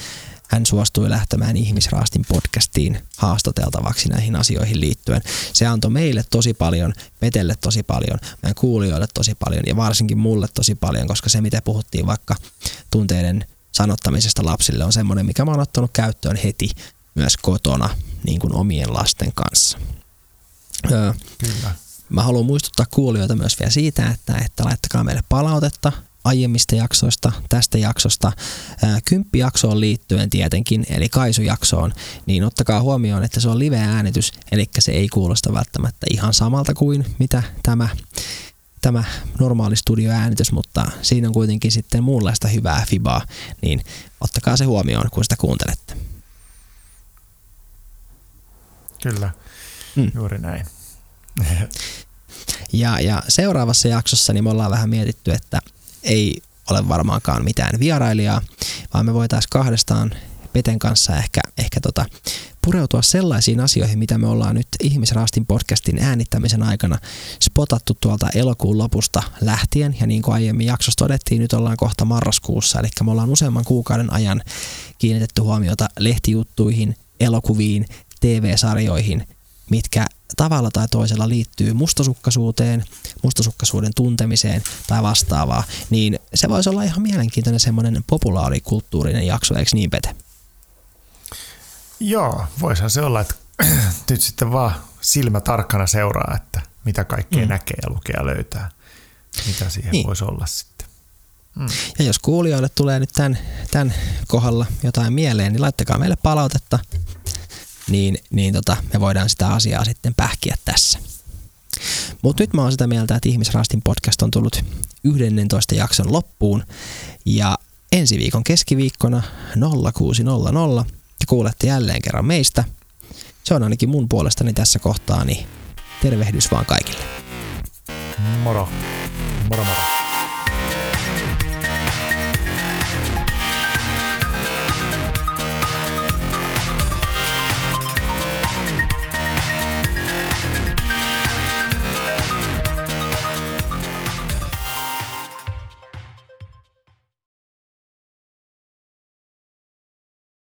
hän suostui lähtemään Ihmisraastin podcastiin haastateltavaksi näihin asioihin liittyen. Se antoi meille tosi paljon, Petelle tosi paljon, meidän kuulijoille tosi paljon ja varsinkin mulle tosi paljon, koska se mitä puhuttiin vaikka tunteiden sanottamisesta lapsille on semmoinen, mikä mä oon ottanut käyttöön heti myös kotona niin kuin omien lasten kanssa. Öö, Kyllä. Mä haluan muistuttaa kuulijoita myös vielä siitä, että, että laittakaa meille palautetta aiemmista jaksoista, tästä jaksosta, kymppijaksoon liittyen tietenkin, eli Kaisu-jaksoon, niin ottakaa huomioon, että se on live-äänitys, eli se ei kuulosta välttämättä ihan samalta kuin mitä tämä tämä normaali studioäänitys, mutta siinä on kuitenkin sitten muunlaista hyvää fibaa, niin ottakaa se huomioon, kun sitä kuuntelette. Kyllä, mm. juuri näin. ja, ja seuraavassa jaksossa niin me ollaan vähän mietitty, että ei ole varmaankaan mitään vierailijaa, vaan me voitaisiin kahdestaan Peten kanssa ehkä, ehkä tota, pureutua sellaisiin asioihin, mitä me ollaan nyt Ihmisraastin podcastin äänittämisen aikana spotattu tuolta elokuun lopusta lähtien. Ja niin kuin aiemmin jaksossa todettiin, nyt ollaan kohta marraskuussa, eli me ollaan useamman kuukauden ajan kiinnitetty huomiota lehtijuttuihin, elokuviin, TV-sarjoihin, mitkä tavalla tai toisella liittyy mustasukkaisuuteen, mustasukkaisuuden tuntemiseen tai vastaavaa, niin se voisi olla ihan mielenkiintoinen semmoinen populaarikulttuurinen jakso, eikö niin Pete? Joo, voisihan se olla, että nyt sitten vaan silmä tarkkana seuraa, että mitä kaikkea mm. näkee ja lukee ja löytää. Mitä siihen niin. voisi olla sitten. Mm. Ja jos kuulijoille tulee nyt tämän, tämän kohdalla jotain mieleen, niin laittakaa meille palautetta niin, niin tota, me voidaan sitä asiaa sitten pähkiä tässä. Mutta nyt mä oon sitä mieltä, että Ihmisraastin podcast on tullut 11 jakson loppuun ja ensi viikon keskiviikkona 0600 ja kuulette jälleen kerran meistä. Se on ainakin mun puolestani tässä kohtaa, niin tervehdys vaan kaikille. Moro. Moro moro.